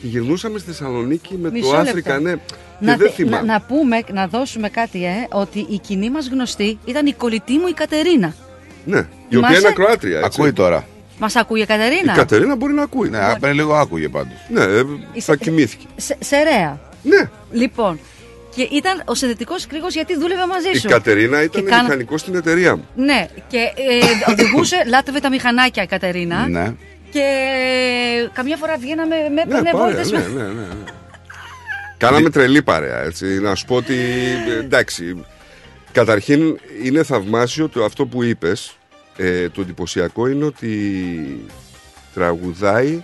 και γυρνούσαμε στη Θεσσαλονίκη με Μισό το λεπτό. Αφρικα, ναι. Και Να, δεν θε- να, θυμάμαι. να πούμε, να δώσουμε κάτι, ε, ότι η κοινή μας γνωστή ήταν η κολλητή μου η Κατερίνα. Ναι, η οποία Θυμάσαι; είναι ακροάτρια. Έτσι. Ακούει τώρα. Μας ακούει η Κατερίνα; Η Κατερίνα μπορεί να ακούει. Ναι, πριν λίγο άκουγε πάντως. Ναι, ε, Είσαι- θα κοιμήθηκε. Σε, σερέα. Ναι. Λοιπόν, και ήταν ο συνδετικός κρίκος γιατί δούλευε μαζί Η σου. Κατερίνα ήταν Και κάνα- μηχανικός στην εταιρεία μου. Ναι, και ε, οδηγούσε, λάτρευε τα μηχανάκια η Κατερίνα. Ναι. Και καμιά φορά βγαίναμε με έπαιρνε Ναι, παρέα, βόλτες ναι, με- ναι, ναι, ναι. Κάναμε τρελή παρέα, έτσι. Να σου πω ότι, ε, εντάξει, καταρχήν είναι θαυμάσιο το αυτό που είπες. Ε, το εντυπωσιακό είναι ότι τραγουδάει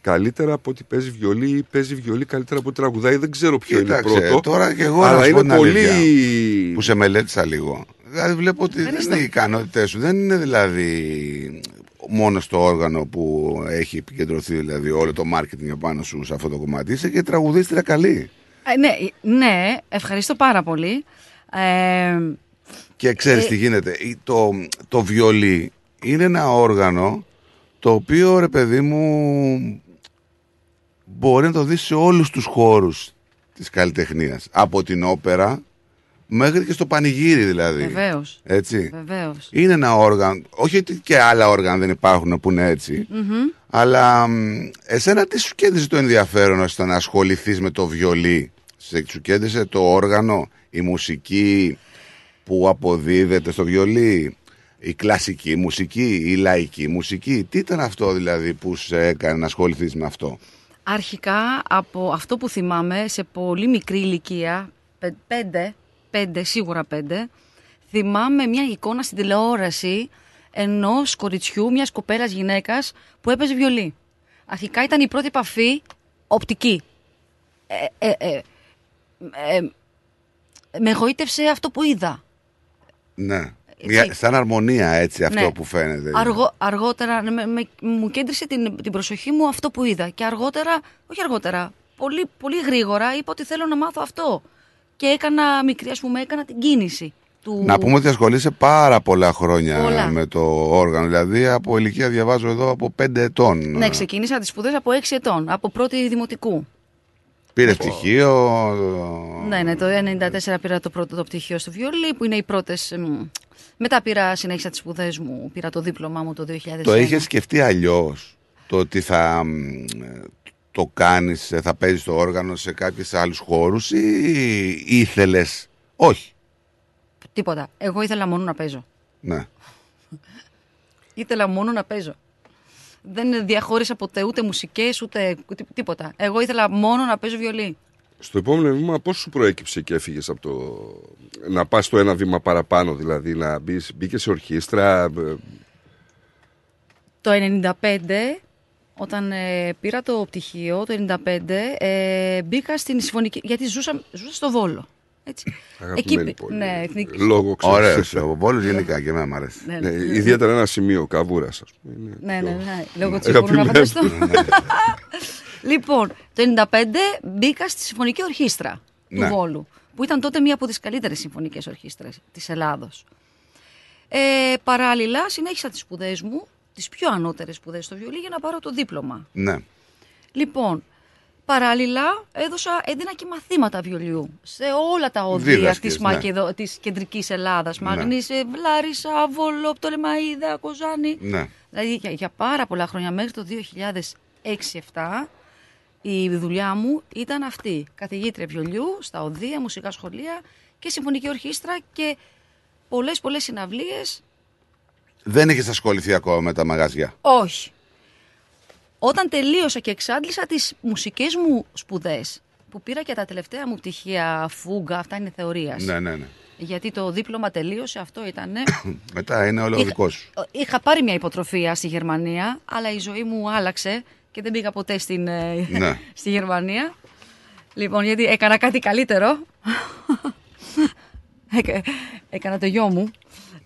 καλύτερα από ότι παίζει βιολί ή παίζει βιολί καλύτερα από ότι τραγουδάει. Δεν ξέρω ποιο Κοίταξε, είναι πρώτο. τώρα και εγώ αλλά να σου πω είναι την πολύ... αλήθεια, που σε μελέτησα λίγο. Δηλαδή βλέπω ότι δεν είναι οι ικανότητε σου. Δεν είναι δηλαδή μόνο στο όργανο που έχει επικεντρωθεί δηλαδή όλο το marketing επάνω σου σε αυτό το κομμάτι. Είσαι και τραγουδίστρια καλή. Ε, ναι, ναι, ευχαριστώ πάρα πολύ. Ε, Και ξέρεις Ε, τι γίνεται. Η- Το, το βιολί είναι ένα όργανο το οποίο ρε παιδί μου μπορεί να το δεις σε όλους τους χώρους της καλλιτεχνίας. Από την όπερα μέχρι και στο πανηγύρι δηλαδή. Βεβαίως. Έτσι. Βεβαίως. Είναι ένα όργανο, όχι ότι και άλλα όργανα δεν υπάρχουν που είναι έτσι, Μμμ. αλλά μ, εσένα τι σου κέντρισε το ενδιαφέρον ώστε να ασχοληθείς με το βιολί; Σε- Σου κέντρισε το όργανο, η μουσική που αποδίδεται στο βιολί, η κλασική μουσική, η λαϊκή μουσική; Τι ήταν αυτό δηλαδή που σε έκανε να ασχοληθείς με αυτό; Αρχικά από αυτό που θυμάμαι σε πολύ μικρή ηλικία, πε- πέντε, πέντε, σίγουρα πέντε, θυμάμαι μια εικόνα στην τηλεόραση ενός κοριτσιού, μιας κοπέλας γυναίκας που έπαιζε βιολί. Αρχικά ήταν η πρώτη επαφή οπτική. Ε, ε, ε, ε, με εγωίτευσε αυτό που είδα. Ναι. Μια, σαν αρμονία έτσι αυτό Ναι. που φαίνεται. Αργό, αργότερα ναι, με, με- μου κέντρισε την, την προσοχή μου αυτό που είδα. Και αργότερα, όχι αργότερα, πολύ, πολύ γρήγορα είπα ότι θέλω να μάθω αυτό. Και έκανα μικρή, ας πούμε, έκανα την κίνηση. Του... Να πούμε ότι ασχολείσαι πάρα πολλά χρόνια Πολλά. με το όργανο. Δηλαδή από ηλικία διαβάζω εδώ από 5 ετών. Ναι, ξεκίνησα τις σπουδές από 6 ετών, από πρώτη δημοτικού. Πήρε πτυχίο. Ναι, ναι, το 1994 πήρα το πρώτο το πτυχίο στο βιολί, που είναι οι πρώτες... εμ, Μετά πήρα, συνέχισα τις σπουδές μου, πήρα το δίπλωμά μου το 2001. Το είχε σκεφτεί αλλιώς. Το ότι θα μ, το κάνεις, θα παίζεις το όργανο σε κάποιες άλλους χώρους ή ήθελες. Όχι; Τίποτα. Εγώ ήθελα μόνο να παίζω. Ναι. Ήθελα μόνο να παίζω. Δεν διαχώρισα ποτέ ούτε μουσικές ούτε τί- τίποτα. Εγώ ήθελα μόνο να παίζω βιολί. Στο επόμενο βήμα, πώς σου προέκυψε και έφυγες από το. να πας το ένα βήμα παραπάνω, δηλαδή να μπεις μπήκες σε ορχήστρα. ε, Το 95, όταν ε, πήρα το πτυχίο, το 95, ε, μπήκα στην συμφωνική. Γιατί ζούσα, ζούσα στο Βόλο. Έτσι. Αγαπημένη πη- πόλη. Ναι, εθνική. Λόγω ξέρεις. Ωραίος ο Βόλος γενικά και εμένα μου αρέσει. Ναι, Ναι, ναι. ιδιαίτερα ένα σημείο, καβούρας, ας πούμε. είναι Ναι, πιο ναι, ναι. Λόγω τσίπουρου να αγαπημένο. φανταστώ. λοιπόν, το 95 μπήκα στη Συμφωνική Ορχήστρα του Ναι. Βόλου, που ήταν τότε μία από τις καλύτερες συμφωνικές ορχήστρες της Ελλάδος. Ε, παράλληλα, συνέχισα τις σπουδές μου, τις πιο ανώτερες σπουδές στο βιολί, για να πάρω το δίπλωμα. Ναι. Λοιπόν, παράλληλα έδωσα, έδινα και μαθήματα βιολιού σε όλα τα οδεία Δίδασκες, της, ναι. Μακεδο, της κεντρικής Ελλάδας. Ναι. Μάγνησε, Λάρισα, Βόλο, Πτολεμαίδα, Κοζάνη. Ναι. Δηλαδή για, για πάρα πολλά χρόνια, μέχρι το 2006-2007, η δουλειά μου ήταν αυτή. Καθηγήτρια βιολιού στα οδεία, μουσικά σχολεία και συμφωνική ορχήστρα και πολλές πολλές συναυλίες. Δεν έχεις ασχοληθεί ακόμα με τα μαγαζιά; Όχι. Όταν τελείωσα και εξάντλησα τις μουσικές μου σπουδές, που πήρα και τα τελευταία μου πτυχία φούγκα, αυτά είναι θεωρίας. Ναι, ναι, ναι. Γιατί το δίπλωμα τελείωσε, αυτό ήταν. Μετά είναι όλο Είχα- δικός σου. Είχα πάρει μια υποτροφία στη Γερμανία, αλλά η ζωή μου άλλαξε και δεν πήγα ποτέ στην, ε, Ναι. στη Γερμανία. Λοιπόν, γιατί έκανα κάτι καλύτερο. Έκα- έκανα το γιο μου.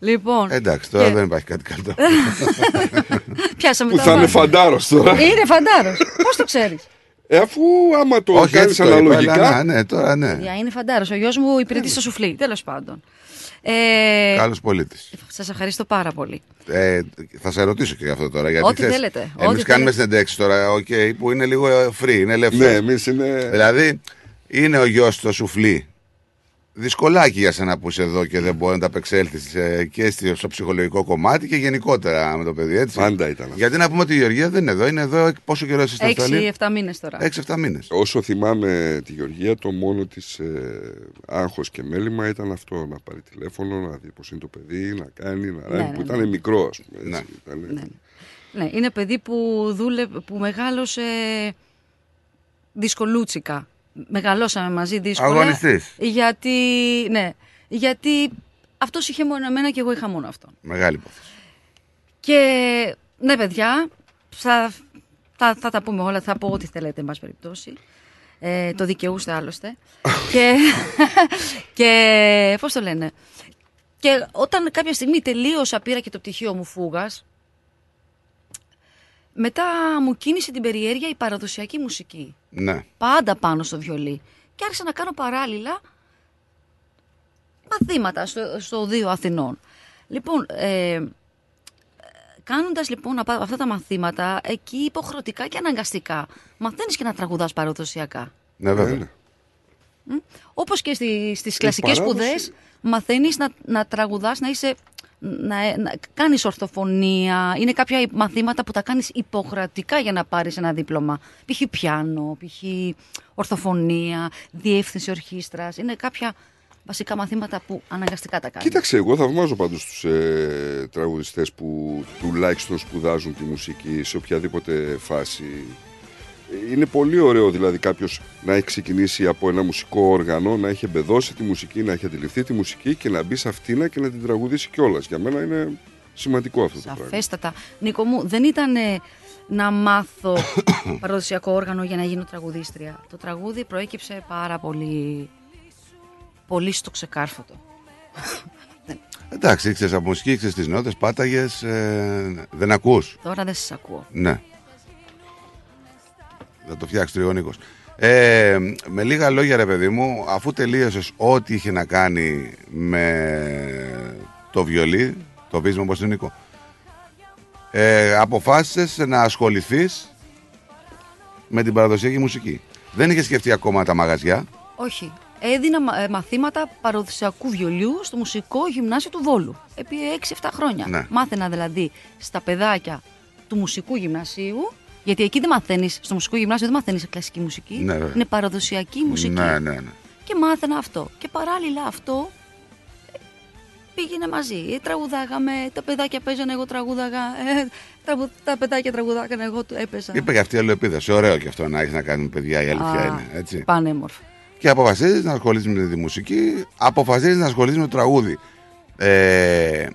Λοιπόν, Εντάξει, τώρα και- δεν υπάρχει κάτι καλύτερο. πιάσαμε Που τα θα είναι βάθη. φαντάρος τώρα. Είναι φαντάρος. Πώς το ξέρεις; Ε, αφού άμα το Όχι, κάνεις έτσι το είπα, αναλογικά. αλλά ναι, τώρα ναι. Για είναι φαντάρος. Ο γιος μου υπηρετεί στο σουφλί, τέλος πάντων. Ε, Καλός πολίτης. Σας ευχαριστώ πάρα πολύ. Ε, θα σε ρωτήσω και γι' αυτό τώρα. Γιατί Ό,τι ξέρεις, θέλετε, Εμείς ό,τι κάνουμε θέλετε. συνεντέξεις τώρα, okay, που είναι λίγο ε, free, είναι ελεύθερος. Ναι, εμείς είναι. Δηλαδή, είναι ο γιος στο σουφλί. Δυσκολάκι για σένα που είσαι εδώ και δεν μπορεί να τα απεξέλθεις και στο στο ψυχολογικό κομμάτι και γενικότερα με το παιδί, έτσι. Πάντα ήταν. Γιατί να πούμε ότι η Γεωργία δεν είναι εδώ, είναι εδώ πόσο καιρό είσαι στην Αυστραλία. 6-7 μήνες τώρα. 6-7 μήνες. Όσο θυμάμαι τη Γεωργία, το μόνο της ε, άγχος και μέλημα ήταν αυτό. Να πάρει τηλέφωνο, να δει πώς είναι το παιδί, να κάνει, να ράνει. ναι, που ναι. ήταν μικρό, ας πούμε. Έτσι, ήταν, Ναι, είναι παιδί που, δούλε, που μεγάλωσε δυσκολούτσικα. Μεγαλώσαμε μαζί δύσκολα. Αγωνιστής. Γιατί, ναι, γιατί αυτός είχε μόνο εμένα και εγώ είχα μόνο αυτόν. Μεγάλη υπόθεση. Και ναι, παιδιά, θα, θα, θα τα πούμε όλα, θα πω ό,τι θέλετε, εν πάση περιπτώσει. Ε, το δικαιούστε άλλωστε. και, και πώς το λένε. Και όταν κάποια στιγμή τελείωσα, πήρα και το πτυχίο μου φούγας, μετά μου κίνησε την περιέργεια η παραδοσιακή μουσική. Ναι. Πάντα πάνω στο βιολί. Και άρχισα να κάνω παράλληλα μαθήματα στο, στο Δίο Αθηνών. Λοιπόν, ε, κάνοντας λοιπόν απα- αυτά τα μαθήματα, εκεί υποχρεωτικά και αναγκαστικά, μαθαίνεις και να τραγουδάς παραδοσιακά. Ναι, βέβαια. Μ; Όπως και στη, στις κλασικές παράδοση. σπουδές, μαθαίνεις να, να τραγουδάς, να είσαι... Να, να κάνεις ορθοφωνία, είναι κάποια μαθήματα που τα κάνεις υποχρεωτικά για να πάρεις ένα δίπλωμα. Π.χ. πιάνο, π.χ. ορθοφωνία, διεύθυνση ορχήστρας. Είναι κάποια βασικά μαθήματα που αναγκαστικά τα κάνεις. Κοίταξε, εγώ θαυμάζω πάντως τους ε, τραγουδιστές που τουλάχιστον σπουδάζουν τη μουσική σε οποιαδήποτε φάση. Είναι πολύ ωραίο δηλαδή κάποιος να έχει ξεκινήσει από ένα μουσικό όργανο, να έχει εμπεδώσει τη μουσική, να έχει αντιληφθεί τη μουσική και να μπει σε αυτήν και να την τραγουδήσει κιόλας. Για μένα είναι σημαντικό αυτό το πράγμα. Σαφέστατα. Νίκο μου, δεν ήταν ε, να μάθω παραδοσιακό όργανο για να γίνω τραγουδίστρια. Το τραγούδι προέκυψε πάρα πολύ, πολύ στο ξεκάρφωτο. Εντάξει, ήξερες από μουσική, ήξερες τις νότες, πάταγες. Ε, δεν ακούς; Τώρα δεν σας ακούω. Ναι. Θα το φτιάξει τριώνικο. Ε, με λίγα λόγια, ρε παιδί μου, αφού τελείωσες ό,τι είχε να κάνει με το βιολί, το βίσμα όπως είναι Νίκο, ε, αποφάσισες να ασχοληθείς με την παραδοσιακή μουσική. Δεν είχες σκεφτεί ακόμα τα μαγαζιά; Όχι. Έδινα μα- ε, μαθήματα παραδοσιακού βιολιού στο μουσικό γυμνάσιο του Βόλου. Επί 6-7 χρόνια. Ναι. Μάθαινα δηλαδή στα παιδάκια του μουσικού γυμνασίου. Γιατί εκεί δεν μαθαίνεις, στο μουσικό γυμνάσιο δεν μαθαίνεις κλασική μουσική. Ναι, βέβαια. είναι παραδοσιακή μουσική. Ναι, ναι, ναι. Και μάθαινα αυτό. Και παράλληλα αυτό ε, πήγαινε μαζί. Ε, Τραγουδάγαμε, τα παιδάκια παίζανε, εγώ τραγούδαγα. Ε, τραγου- τα παιδάκια τραγουδάγανε, εγώ του έπαιζα. Είπε και αυτή η αλληλεπίδραση. Ωραίο και αυτό να έχεις να κάνει με παιδιά, η αλήθεια Α, είναι. Έτσι. Πανέμορφο. Και αποφασίζεις να ασχολείσαι με τη μουσική, αποφασίζεις να ασχολείσαι με το τραγούδι. Ε,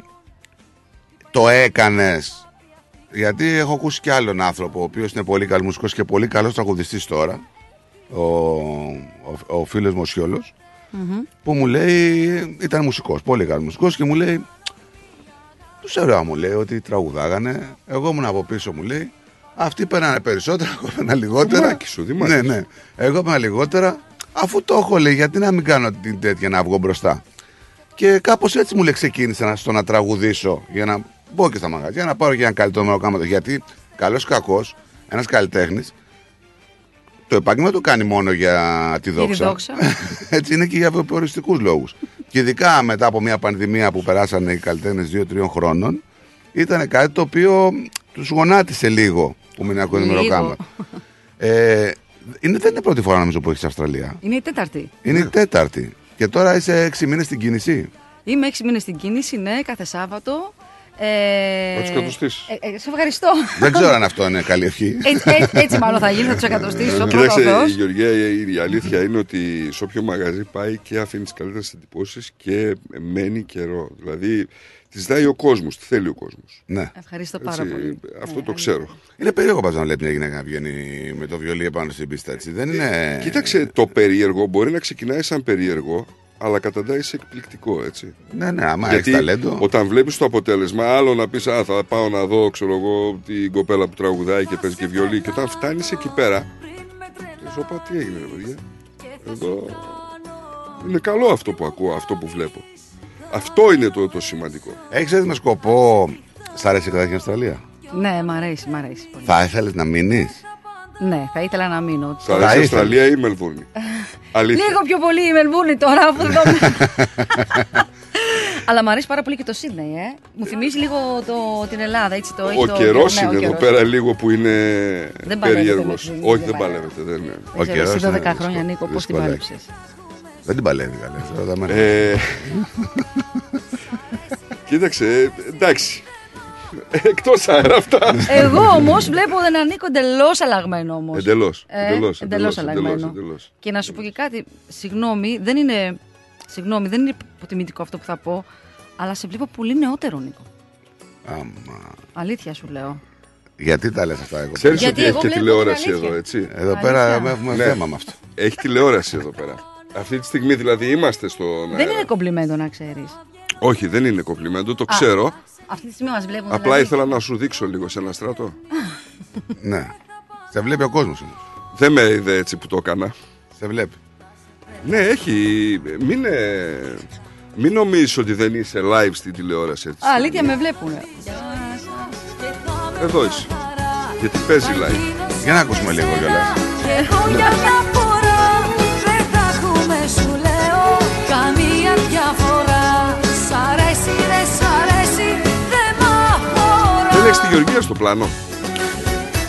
το έκανες. Γιατί έχω ακούσει κι άλλον άνθρωπο, ο οποίος είναι πολύ καλό μουσικός και πολύ καλός τραγουδιστής τώρα. Ο, ο, ο φίλος μου ο Σιόλος, που μου λέει, ήταν μουσικός, πολύ καλό μουσικός και μου λέει, του ωραία μου λέει ότι τραγουδάγανε, εγώ ήμουν από πίσω μου λέει, αυτοί παίρνανε περισσότερα, εγώ παίρνα λιγότερα. Δημάκη σου, Δημάκη. Ναι, ναι. Εγώ έπαιρνα λιγότερα, αφού το έχω λέει, γιατί να μην κάνω την τέτοια να βγω μπροστά. Και κάπως έτσι μου λέει ξεκίνησα να, στο να τραγουδήσω για να μπω και στα μαγαζιά, να πάρω και ένα καλύτερο μεροκάματο. Γιατί καλός ή κακός, ένας καλλιτέχνης το επάγγελμα το κάνει μόνο για τη δόξα. δόξα. Έτσι είναι και για βιοποριστικού λόγους. και ειδικά μετά από μια πανδημία που περάσανε οι καλλιτέχνες 2-3 χρόνων, ήταν κάτι το οποίο τους γονάτισε λίγο που μην ακούνε Λίγο. μεροκάματο. ε, είναι, δεν είναι πρώτη φορά νομίζω που έχεις Αυστραλία. Είναι η τέταρτη. Είναι η τέταρτη. Και τώρα είσαι 6 μήνες στην κίνηση. Είμαι έξι μήνες στην κίνηση, ναι, κάθε Σάββατο. Ε, Θα τους εκατοστήσεις. Ε, ε, σε ευχαριστώ. δεν ξέρω αν αυτό είναι καλή ευχή. Έτσι, έτσι, έτσι μάλλον θα γίνει, θα τους εκατοστήσω. πρώτα ο Κοίταξε, Θεός. Γεωργία, η, η αλήθεια είναι ότι σε όποιο μαγαζί πάει και αφήνει τις καλύτερες εντυπώσεις και μένει καιρό. Δηλαδή, τη ζητάει ο κόσμος, τι θέλει ο κόσμος. Ναι. Ευχαριστώ πάρα πολύ. Αυτό το ξέρω. Είναι περίεργο πάντως να λέει μια γυναίκα να βγαίνει με το βιολί επάνω στην πίστα έτσι. Δεν είναι. Κοίταξε, το περίεργο μπορεί να ξεκινάει σαν περίεργο, αλλά καταντάει σε εκπληκτικό, έτσι. Ναι, ναι, άμα Γιατί έχει ταλέντο. όταν βλέπεις το αποτέλεσμα, άλλο να πεις Α, θα πάω να δω, ξέρω εγώ, την κοπέλα που τραγουδάει και παίζει και βιολί. Και όταν φτάνεις εκεί πέρα. Λες, «Όπα, τι έγινε, ρε παιδιά. Εδώ. Είναι καλό αυτό που ακούω, αυτό που βλέπω. Αυτό είναι το, το σημαντικό. Έχεις έρθει με σκοπό. Σ' αρέσει η καταρχήν Αυστραλία; Ναι, μ' αρέσει, μ' αρέσει. πολύ. Θα ήθελες να μείνεις; Ναι, θα ήθελα να μείνω. Σ' αρέσει η Αυστραλία ή η Μελβούρνη. Αλήθεια. Λίγο πιο πολύ η Μελβούρνη τώρα, αφού δεν το... Αλλά μου αρέσει πάρα πολύ και το Σίδνεϊ, ε. Μου θυμίζει λίγο το, την Ελλάδα, έτσι το έχει Ο το- καιρός ναι, ο είναι εδώ καιρός. πέρα λίγο που είναι Δεν παλεύεται περίεργος. με την- Όχι, δεν δεν παλεύεται. Δεν είναι. Δεν ξέρω, καιρός εσύ 12 είναι χρόνια, Νίκο, πώς την δυσκολεύει. πάλεψες. Δεν την παλεύει καλά. ρώτα εμένα. Ε, Κοίταξε, εντάξει. Εκτός αέρα αυτά. Εγώ όμως βλέπω έναν Νίκο εντελώς αλλαγμένο όμως. Εντελώς, Ε, εντελώς, εντελώς εντελώς, αλλαγμένο. εντελώς, εντελώς. Και να σου πω και κάτι, συγγνώμη, δεν είναι. Συγγνώμη, δεν είναι υποτιμητικό αυτό που θα πω, αλλά σε βλέπω πολύ νεότερο, Νίκο. Άμα. Αλήθεια σου λέω. Γιατί τα λες αυτά, εγώ. Ξέρεις Γιατί ότι έχει εγώ και βλέπω τηλεόραση την αλήθεια. εδώ, έτσι. Εδώ πέρα έχουμε θέμα με αυτό. Έχει τηλεόραση εδώ πέρα. Αυτή τη στιγμή δηλαδή είμαστε στον Δεν αέρα. είναι κομπλιμέντο να ξέρεις. Όχι, δεν είναι κομπλιμέντο, το ξέρω. Αυτή τη στιγμή μας βλέπουν. Απλά δηλαδή. ήθελα να σου δείξω λίγο σε ένα στράτο. ναι. Σε βλέπει ο κόσμος Δεν με είδε έτσι που το έκανα. Σε βλέπει. Ναι, έχει. Μην, ε, μην νομίζεις ότι δεν είσαι live στην τηλεόραση έτσι. Α, αλήθεια με βλέπουν. Εδώ είσαι. Γιατί παίζει live. Για να ακούσουμε λίγο κιόλα. Και εγώ για μια φορά δεν θα έχουμε σου λέω καμία διαφορά αφορά Δεν έχεις τη Γεωργία στο πλάνο;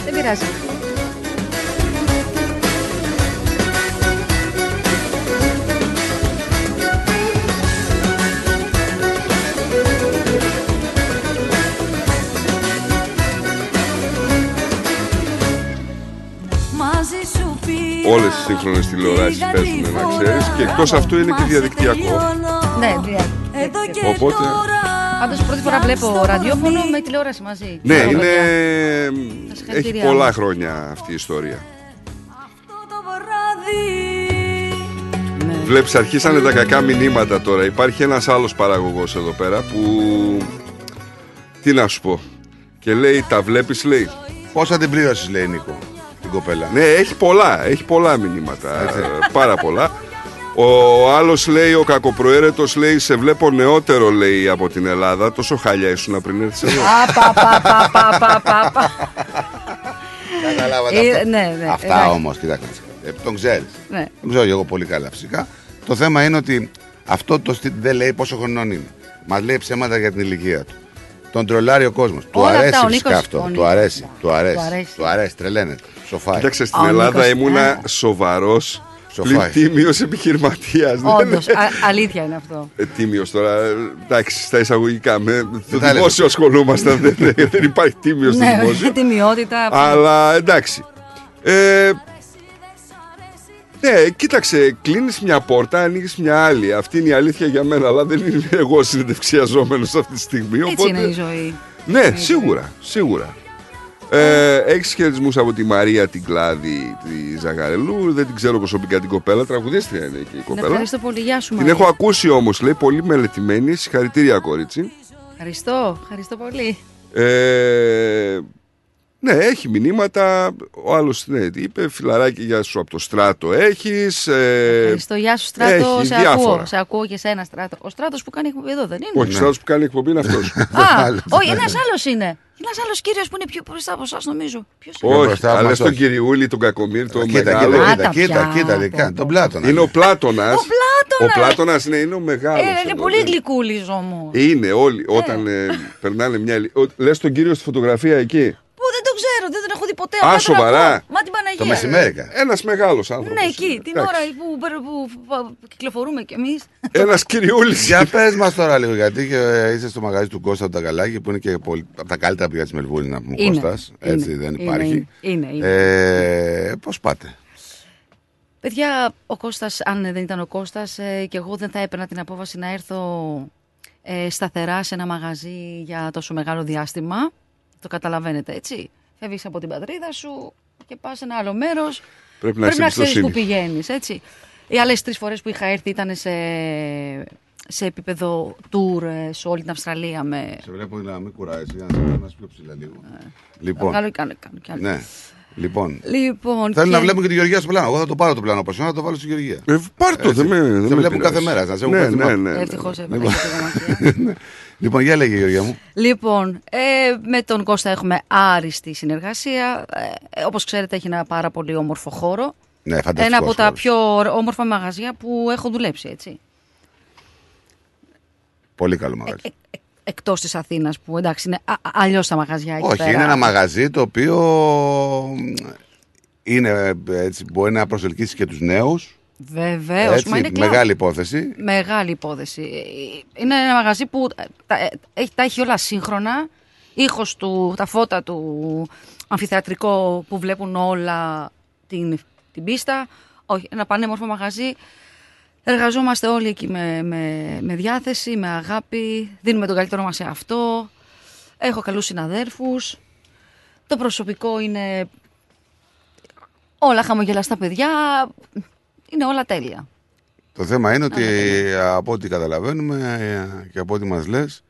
Δεν πειράζει. μαζί σου πήρα Όλες οι σύγχρονες τηλεοράσεις παίζουν να ξέρεις και εκτός αυτού είναι και διαδικτυακό. Ναι, δια- Οπότε, Πάντως πρώτη φορά βλέπω ραδιόφωνο με τηλεόραση μαζί. ναι, Μπράβο, είναι... παιδιά. έχει συγχαρητήριά πολλά μας. χρόνια αυτή η ιστορία. το βράδυ Βλέπεις αρχίσανε τα κακά μηνύματα τώρα. Υπάρχει ένας άλλος παραγωγός εδώ πέρα που... Τι να σου πω. Και λέει, τα βλέπεις λέει. Πόσα την πλήρωσες λέει Νίκο, την κοπέλα; Ναι, έχει πολλά, έχει πολλά μηνύματα. ε, πάρα πολλά. Ο άλλος λέει, ο κακοπροαίρετος λέει, σε βλέπω νεότερο λέει από την Ελλάδα. Τόσο χαλιά ήσουν πριν έρθεις εδώ. Α, πα, πα, πα, πα, πα, πα, πα. Καταλάβατε Ε, αυτά. ναι, ναι, Αυτά εντάξει. όμως, κοιτάξτε. Ε, τον ξέρεις. Ναι. Τον ξέρω εγώ πολύ καλά φυσικά. Το θέμα είναι ότι αυτό το στυλ δεν λέει πόσο χρονών είναι. Μας λέει ψέματα για την ηλικία του. Τον τρολάρει ο κόσμος. Του Όλα αυτά, αρέσει ο φυσικά Νίκος- αυτό. ο Του Νίκος. αρέσει. Του αρέσει. Του αρέσει. Του αρέσει. Τρελαίνεται. Σοφάει. Κοίταξε, στην Ο Ελλάδα Νίκος, ήμουνα ε. Σοβαρός, Σοφάει. πλην τίμιος επιχειρηματίας. Δεν Όντως, είναι- α- αλήθεια είναι αυτό. Ε, τίμιος τώρα, ε, εντάξει, στα εισαγωγικά. Με το τα δημόσιο ασχολούμαστε, δεν, δεν υπάρχει τίμιος στο Ναι, δημόσιος. τιμιότητα. Αλλά εντάξει. Ε, ναι, κοίταξε, κλείνεις μια πόρτα, ανοίγεις μια άλλη. Αυτή είναι η αλήθεια για μένα, αλλά δεν είναι εγώ συνεντευξιαζόμενος αυτή τη στιγμή. Έτσι Οπότε... είναι η ζωή. Ναι, σίγουρα, σίγουρα. Ε, Έχεις χαιρετισμούς από τη Μαρία την Κλάδη τη Ζαγαρελού. Δεν την ξέρω προσωπικά την κοπέλα. Τραγουδίστρια είναι και η Ναι, κοπέλα. Ευχαριστώ πολύ. Γεια σου, Την Μαρία. έχω ακούσει όμως, λέει, πολύ μελετημένη. Συγχαρητήρια, κορίτσι. Ευχαριστώ, ευχαριστώ πολύ. Ε, ναι, έχει μηνύματα. Ο άλλος ναι, τι είπε, φιλαράκι για σου από το στράτο έχεις. Ε, Ευχαριστώ, γεια σου Στράτο. έχει σε διάφορα. ακούω, σε ακούω και σένα Στράτο. Ο Στράτος που κάνει εκπομπή εδώ δεν είναι. Όχι, ο στράτος που κάνει εκπομπή είναι αυτός. Α, όχι, ένας άλλος είναι. Ένας άλλος κύριος που είναι πιο μπροστά από εσάς νομίζω. Ποιος είναι; Όχι, μπροστά αλλά μας, στον όχι. Κυριούλη, τον Κακομίρ, τον Κοίτα, μεγάλο. κοίτα, Α, κοίτα, τα κοίτα, πια, κοίτα, πω, κοίτα, πω. τον Πλάτωνας. Είναι ο Πλάτονα. Ο Πλάτωνας. Ο Πλάτονα ναι, είναι ο μεγάλος. Ε, είναι πολύ γλυκούλης όμως. Είναι όλοι. Όταν ε, περνάνε μια. Λες τον κύριο στη φωτογραφία εκεί. Πού δεν το ξέρω, δεν τον έχω δει ποτέ. Α, απλά τον σοβαρά; ακούω. Μα την Παναγία. Το μεσημέρι. κα. Ένας μεγάλος άνθρωπος. Ναι, εκεί, την ώρα που, που, που, που κυκλοφορούμε κι εμείς. Ένας κυριούλης. Για πες μας τώρα λίγο, γιατί και, ε, είσαι στο μαγαζί του Κώστα του Τακαλάκη που είναι και πολύ, από τα καλύτερα πηγά της Μελβούνη να πούμε Είναι, Κώστας. είναι, Έτσι δεν είναι, υπάρχει. είναι, είναι. Ε, Πώς πάτε; Παιδιά, ο Κώστας, αν δεν ήταν ο Κώστας, ε, και εγώ δεν θα έπαιρνα την απόφαση να έρθω ε, σταθερά σε ένα μαγαζί για τόσο μεγάλο διάστημα. Το καταλαβαίνετε, έτσι. Φεύγεις από την πατρίδα σου και πας σε ένα άλλο μέρος. Πρέπει να έχει ξέρεις εμπιστοσύνη. που πηγαίνεις, έτσι. Οι άλλες τρεις φορές που είχα έρθει ήταν σε, σε επίπεδο tour ε, σε όλη την Αυστραλία με... Σε βλέπω να μην κουράζεις, για να σε βλέπω πιο ψηλά λίγο. Λοιπόν, Άλλο κάνω, κάνω, κάνω. ναι. Λοιπόν, Λοιπόν, Θέλω και- να βλέπουμε και τη Γεωργία στο πλάνο. Εγώ θα το πάρω το πλάνο προσωπικά, να το βάλω στη Γεωργία. Ε, πάρ' το, Έτσι. δεν με. δεν Σε με βλέπουν πειράζει. κάθε μέρα, να σε έχουν ναι, κάτι ναι, μάθει. ναι, ναι. Ευτυχώς έπαιρνα Λοιπόν. και το γραμματεία. Λοιπόν, για λέγε Γεωργία μου. Λοιπόν, ε, με τον Κώστα έχουμε άριστη συνεργασία. Ε, όπως ξέρετε έχει ένα πάρα πολύ όμορφο χώρο. Ναι, φανταστικός Ένα από τα χώρος. πιο όμορφα μαγαζιά που έχω δουλέψει, έτσι. Πολύ καλό μαγαζί. Εκτός της Αθήνας που εντάξει είναι α- α- αλλιώς τα μαγαζιά εκεί Όχι, πέρα. είναι ένα μαγαζί το οποίο είναι, ε, έτσι, μπορεί να προσελκύσει και τους νέους. Βεβαίως, Έτσι, μα είναι κλαμπ. μεγάλη υπόθεση. Μεγάλη υπόθεση. Είναι ένα μαγαζί που ε, τα, ε, έχει, τα έχει όλα σύγχρονα. Ήχος του, τα φώτα του, αμφιθεατρικό που βλέπουν όλα την, την πίστα. Όχι, ένα πανέμορφο μαγαζί. Εργαζόμαστε όλοι εκεί με, με, με διάθεση, με αγάπη. Δίνουμε τον καλύτερό μας σε αυτό. Έχω καλούς συναδέρφους. Το προσωπικό είναι όλα χαμογελαστά παιδιά. Είναι όλα τέλεια. Το θέμα είναι ότι από ό,τι καταλαβαίνουμε ε, και από ό,τι μας λες,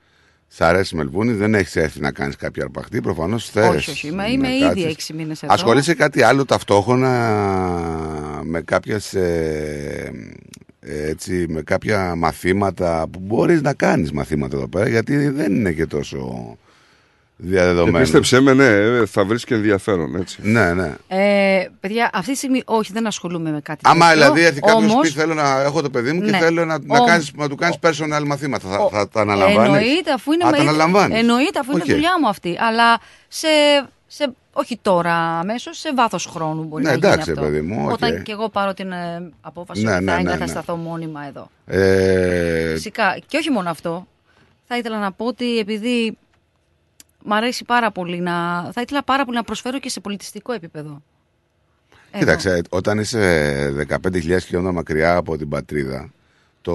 Σ' αρέσει η Μελβούνι, δεν έχεις έρθει να κάνεις κάποια αρπαχτή. Προφανώς θες. Όχι, όχι. Είμαι, είμαι ήδη έξι μήνες εδώ. Ασχολείσαι κάτι άλλο ταυτόχρονα με κάποιες, ε, έτσι, με κάποια μαθήματα που μπορείς να κάνεις μαθήματα εδώ πέρα γιατί δεν είναι και τόσο διαδεδομένο. Και πίστεψέ με, ναι, θα βρεις και ενδιαφέρον έτσι. Ναι, ναι. Ε, παιδιά, αυτή τη στιγμή όχι, δεν ασχολούμαι με κάτι Άμα τέτοιο. δηλαδή έρθει κάποιος Όμως, πει: Θέλω να έχω το παιδί μου και Ναι. θέλω να, να, Όμως- κάνεις, να του κάνεις personal μαθήματα. Θα, θα τα αναλαμβάνεις; Εννοείται, αφού είναι, Α, με- τα αναλαμβάνεις; εννοείται, αφού Οκ. είναι δουλειά μου αυτή. Αλλά σε, σε, όχι τώρα αμέσως, σε βάθος χρόνου μπορεί Ναι, να γίνει εντάξει, αυτό. παιδί μου, οκ. Όταν και εγώ πάρω την ε, απόφαση Ναι, ότι ναι, θα ναι, ναι. εγκατασταθώ μόνιμα εδώ. Ε, Φυσικά. Και όχι μόνο αυτό. Θα ήθελα να πω ότι επειδή μ' αρέσει πάρα πολύ να. Θα ήθελα πάρα πολύ να προσφέρω και σε πολιτιστικό επίπεδο. Κοίταξε, όταν είσαι 15.000 χιλιόμετρα μακριά από την πατρίδα, το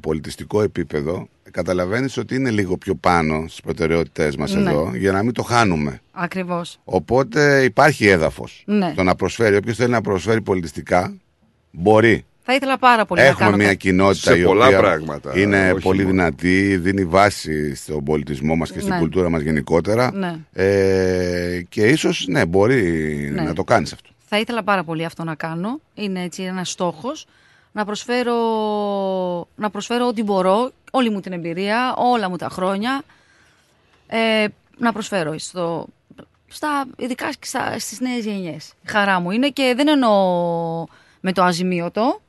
πολιτιστικό επίπεδο καταλαβαίνεις ότι είναι λίγο πιο πάνω στις προτεραιότητες μας Ναι. εδώ για να μην το χάνουμε. Ακριβώς. Οπότε υπάρχει έδαφος Ναι. το να προσφέρει. Όποιος θέλει να προσφέρει πολιτιστικά μπορεί. Θα ήθελα πάρα πολύ να Έχουμε κάνω μια κάτι. κοινότητα Σε η πολλά οποία πράγματα, είναι όχι πολύ μόνο. δυνατή, δίνει βάση στον πολιτισμό μας και στην Ναι. κουλτούρα μας γενικότερα Ναι. ε, και ίσως ναι, μπορεί Ναι. να το κάνεις αυτό. Θα ήθελα πάρα πολύ αυτό να κάνω. Είναι έτσι ένας στόχος. Να προσφέρω, να προσφέρω ό,τι μπορώ, όλη μου την εμπειρία, όλα μου τα χρόνια. Ε, να προσφέρω στο, στα, ειδικά και στα, στις νέες γενιές. Η χαρά μου είναι και δεν εννοώ με το αζημίωτο.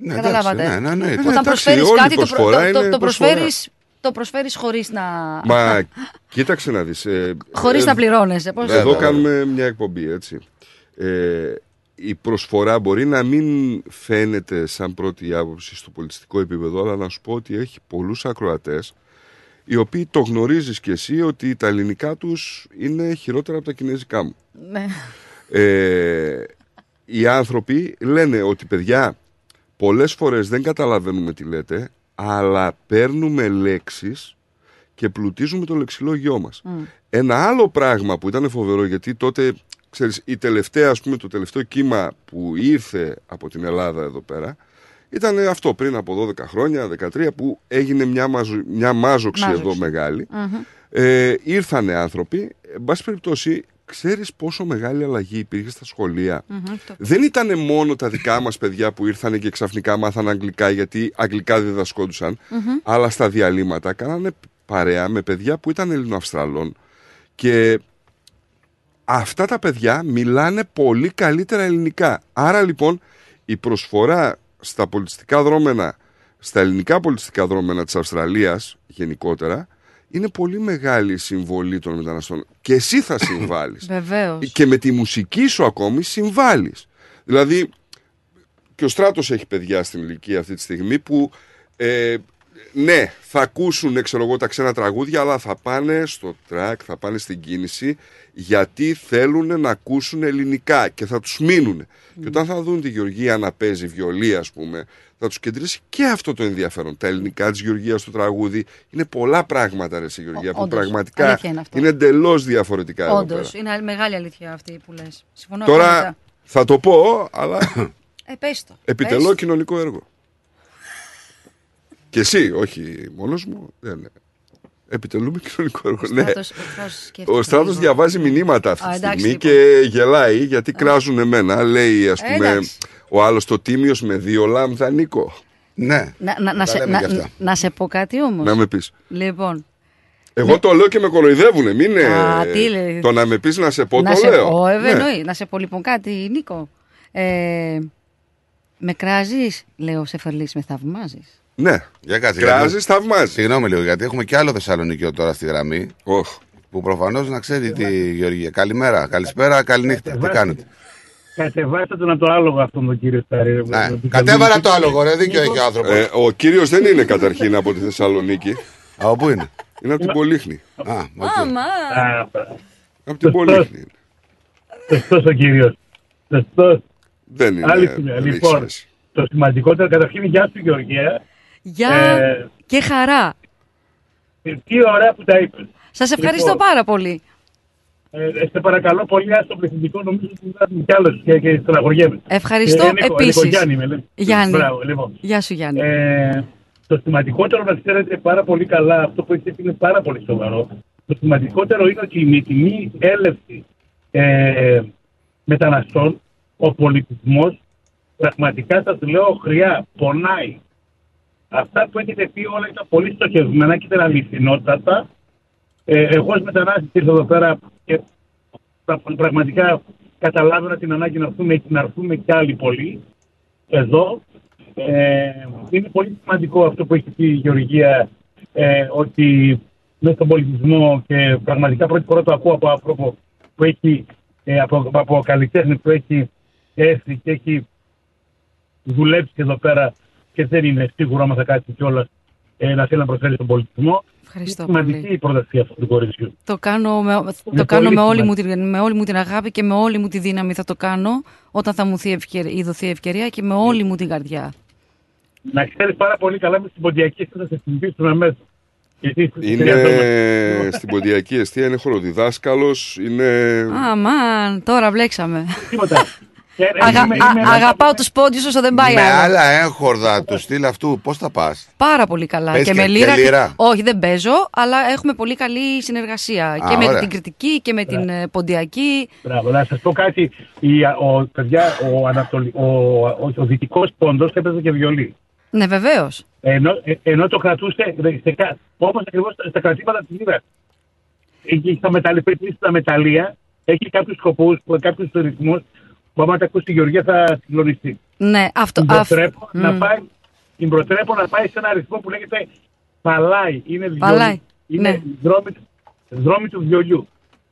Ναι, Καταλάβατε. εντάξει, ναι, ναι, ναι. Όταν Εντάξει, προσφέρεις όλη κάτι, το, προ- προσφορά το, το, είναι το προσφορά. προσφέρεις, το προσφέρεις χωρίς να... Μα κοίταξε να δεις. Ε, Χωρίς ε, να πληρώνεσαι, πώς- Εδώ Βέβαια, κάνουμε μια εκπομπή, έτσι. Ε, η προσφορά μπορεί να μην φαίνεται σαν πρώτη άποψη στο πολιτιστικό επίπεδο, αλλά να σου πω ότι έχει πολλούς ακροατές οι οποίοι το γνωρίζεις κι εσύ ότι τα ελληνικά τους είναι χειρότερα από τα κινέζικά μου. Ναι. Ε, οι άνθρωποι λένε ότι παιδιά πολλές φορές δεν καταλαβαίνουμε τι λέτε αλλά παίρνουμε λέξεις και πλουτίζουμε το λεξιλόγιό μας. Ένα άλλο πράγμα που ήταν φοβερό γιατί τότε ξέρεις, η τελευταία, ας πούμε, το τελευταίο κύμα που ήρθε από την Ελλάδα εδώ πέρα ήταν αυτό πριν από 12 χρόνια, 13 που έγινε μια, μαζο, μια μάζοξη, Μάζοξη. εδώ μεγάλη. Μμμ. Ε, ήρθανε άνθρωποι, εν πάση περιπτώσει, ξέρεις πόσο μεγάλη αλλαγή υπήρχε στα σχολεία; Μμμ, το- Δεν ήταν μόνο τα δικά μας παιδιά που ήρθαν και ξαφνικά μάθαν αγγλικά γιατί αγγλικά διδασκόντουσαν, Μμμ. αλλά στα διαλύματα κάνανε παρέα με παιδιά που ήταν Ελληνοαυστραλών και αυτά τα παιδιά μιλάνε πολύ καλύτερα ελληνικά. Άρα λοιπόν η προσφορά στα πολιτιστικά δρόμενα, στα ελληνικά πολιτιστικά δρόμενα της Αυστραλίας γενικότερα, είναι πολύ μεγάλη η συμβολή των μεταναστών. Και εσύ θα συμβάλλεις. Βεβαίως. και με τη μουσική σου ακόμη συμβάλλεις. Δηλαδή, και ο Στράτος έχει παιδιά στην ηλικία αυτή τη στιγμή που ε, ναι, θα ακούσουν ξέρω εγώ, τα ξένα τραγούδια, αλλά θα πάνε στο τρακ, θα πάνε στην κίνηση, γιατί θέλουν να ακούσουν ελληνικά και θα τους μείνουν. Και όταν θα δουν τη Γεωργία να παίζει βιολί, ας πούμε, θα τους κεντρήσει και αυτό το ενδιαφέρον. Τα ελληνικά της Γεωργίας στο τραγούδι είναι πολλά πράγματα, ρε, σε Γεωργία, που όντως, πραγματικά αλήθεια είναι αυτό. είναι εντελώς διαφορετικά εδώ Όντως, πέρα. είναι μεγάλη αλήθεια αυτή που λες. Συμφωνώ Τώρα απόλυτα. θα το πω, αλλά Ε, πες το. επιτελώ Πες. κοινωνικό έργο. Και εσύ, όχι μόνος μου. Ναι, ναι. Επιτελούμε κοινωνικό έργο. Ο ναι. Στράτος- ο Στράτος σκέφτεται Ο Στράτος λίγο. διαβάζει μηνύματα αυτή Α, τη εντάξει, στιγμή λοιπόν. και γελάει γιατί κράζουν εμένα. Λέει, ας Ε, πούμε, εντάξει. ο άλλος το τίμιος με δύο λάμδα Νίκο. Ναι. Να, να, να, Τα σε, λέμε να, κι αυτά. να σε πω κάτι όμως. Να με πεις. Λοιπόν, Εγώ το λέω και με κοροϊδεύουνε. Μην είναι. Α, τι λέει. Το να με πεις να σε πω, να το σε λέω. πω, ε, Ναι. εννοεί. Να σε πω λοιπόν κάτι, Νίκο. Ε, με κράζεις, λέω, σε φερλής, με θαυμάζεις. Ναι. Για κάτσε. Κράζεις, γιατί- θαυμάζεις. Συγγνώμη λίγο, γιατί έχουμε και άλλο Θεσσαλονικιό τώρα στη γραμμή. Που προφανώς να ξέρει τη Γεωργία. Καλημέρα, καλησπέρα, καληνύχτα. Τι κάνετε; Κατεβάστε τον από το άλογο αυτόν τον κύριο Σταρή. Ναι. Κατέβαρα το άλογο, ρε, δίκιο έχει ο άνθρωπος. Ε, ο κύριος δεν είναι καταρχήν από τη Θεσσαλονίκη. Από πού είναι; Είναι από την Πολύχνη. Α, Άμα. Από την Πολύχνη. Σωστός ο κύριος. Σωστός. Δεν είναι. Άλλη σημαία. δεν έχει Λοιπόν, σχέση. το σημαντικότερο καταρχήν γεια σου Γεωργία. Γεια Ε, και χαρά. Τι ωραία που τα είπες. Σας ευχαριστώ Λοιπόν, πάρα πολύ. Ε, σε παρακαλώ πολύ, άστο πληθυντικό, νομίζω ότι βγάζουμε κι άλλος και, και στεναχωριέμαι. Ευχαριστώ Ε, Νίκο, επίσης. Νίκο, Γιάννη, με λένε. Γιάννη. Μπράβο, λοιπόν. Γεια σου Γιάννη. Ε, το σημαντικότερο να ξέρετε πάρα πολύ καλά, αυτό που έχετε πει είναι πάρα πολύ σοβαρό. Το σημαντικότερο είναι ότι με τη μη έλευση ε, μεταναστών, ο πολιτισμός πραγματικά σας λέω χρειά, πονάει. Αυτά που έχετε πει όλα ήταν πολύ στοχευμένα και ήταν αληθινότατα. Ε, εγώ ως μετανάστης ήρθα εδώ πέρα και πρα- πραγματικά καταλάβαινα την ανάγκη να έρθουμε, να έρθουμε κι άλλοι πολλοί εδώ. Ε, είναι πολύ σημαντικό αυτό που έχει πει η Γεωργία ε, ότι μέσα στον πολιτισμό και πραγματικά πρώτη φορά το ακούω από άνθρωπο που έχει ε, από, από καλλιτέχνη που έχει έρθει και έχει δουλέψει εδώ πέρα και δεν είναι σίγουρο άμα θα κάτσει κιόλας ε, να θέλει να προσφέρει στον πολιτισμό. Ευχαριστώ Είναι σημαντική πολύ. η πρόταση αυτού του κοριτσιού. Το κάνω, με, το Είναι κάνω πολύ με, όλη μου, σημαντικό. την, με όλη μου την αγάπη και με όλη μου τη δύναμη θα το κάνω όταν θα μου δοθεί ευκαιρία, ή δοθεί ευκαιρία και με όλη μου την καρδιά. Να ξέρεις πάρα πολύ καλά με την ποντιακή θα σε συνηθίσουμε αμέσως. Είναι στην ποντιακή αιστεία, είναι χωροδιδάσκαλος, είναι... Αμάν, τώρα βλέξαμε. Τίποτα. Αγα, α- αγαπάω τους πόντιους όσο δεν πάει Με άλλο. άλλα έγχορδα τους στυλ αυτού, πώς θα πας; Πάρα πολύ καλά. Παίζεις και με και- λύρα. και λύρα; Όχι, δεν παίζω, αλλά έχουμε πολύ καλή συνεργασία. Α, και με ωραία. την κριτική και με την ε, ποντιακή. Μπράβο, να σας πω κάτι. Η, ο, παιδιά, ο, Ανατολ, ο, ο, ο δυτικός πόντος έπαιζε και βιολί. Ναι, βεβαίως. Ενώ, ε, ενώ το κρατούσε όπω ακριβώς στα κρατήματα της λίρα. Εκεί στα μεταλλεία, στα μεταλλεία έχει κάποιους σκοπούς, κάποιους ρυθμούς που άμα τα ακούσει η Γεωργία θα συγκλονιστεί. Ναι, αυτό. Την αυ- προτρέπω, να Μμ. πάει, την προτρέπω να πάει σε ένα αριθμό που λέγεται Παλάι. Είναι, βιολί. Παλάι, είναι ναι. δρόμοι, δρόμοι του βιολιού.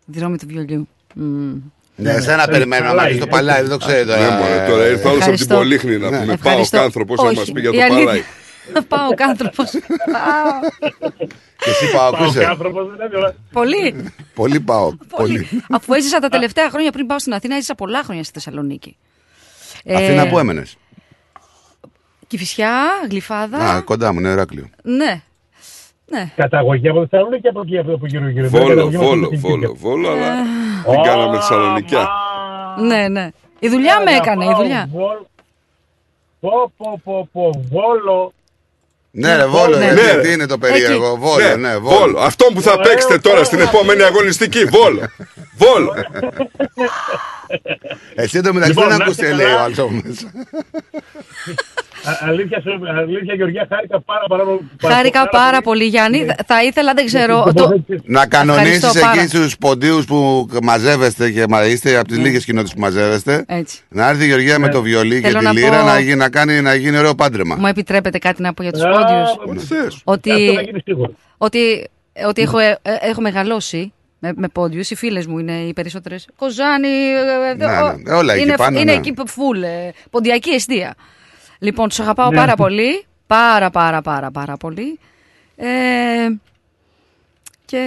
Δρόμοι του βιολιού. Μμ. Ναι, εσένα περιμένω να μάθεις το παλάι, δεν το ξέρει τώρα. Ναι, μωρέ, τώρα ήρθε άλλος από την Ευχαριστώ. Πολύχνη να πούμε. Πάω Ευχαριστώ. άνθρωπος να Όχι, μας πει για η το αλήθεια- παλάι. Πάω άνθρωπος. Και εσύ πάω, Πάω ακούσες; άνθρωπος, δηλαδή, όλα. Πολύ. Πολύ πάω. Πολύ. Αφού έζησα τα τελευταία χρόνια πριν πάω στην Αθήνα, έζησα πολλά χρόνια στη Θεσσαλονίκη. Αθήνα που έμενες; Κυφυσιά, γλυφάδα. Α, κοντά μου, είναι Εράκλειο. Ναι. Ναι. Καταγωγή από Θεσσαλονίκη και από εκεί από από γύρω γύρω. Βόλο, Καταγωγή μας βόλο, από την βόλο, Κύπρο. βόλο, αλλά δεν κάναμε Θεσσαλονικιά. Ναι, ναι. Η δουλειά με έκανε, η Αγαπάω δουλειά. Βόλ- Πω, πω, πω, πω, Βόλο. Ναι, ρε, Βόλο, Ναι. γιατί τι είναι το περίεργο. Εκεί. Βόλο, ναι, Βόλο. Αυτό που θα παίξετε τώρα στην επόμενη αγωνιστική. Βόλο. Βόλο. Εσύ το μεταξύ Λοιπόν, δεν να ακούς τι είστε λέει ο καλά. άλλος όμως μέσα. Α- Αλήθεια, σου- αλήθεια, Γεωργία, χάρηκα πάρα, πάρα, Χάρηκα πάρα πολύ, Γιάννη. Θα- Θα ήθελα, δεν ξέρω. Το... Να κανονίσεις Ευχαριστώ πάρα. εκεί στους ποντίους που μαζεύεστε και μα- είστε από τις λίγες κοινότητες που μαζεύεστε. Έτσι. Να έρθει η Γεωργία με το βιολί και Θέλω τη να λύρα πω- να γίνει, να, κάνει, να γίνει ωραίο πάντρεμα. Μου επιτρέπετε κάτι να πω για τους Α, πόντιους; ό,τι θες. Ότι, Αυτό θα γίνει σίγουρα. ότι, ότι έχω, ε, ε, έχω μεγαλώσει με, με πόντιους. Οι φίλες μου είναι οι περισσότερες. Κοζάνη, ε, ε, Ναι, ο- ναι, όλα εκεί είναι, πάνω, Είναι ναι. εκεί φουλ, ε, ποντιακή αιστεία. Λοιπόν, τους αγαπάω Ναι. πάρα πολύ. Πάρα, πάρα, πάρα, πάρα πολύ. Ε, και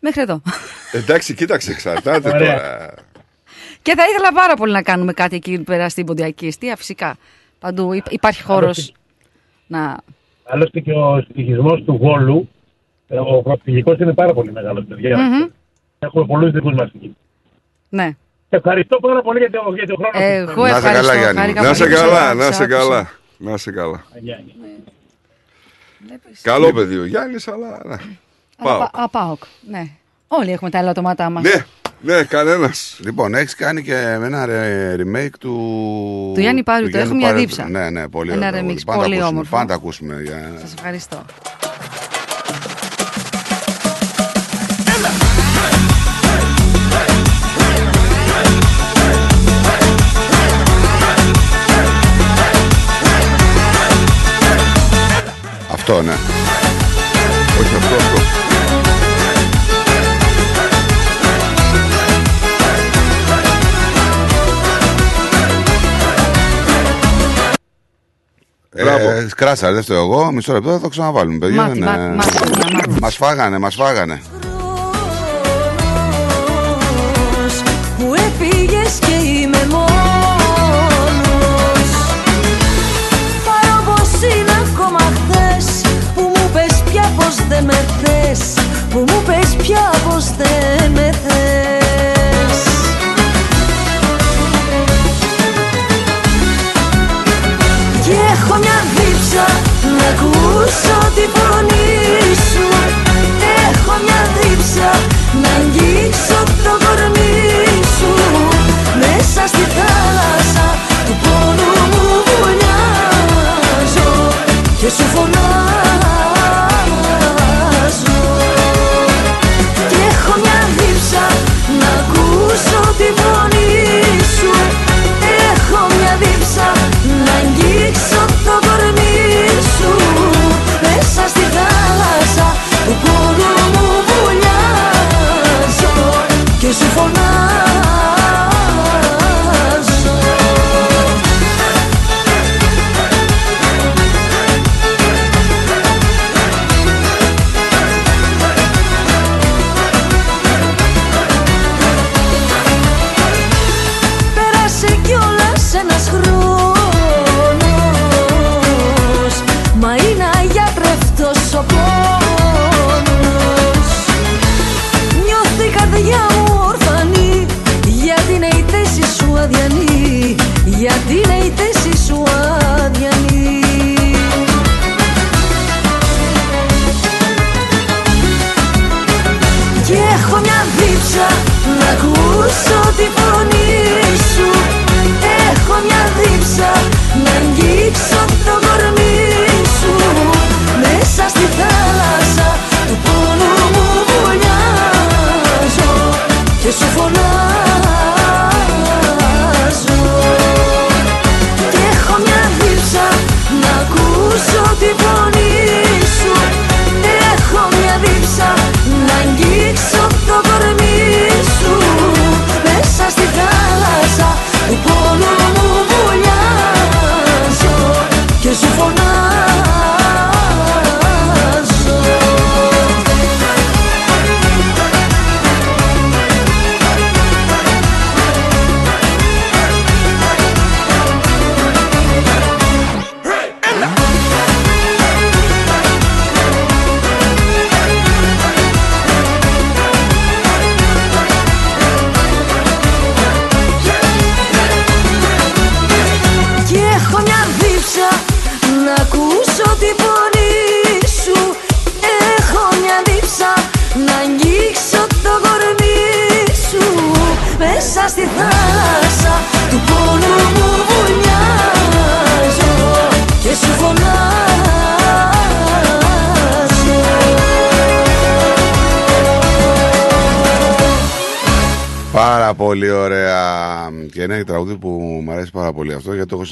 μέχρι εδώ. Εντάξει, κοίταξε, εξαρτάται Ωραία. τώρα. Και θα ήθελα πάρα πολύ να κάνουμε κάτι εκεί πέρα στην ποντιακή αιστεία, φυσικά. Παντού Υ- υπάρχει χώρος να... Άλλωστε και ο στοιχισμός του Βόλου, ε, ο προσφυγικό είναι πάρα πολύ μεγάλος. παιδιά. Μμμ. Έχουμε πολλούς δικούς μας εκεί. Ναι. Ευχαριστώ πάρα πολύ για το, για το χρόνο σας. Εγώ Να είσαι ευχαριστώ. καλά, Γιάννη. χάρηκα Να πολύ σε που καλά, σε να σε άκουσα. καλά. Να σε καλά. Γεια, γεια. Καλό παιδί ο Γιάννης, αλλά ναι. Πάω. Α, α, ΠΑΟΚ, ναι. Όλοι έχουμε τα ελαττωμάτά μας. Ναι, ναι, κανένας. Λοιπόν, έχεις κάνει και ένα ρε- remake του... Του Γιάννη Πάριου, το Γιάννη έχω μια Πάριου. δίψα. Ναι, ναι, πολύ Ένα ωραίο. remix, Πάντα πολύ ακούσουμε, όμορφο. Πάντα ακούσουμε. Για... Σας ευχαριστώ. Αυτό, ναι. Όχι αυτό, αυτό. Μπράβο. Ε, σκράσα, δεν φταίω εγώ. Μισό λεπτό θα το ξαναβάλουμε, παιδιά. Μάτι, ναι. μάτι, μάτι, παιδιά, μάτι. Μας φάγανε, μας φάγανε. Δεν με θες. Που μου πες πια πως δεν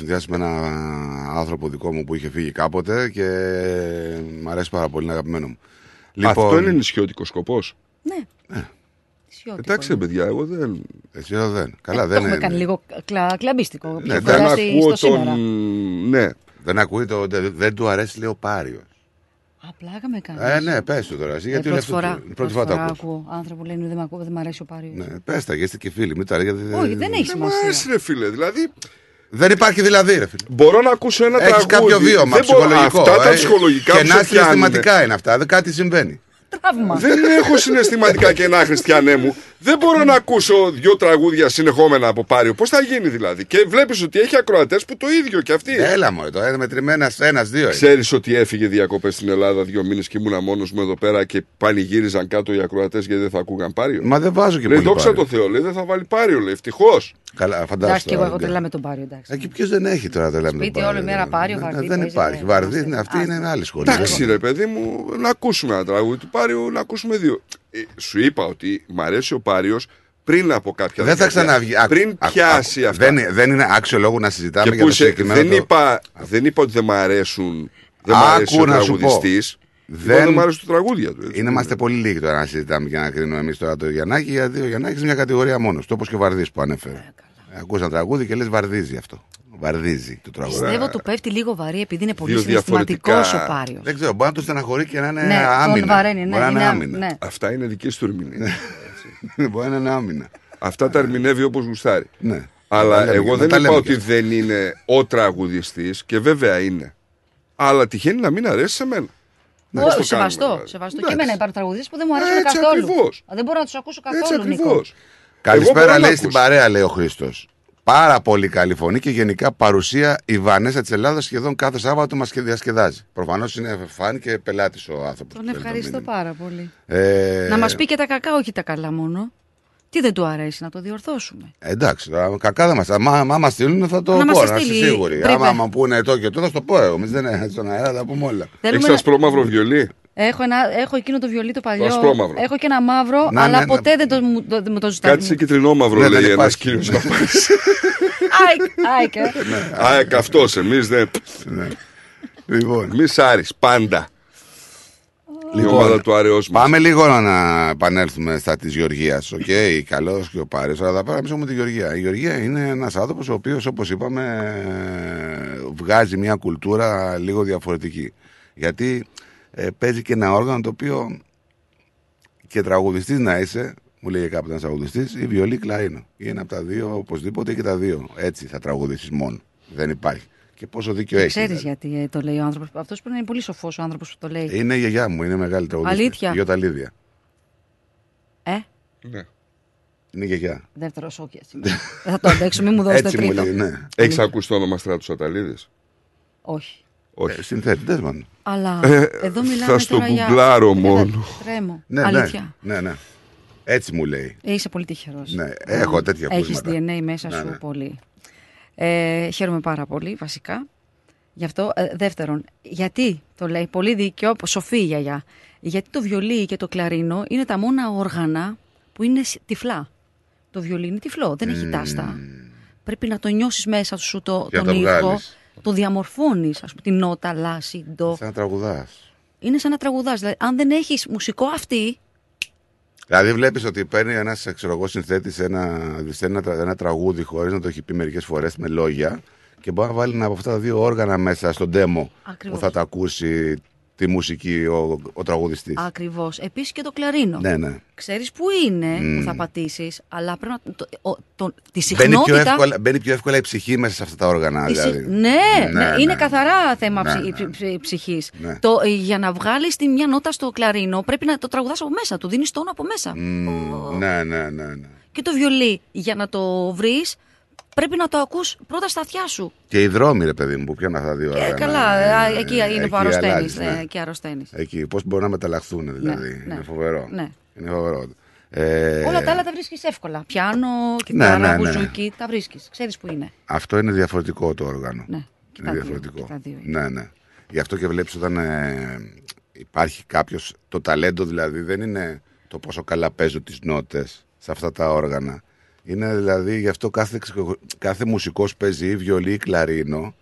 συνδυάσει με ένα άνθρωπο δικό μου που είχε φύγει κάποτε και μου αρέσει πάρα πολύ, είναι αγαπημένο μου. Αυτό είναι νησιώτικος σκοπός. Ναι. Ε. Ισιώτικο Εντάξει, ρε παιδιά, εγώ δεν. Εσύ εδώ δεν. Καλά, Ε, δεν το έχουμε είναι. κάνει λίγο κλα, κλαμπίστικο. Ναι, Πιο δεν φορά στη- ακούω στο σήμερα. Ναι. Δεν ακούει το. Δεν, δεν του αρέσει, λέει ο Πάριος. Απλά με κάνει. Ε, ναι, πες του τώρα. Εσύ, γιατί πρώτη είναι αυτό φορά, το- πρώτη φορά το ακούς. ακούω άνθρωπο που λένε δεν, μ' ακούω, δεν μ' αρέσει ο Πάριος. Ναι, πες τα, γιατί και φίλοι. Μην τα γιατί Όχι, δεν έχει Δεν μου σημασία. αρέσει, ρε φίλε. Δηλαδή, Δεν υπάρχει δηλαδή, ρε φίλε. μπορώ να ακούσω ένα Έχεις τραγούδι. κάποιο βίωμα Δεν μπορώ- ψυχολογικό. Αυτά τα ε, ψυχολογικά Και που να σε πιάνουνε. συναισθηματικά είναι αυτά. Δεν κάτι συμβαίνει. Τραύμα. Δεν έχω συναισθηματικά κενά, Χριστιανέ μου. Δεν μπορώ να ακούσω δύο τραγούδια συνεχόμενα από Πάριο. Πώς θα γίνει δηλαδή; Και βλέπεις ότι έχει ακροατές που το ίδιο κι αυτοί. Έλα μου, το μετρημένα ένα-δύο. Ξέρεις ότι έφυγε διακοπές στην Ελλάδα δύο μήνες και ήμουνα μόνος μου εδώ πέρα και πανηγύριζαν κάτω οι ακροατές γιατί δεν θα ακούγαν Πάριο; Μα δεν βάζω και λέει, πολύ δόξα Πάριο. τω Θεώ, λέει, δεν θα βάλει Πάριο, λέει. Ευτυχώς. Καλά, Εντάξει, φαντάζομαι. και εγώ έχω τρελά με τον Πάριο. Εντάξει. Εκεί ποιος δεν έχει τώρα τρελά με τον Σπίτι Πάριο. όλη μέρα Πάριο, Ναι, Βαρδί. Δεν παίζει, υπάρχει. δεν- Βαρδί, ναι, αυτή είναι άλλη σχολή. Εντάξει, ρε παιδί μου, να ακούσουμε ένα τραγούδι του Πάριου, να ακούσουμε δύο. Ε, σου είπα ότι μ' αρέσει ο Πάριος πριν από κάποια Δεν θα δεκαετία. ξαναβγεί. Άκου, Πριν άκου, πιάσει άκου. αυτά. Δεν, είναι- δεν είναι άξιο λόγο να συζητάμε Και για που το είσαι, συγκεκριμένο. δεν, το- είπα, δεν είπα ότι δεν μ' αρέσουν. Δεν μ' αρέσει Άκου ο να σου πω. τραγουδιστής. Δεν- Δεν μ' αρέσουν τα τραγούδια του. έτσι. Είναι, είμαστε πολύ λίγοι τώρα να συζητάμε και να κρίνουμε εμείς τώρα το Γιαννάκη, γιατί ο Γιαννάκης είναι μια κατηγορία μόνος του, όπως και ο Βαρδί που ανέφερε. Ακούς ένα τραγούδι και λες βαρδίζει αυτό. Βαρδίζει το τραγούδι. Πιστεύω του πέφτει λίγο βαρύ επειδή είναι πολύ Δύο συναισθηματικός διαφορετικά- ο Πάριος. Δεν ξέρω, μπορεί να το στεναχωρεί και να είναι Ναι, άμυνα. τον βαραίνει, ναι, μπορεί να είναι είναι άμυνα, άμυνα. ναι. Αυτά είναι δική του ερμηνεία. μπορεί να είναι άμυνα. Αυτά τα ερμηνεύει όπως γουστάρει. Ναι. Αλλά Τα λέμε εγώ και- δεν τα είπα λέμε ότι και δεν είναι ο τραγουδιστή και βέβαια είναι. Αλλά τυχαίνει να μην αρέσει σε μένα. Ω, Πώς το σεβαστό, κάνουμε, σεβαστό. δηλαδή. Και εμένα υπάρχουν τραγουδιστές που δεν μου αρέσουν Έτσι καθόλου. ακριβώς. Α, Δεν μπορώ να τους ακούσω Έτσι καθόλου, Νίκο. ακριβώς. Καλησπέρα, μπορώ να λέει στην ακούσω. παρέα, λέει ο Χρήστος. Πάρα πολύ καλή φωνή και γενικά παρουσία η Βανέσα της Ελλάδας σχεδόν κάθε Σάββατο μας διασκεδάζει. Προφανώς είναι φαν και πελάτης ο άνθρωπος. Τον ευχαριστώ πάρα πολύ. Ε, Να μας πει και τα κακά, όχι τα καλά μόνο. Τι δεν του αρέσει, να το διορθώσουμε; Εντάξει, τώρα, κακά δεν μα. Μα, μα μας στείλουν θα το Να μας πω, τα να είσαι στείλει σίγουροι. πριν, Άμα ε. μου πούνε το και το, θα σου το πω εγώ. Εμείς δεν είναι στον αέρα, θα τα πούμε όλα. Θέλουμε Έχεις να- ασπρόμαυρο βιολί; Έχω, ένα, έχω εκείνο το βιολί το παλιό. ασπρόμαυρο. Έχω και ένα μαύρο, Να, αλλά ναι, ναι. ποτέ δεν το, μου το, δεν μου το ζητάνε. Κάτι σε κυτρινόμαυρο Ναι, δεν λέει ένας υπάρχει. κύριος να πάει. Άικ, άικ, ε. Α, καυτό, εμείς δεν. Ναι. Λοιπόν, Εμεί Άρη, πάντα. Η ομάδα του Άρεό μας. Πάμε λίγο να επανέλθουμε στα της Γεωργίας. Οκ, okay, καλός και ο Πάρης, αλλά θα πάμε με τη Γεωργία. Η Γεωργία είναι ένας άνθρωπος ο οποίος, όπως είπαμε, βγάζει μια κουλτούρα λίγο διαφορετική. Γιατί ε, παίζει και ένα όργανο το οποίο και τραγουδιστής να είσαι, μου λέει κάποτε ένα τραγουδιστής, η βιολί κλαρίνο. Είναι από τα δύο, οπωσδήποτε και τα δύο. Έτσι θα τραγουδήσεις μόνο. Δεν υπάρχει. Και πόσο δίκιο έχεις. Ξέρεις δηλαδή. γιατί ε, το λέει ο άνθρωπος. Αυτός πρέπει να είναι πολύ σοφός ο άνθρωπος που το λέει. Είναι η γιαγιά μου, είναι μεγάλη τραγουδίστρια. Αλήθεια; Η Γιώτα Λίδια. Ε, Ναι. Είναι η γιαγιά. δεύτερος σοκ έτσι. Δεν θα το αντέξω, μην μου δώσετε Έτσι μου τρίτο. λέει, ναι. Έχεις ακούσει το όνομα Στράτους Αταλίδης; Όχι. Όχι. Ε, Συνθέτητες μόνο. Αλλά Ε, εδώ μιλάμε θα στο τώρα για... γκουγκλάρω Δεν μόνο. κατα- Τρέμω. Ναι, Αλήθεια; ναι, ναι, ναι. Έτσι μου λέει. Ε, είσαι πολύ τυχερός. Ναι, έχω τέτοια Έχεις ακούσματα. DNA μέσα Ναι, σου ναι. πολύ. Ε, χαίρομαι πάρα πολύ, βασικά. Γι' αυτό, ε, δεύτερον, γιατί το λέει πολύ δίκιο, σοφή η γιαγιά. Γιατί το βιολί και το κλαρίνο είναι τα μόνα όργανα που είναι σ- τυφλά. Το βιολί είναι τυφλό, δεν έχει τάστα. Πρέπει να το νιώσεις μέσα σου το, Και να τον το ήχο, βγάλεις. το διαμορφώνεις, ας πούμε, την νότα, λάση, ντο. Σαν να τραγουδάς. Είναι σαν να τραγουδάς. Δηλαδή, αν δεν έχεις μουσικό αυτή, Δηλαδή βλέπεις ότι παίρνει ένας συνθέτης ένα, ένα, τρα- ένα τραγούδι χωρίς να το έχει πει μερικές φορές με λόγια και μπορεί να βάλει ένα από αυτά τα δύο όργανα μέσα στον demo Ακριβώς. που θα τα ακούσει τη μουσική ο, ο τραγουδιστής. ακριβώς. Επίσης και το κλαρίνο. Ναι, ναι. Ξέρεις που είναι Μμ. που θα πατήσεις, αλλά πρέπει να... Το, ο- το- τη Μπαίνει πιο, συχνότητα... εύκολα, μπαίνει πιο εύκολα η ψυχή μέσα σε αυτά τα όργανα. η συ- Δηλαδή. ναι, ναι, είναι καθαρά θέμα Ναι, ψυχ, ναι. ψυχ- ψυχ- ψυχής. Ναι. Το, ε, για να βγάλεις τη μια νότα στο κλαρίνο πρέπει να το τραγουδάς από μέσα, του δίνεις τόνο από μέσα. Μμμ, ναι, ναι, ναι, ναι. Και το βιολί για να το βρεις πρέπει να το ακούς πρώτα στα αυτιά σου. Και οι δρόμοι, ρε παιδί μου, που πιάνουν αυτά τα δύο Ε, όργανα. καλά, α, εκεί είναι εκεί που αρρωσταίνεις. αλλάζεις, ε, ναι. εκεί αρρωσταίνεις. Εκεί, πώς μπορούν να μεταλλαχθούν, δηλαδή. ναι. Είναι φοβερό. Ναι. Είναι φοβερό. Ε, Όλα τα άλλα τα βρίσκεις εύκολα. Πιάνο, κιθάρα, ναι, ναι. μπουζούκι, τα βρίσκεις. Ξέρεις που είναι. Αυτό είναι διαφορετικό το όργανο. Ναι, και είναι τα δύο, διαφορετικό. και τα δύο ναι, ναι. Γι' αυτό και βλέπεις όταν ε, υπάρχει κάποιος. Το ταλέντο δηλαδή δεν είναι το πόσο καλά παίζω τις νότες σε αυτά τα όργανα. Είναι δηλαδή γι' αυτό κάθε, ξεχω- κάθε μουσικός παίζει ή βιολί ή κλαρίνο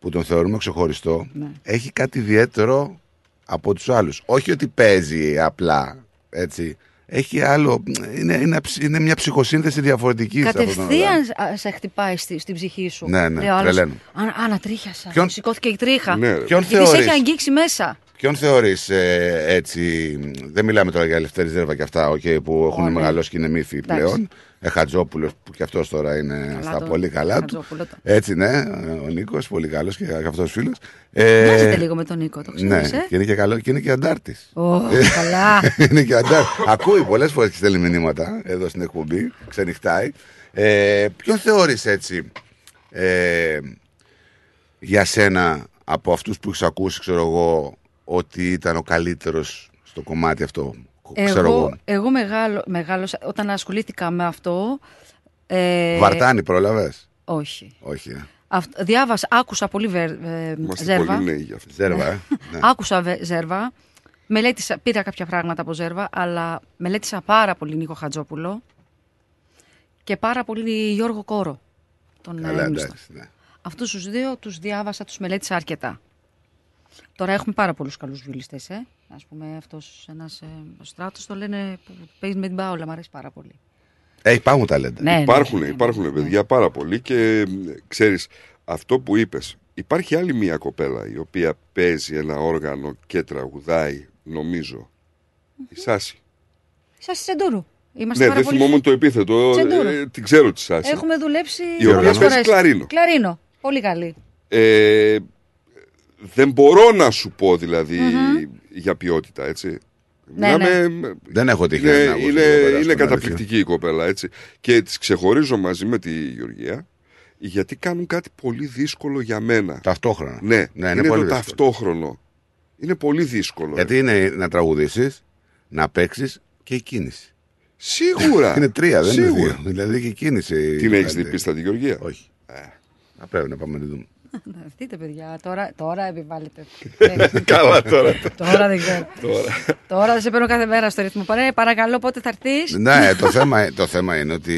που τον θεωρούμε ξεχωριστό Ναι. έχει κάτι ιδιαίτερο από τους άλλους. Όχι ότι παίζει απλά έτσι. Έχει άλλο, είναι, είναι, είναι μια ψυχοσύνθεση διαφορετική. σε αυτόν τον όργανο. Κατευθείαν α, σε χτυπάει στη, στην ψυχή σου. Ναι, ναι, Λέει ο άλλος, τρελαίνω. «Α, Ανατρίχιασα. Ποιον- Σηκώθηκε η τρίχα. Ναι, ρε. Ποιον Γιατί σε θεωρείς; έχει αγγίξει μέσα. Ποιον θεωρείς ε, έτσι, δεν μιλάμε τώρα για Ελευθέρη Ζέρβα και αυτά okay, που έχουν Ω, ναι. μεγαλώσει και είναι μύθοι Εντάξει. πλέον. Ε, Χατζόπουλος που και αυτός τώρα είναι στα το- πολύ καλά του. Χατζόπουλο το. Έτσι ναι, ο Νίκος, πολύ καλός και, και αυτός φίλος. Ε, Μοιάζεται λίγο με τον Νίκο, το ναι, ξέρεις, ε; και είναι και, καλό, και είναι και αντάρτης. Ω, Ε, καλά. είναι και αντάρτης. Ακούει πολλές φορές και στέλνει μηνύματα εδώ στην εκπομπή, ξενυχτάει. Ε, ποιον θεωρείς έτσι ε, για σένα από αυτούς που έχεις ακούσει, ξέρω εγώ, ότι ήταν ο καλύτερος στο κομμάτι αυτό; Ξέρω Εγώ, εγώ. εγώ μεγάλο, μεγάλωσα, όταν ασχολήθηκα με αυτό. Ε, Βαρτάνη πρόλαβες; Όχι. Όχι. ε. Αυτ- διάβασα, άκουσα πολύ βε, ε, Είμαστε ζέρβα. πολύ νέοι γι' αυτό. Ζέρβα, ε. Ναι. Άκουσα βε- ζέρβα. Μελέτησα, πήρα κάποια πράγματα από ζέρβα, αλλά μελέτησα πάρα πολύ Νίκο Χατζόπουλο και πάρα πολύ Γιώργο Κόρο. Τον Καλά, ε, γνωστό. εντάξει, ναι. Αυτούς τους δύο τους διάβασα, τους μελέτησα αρκετά. Τώρα έχουμε πάρα πολλούς καλούς βιολιστές, ε. Ας πούμε αυτός ένας ε, ο Στράτος το λένε που παίζει με την Πάολα, μου αρέσει πάρα πολύ. Ε, υπάρχουν ταλέντα. Ναι, ναι, υπάρχουν, ναι, ναι, υπάρχουν παιδιά πάρα πολύ και μ, ξέρεις, αυτό που είπες, υπάρχει άλλη μία κοπέλα η οποία παίζει ένα όργανο και τραγουδάει, νομίζω. Η Σάση. Σας Τσεντούρου. Είμαστε ναι, πάρα δεν πολύ... θυμόμουν το επίθετο, Τσεντούρου. ε, την ξέρω τη Σάση. Έχουμε δουλέψει Η οποία πολλές παίζει φορές. κλαρίνο. Κλαρίνο. Πολύ καλή. Ε, δεν μπορώ να σου πω δηλαδή για ποιότητα, έτσι. Ναι, Δεν έχω τύχει είναι, να ακούσω είναι, την κοπέλα, είναι στην καταπληκτική η κοπέλα, έτσι. Και τις ξεχωρίζω μαζί με τη Γεωργία, γιατί κάνουν κάτι πολύ δύσκολο για μένα. Ταυτόχρονα. Ναι, Ναι, είναι είναι, πολύ το δύσκολο. ταυτόχρονο. Είναι πολύ δύσκολο. Γιατί είναι να τραγουδήσεις, να παίξεις και η κίνηση. Σίγουρα. είναι τρία, δεν είναι Σίγουρα. δύο. Δηλαδή και η κίνηση. Την έχεις δηλαδή. δει πίστα τη Γεωργία; Όχι. Θα πρέπει να πάμε να τη δούμε. Να δείτε παιδιά, τώρα, τώρα επιβάλλετε. Καλά, τώρα. τώρα δεν ξέρω. Τώρα. τώρα δεν σε παίρνω κάθε μέρα στο ρυθμό. Παρέ, παρακαλώ πότε θα έρθεις; ναι, το θέμα, το θέμα είναι ότι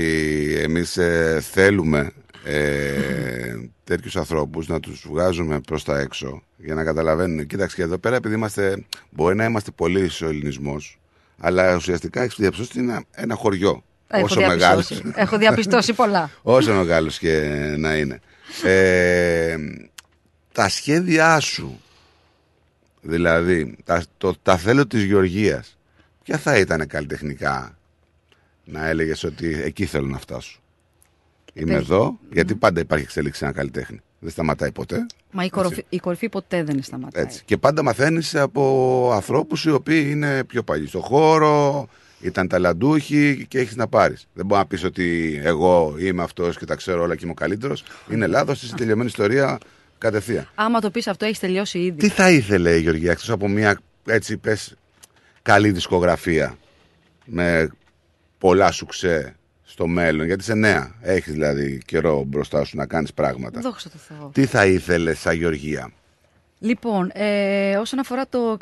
εμείς ε, θέλουμε ε, τέτοιους ανθρώπους να τους βγάζουμε προς τα έξω για να καταλαβαίνουν. Κοίταξε και εδώ πέρα επειδή είμαστε, μπορεί να είμαστε πολύ ο ελληνισμός αλλά ουσιαστικά έχεις διαψώσει ότι είναι ένα χωριό. Έχω όσο μεγάλος, διαπιστώσει. Έχω διαπιστώσει πολλά. όσο μεγάλος και να είναι. Ε, τα σχέδιά σου, δηλαδή τα, το, τα θέλω της Γεωργίας, ποια θα ήταν καλλιτεχνικά να έλεγες ότι εκεί θέλω να φτάσω; Είμαι Υπάρχει. εδώ, γιατί πάντα υπάρχει εξέλιξη σε ένα καλλιτέχνη. Δεν σταματάει ποτέ. Μα η κορυφή, η κορυφή ποτέ δεν σταματάει. Έτσι. Και πάντα μαθαίνεις από ανθρώπους οι οποίοι είναι πιο παλιοί στο χώρο, ήταν ταλαντούχοι και έχεις να πάρεις. Δεν μπορεί να πεις ότι εγώ είμαι αυτός και τα ξέρω όλα και είμαι ο καλύτερος. Είναι λάθο, είσαι τελειωμένη ιστορία κατευθείαν. Άμα το πεις αυτό, έχεις τελειώσει ήδη. Τι θα ήθελε η Γεωργία εκτός από μια έτσι πες καλή δισκογραφία με πολλά σουξέ στο μέλλον, γιατί είσαι νέα. Έχεις δηλαδή καιρό μπροστά σου να κάνεις πράγματα. Δόξα τω Θεώ. Τι θα ήθελε σαν Γεωργία; Λοιπόν, ε, όσον αφορά το,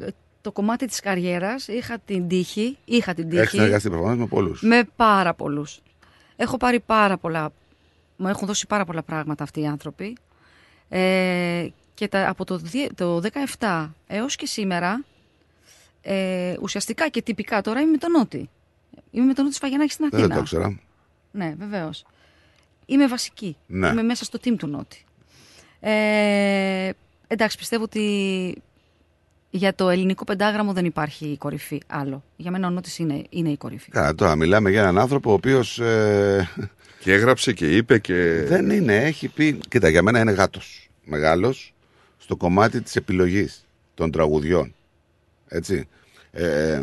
το κομμάτι της καριέρας, είχα την τύχη, είχα την τύχη Έχει συνεργαστεί προφανώς με πολλούς. με πάρα πολλούς. Έχω πάρει πάρα πολλά, μου έχουν δώσει πάρα πολλά πράγματα αυτοί οι άνθρωποι. Ε, και τα, από το, δι- το 17 έως και σήμερα, ε, ουσιαστικά και τυπικά τώρα είμαι με τον Νότι. Είμαι με τον Νότι Σφαγιανάκη στην Αθήνα. Δεν το ήξερα. Ναι, βεβαίως. Είμαι βασική. Ναι. Είμαι μέσα στο team του Νότι. Ε, εντάξει, πιστεύω ότι για το ελληνικό πεντάγραμμο δεν υπάρχει κορυφή άλλο. Για μένα ο Νότης είναι, είναι η κορυφή. Καλά, τώρα μιλάμε για έναν άνθρωπο ο οποίος. και έγραψε και είπε και. Δεν είναι, έχει πει. Κοίτα, για μένα είναι γάτος. Μεγάλος στο κομμάτι της επιλογής των τραγουδιών. Έτσι. Ε,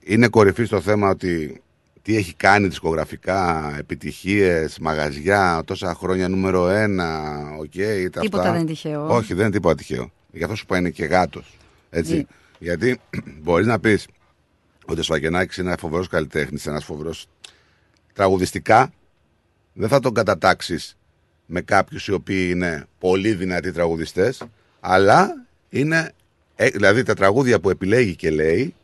είναι κορυφή στο θέμα ότι τι έχει κάνει δισκογραφικά, επιτυχίες, μαγαζιά, τόσα χρόνια νούμερο ένα, οκ, τα Τίποτα αυτά. δεν είναι τυχαίο. Όχι, δεν είναι τίποτα τυχαίο. Γι' αυτό σου πα είναι και γάτος. Έτσι. Ναι. Γιατί μπορείς να πεις, ότι ο Σφακενάκη είναι ένας φοβερός καλλιτέχνης, ένας φοβερός. Τραγουδιστικά δεν θα τον κατατάξεις με κάποιους οι οποίοι είναι πολύ δυνατοί τραγουδιστές, αλλά είναι. ε, Δηλαδή τα τραγούδια που επιλέγει και λέει,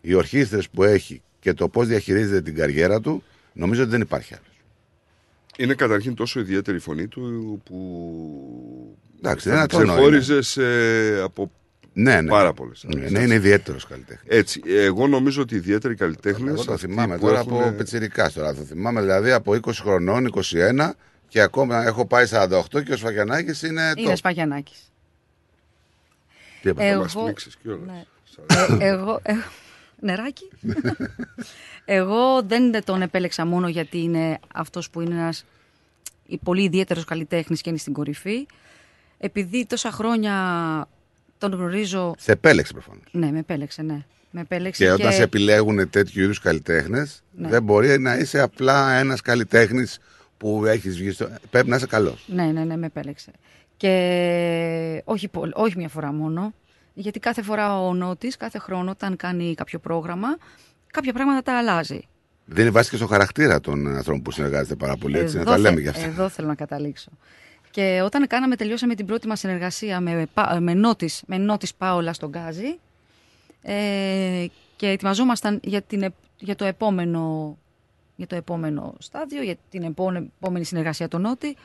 οι ορχήστρες που έχει και το πώς διαχειρίζεται την καριέρα του, νομίζω ότι δεν υπάρχει άλλος. Είναι καταρχήν τόσο ιδιαίτερη η φωνή του που. Εντάξει, θα δεν ξενό ξεχώριζες σε- από Ναι, ναι. πάρα πολλές. Ναι, ναι, είναι ιδιαίτερος καλλιτέχνης. Έτσι. Εγώ νομίζω ότι οι ιδιαίτεροι καλλιτέχνες. Εγώ το θυμάμαι τώρα από πετσυρικά τώρα. Το θυμάμαι δηλαδή από 20 χρονών, 21 και ακόμα έχω πάει 48 και ο Σφαγιανάκης είναι. Είναι top. Σπαγιανάκη. Τι έπαθε, Εγώ- μας πνίξεις κιόλας. Ναι. Ε, εγώ. ε, νεράκι. εγώ δεν τον επέλεξα μόνο γιατί είναι αυτός που είναι ένας πολύ ιδιαίτερος καλλιτέχνης και είναι στην κορυφή. Επειδή τόσα χρόνια τον γνωρίζω... Σε επέλεξε προφανώς. Ναι, με επέλεξε, ναι. Με επέλεξε Και όταν σε επιλέγουν τέτοιου είδους καλλιτέχνες, Ναι. δεν μπορεί να είσαι απλά ένας καλλιτέχνης που έχεις βγει στο. Πρέπει να είσαι καλός. Ναι, ναι, ναι, με επέλεξε. Και όχι, πο- όχι μια φορά μόνο, γιατί κάθε φορά ο Νότης, κάθε χρόνο όταν κάνει κάποιο πρόγραμμα, κάποια πράγματα τα αλλάζει. Δεν βάσει και στο χαρακτήρα των ανθρώπων που συνεργάζεται πάρα πολύ. Έτσι, να Εδώ τα λέμε θε- γι' αυτά. Εδώ θέλω να καταλήξω. Και όταν κάναμε, τελειώσαμε την πρώτη μας συνεργασία με, Πα- με, Νότης, με Νότης Πάολα στον Γκάζι ε, και ετοιμαζόμασταν για, την, επ- για, το επόμενο, για το επόμενο στάδιο, για την επόμενη, επόμενη συνεργασία του Νότη,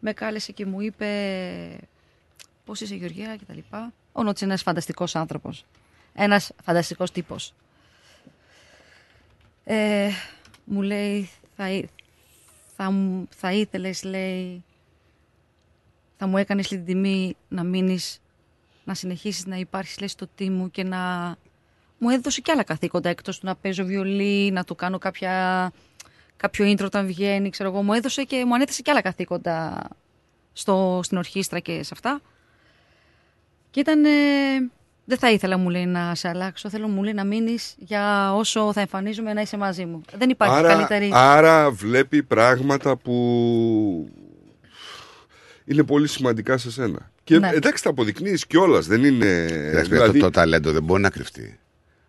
με κάλεσε και μου είπε πώς είσαι Γεωργία και τα λοιπά. Ο Νότης είναι ένας φανταστικός άνθρωπος. Ένας φανταστικός τύπος. Ε, μου λέει, θα, εί- θα, μου- θα ήθελες, λέει, θα μου έκανες λίγο την τιμή να μείνεις, να συνεχίσεις να υπάρχεις, λέει, στο team μου και να... Μου έδωσε και άλλα καθήκοντα, εκτός του να παίζω βιολί, να του κάνω κάποια, κάποιο intro όταν βγαίνει, ξέρω εγώ. Μου έδωσε και μου ανέθεσε και άλλα καθήκοντα στο, στην ορχήστρα και σε αυτά. Και ήταν... ε, δεν θα ήθελα, μου λέει, να σε αλλάξω. Θέλω, μου λέει, να μείνεις για όσο θα εμφανίζομαι να είσαι μαζί μου. Δεν υπάρχει Άρα, καλύτερη... άρα βλέπει πράγματα που είναι πολύ σημαντικά σε σένα. Και Ναι. εντάξει, τα αποδεικνύεις κιόλας. Δεν είναι. Εντάξει, δηλαδή, το, το ταλέντο δεν μπορεί να κρυφτεί.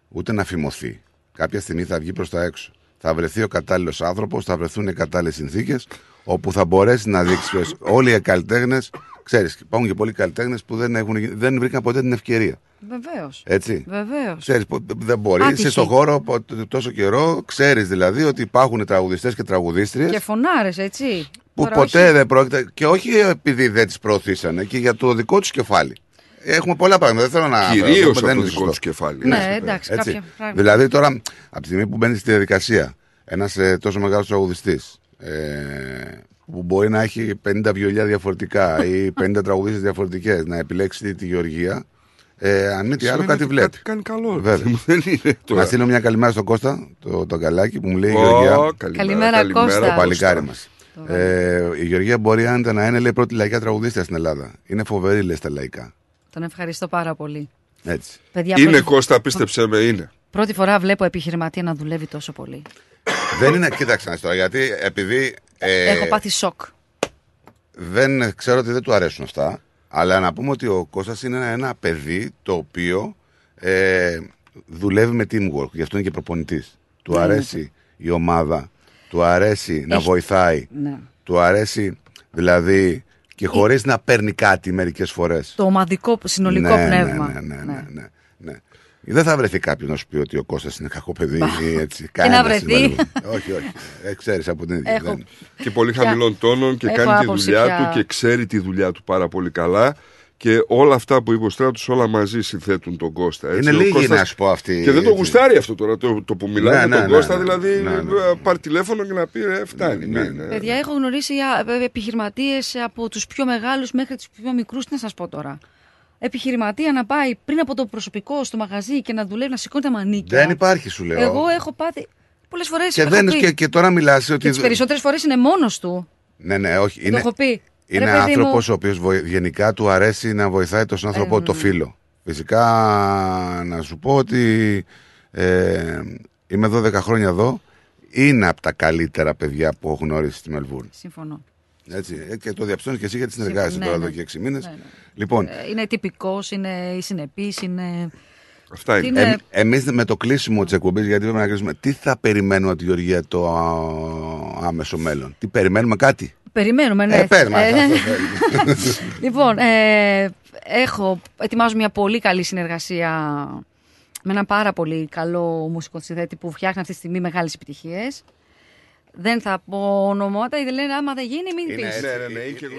Ούτε να φημωθεί. Κάποια στιγμή θα βγει προς τα έξω. Θα βρεθεί ο κατάλληλος άνθρωπος, θα βρεθούν οι κατάλληλες συνθήκες, όπου θα μπορέσεις να δείξεις. ποιος- Όλοι οι καλλιτέχνες, ξέρεις, υπάρχουν και πολλοί καλλιτέχνες που δεν, έχουν, γι- δεν βρήκαν ποτέ την ευκαιρία. Βεβαίως. Έτσι. Βεβαίως. Ξέρεις, που δεν μπορεί. Άτυχοι. Είσαι στον χώρο πο- τόσο καιρό, ξέρεις δηλαδή ότι υπάρχουν τραγουδιστές και τραγουδίστριες Και φωνάρες, έτσι. που Τώρα ποτέ όχι- δεν πρόκειται. και όχι επειδή δεν τις προωθήσανε, και για το δικό τους κεφάλι. Έχουμε πολλά πράγματα. Δεν θέλω να. Κυρίως δεν από το είναι δικό σωστό. τους κεφάλι. Ναι, εντάξει, κάποια πράγματα. Δηλαδή τώρα, από τη στιγμή που μπαίνει στη διαδικασία, ένας ε, τόσο μεγάλος τραγουδιστής, ε, που μπορεί να έχει 50 βιολιά διαφορετικά ή 50 τραγουδίστες διαφορετικές, να επιλέξει τη Γεωργία, ε, αν μη τι άλλο, Σημαίνει κάτι ότι βλέπει. κάτι κάνει καλό, ρε Βέβαια. παιδί μου, δεν είναι τώρα. Να στείλω μια καλημέρα στον Κώστα, το, τον καλάκι που μου λέει η Ω, Γεωργία. καλημέρα, Καλημέρα, καλημέρα, Κώστα. Το παλικάρι Κώστα. μας. Ε, η Γεωργία μπορεί άνετα να είναι λέει, πρώτη λαϊκά τραγουδίστρια στην Ελλάδα. Είναι φοβερή, λέει στα λαϊκά. Τον ευχαριστώ πάρα πολύ. Έτσι. Παιδιά, Είναι πρώτη, Κώστα, πίστεψε με, είναι. πρώτη φορά βλέπω επιχειρηματία να δουλεύει τόσο πολύ. Δεν είναι, κοίταξε να δεις τώρα, γιατί επειδή. Ε, Έχω πάθει σοκ. δεν ξέρω ότι δεν του αρέσουν αυτά. Αλλά να πούμε ότι ο Κώστας είναι ένα, ένα παιδί το οποίο ε, δουλεύει με teamwork. Γι' αυτό είναι και προπονητής. Του Ναι, αρέσει η ομάδα. Του αρέσει να Έχει- βοηθάει. Ναι. Του αρέσει δηλαδή και χωρίς να παίρνει κάτι μερικές φορές. Το ομαδικό, συνολικό Ναι, πνεύμα. Ναι, ναι, ναι, ναι, ναι, ναι. Δεν θα βρεθεί κάποιο να σου πει ότι ο Κώστας είναι κακό παιδί ή έτσι. να Κανένας βρεθεί. στην Μελβούρνη. όχι, όχι. Ε, ξέρεις από την ίδια. Έχω- δεν- Και πολύ Πια- χαμηλών τόνων και έχω κάνει τη άποψη δουλειά πια. του και ξέρει τη δουλειά του πάρα πολύ καλά. Και όλα αυτά που είπε ο Στράτος όλα μαζί συνθέτουν τον Κώστα. Έτσι. Είναι Ο λίγοι Κώστας- να σου πω αυτοί. Και δεν το έτσι. γουστάρει αυτό τώρα το, το που μιλάει Ναι, με τον ναι, Κώστα. ναι, δηλαδή ναι, ναι. ε, πάρει τηλέφωνο και να πει ρε, φτάνει. μην, ε. Παιδιά, έχω γνωρίσει επιχειρηματίες από τους πιο μεγάλους μέχρι τους πιο μικρούς. Τι να σας πω τώρα. Επιχειρηματία να πάει πριν από το προσωπικό στο μαγαζί και να δουλεύει, να σηκώνει τα μανίκια. Δεν υπάρχει, σου λέω. Εγώ έχω πάθει. Πολλές φορές. Και, δεν, και, και τώρα μιλάς ότι. Και τι περισσότερες φορές είναι μόνος του. Ναι, ναι, όχι. Το Είναι, έχω πει. είναι Ρε, παιδί άνθρωπος μου, ο οποίος γενικά του αρέσει να βοηθάει τον άνθρωπο Ε, το φίλο. Φυσικά να σου πω ότι ε, είμαι 12 χρόνια εδώ. Είναι από τα καλύτερα παιδιά που έχω γνωρίσει στη Μελβούρνη. Συμφωνώ. Έτσι, ε, και το διαψώνει και εσύ γιατί συνεργάζεσαι Ναι, τώρα ναι. εδώ και 6 μήνες. Ναι, ναι. Λοιπόν, Ε, Είναι τυπικός, είναι συνεπής, είναι. Αυτά είναι. Είναι- Ε, Εμείς με το κλείσιμο της εκπομπής, γιατί πρέπει να κλείσουμε, τι θα περιμένουμε από τη Γεωργία το α, άμεσο μέλλον; Τι περιμένουμε κάτι; Περιμένουμε, ναι. Ε, πες μας, Ε, αυτό θέλουμε. λοιπόν, ε, έχω, ετοιμάζω μια πολύ καλή συνεργασία με έναν πάρα πολύ καλό μουσικό συνθέτη που φτιάχνει αυτή τη στιγμή μεγάλες επιτυχίες. Δεν θα πω ονομάτα, γιατί λένε άμα δεν γίνει μην Είναι πεις. έτσι. Ναι, ναι, ναι, και εγώ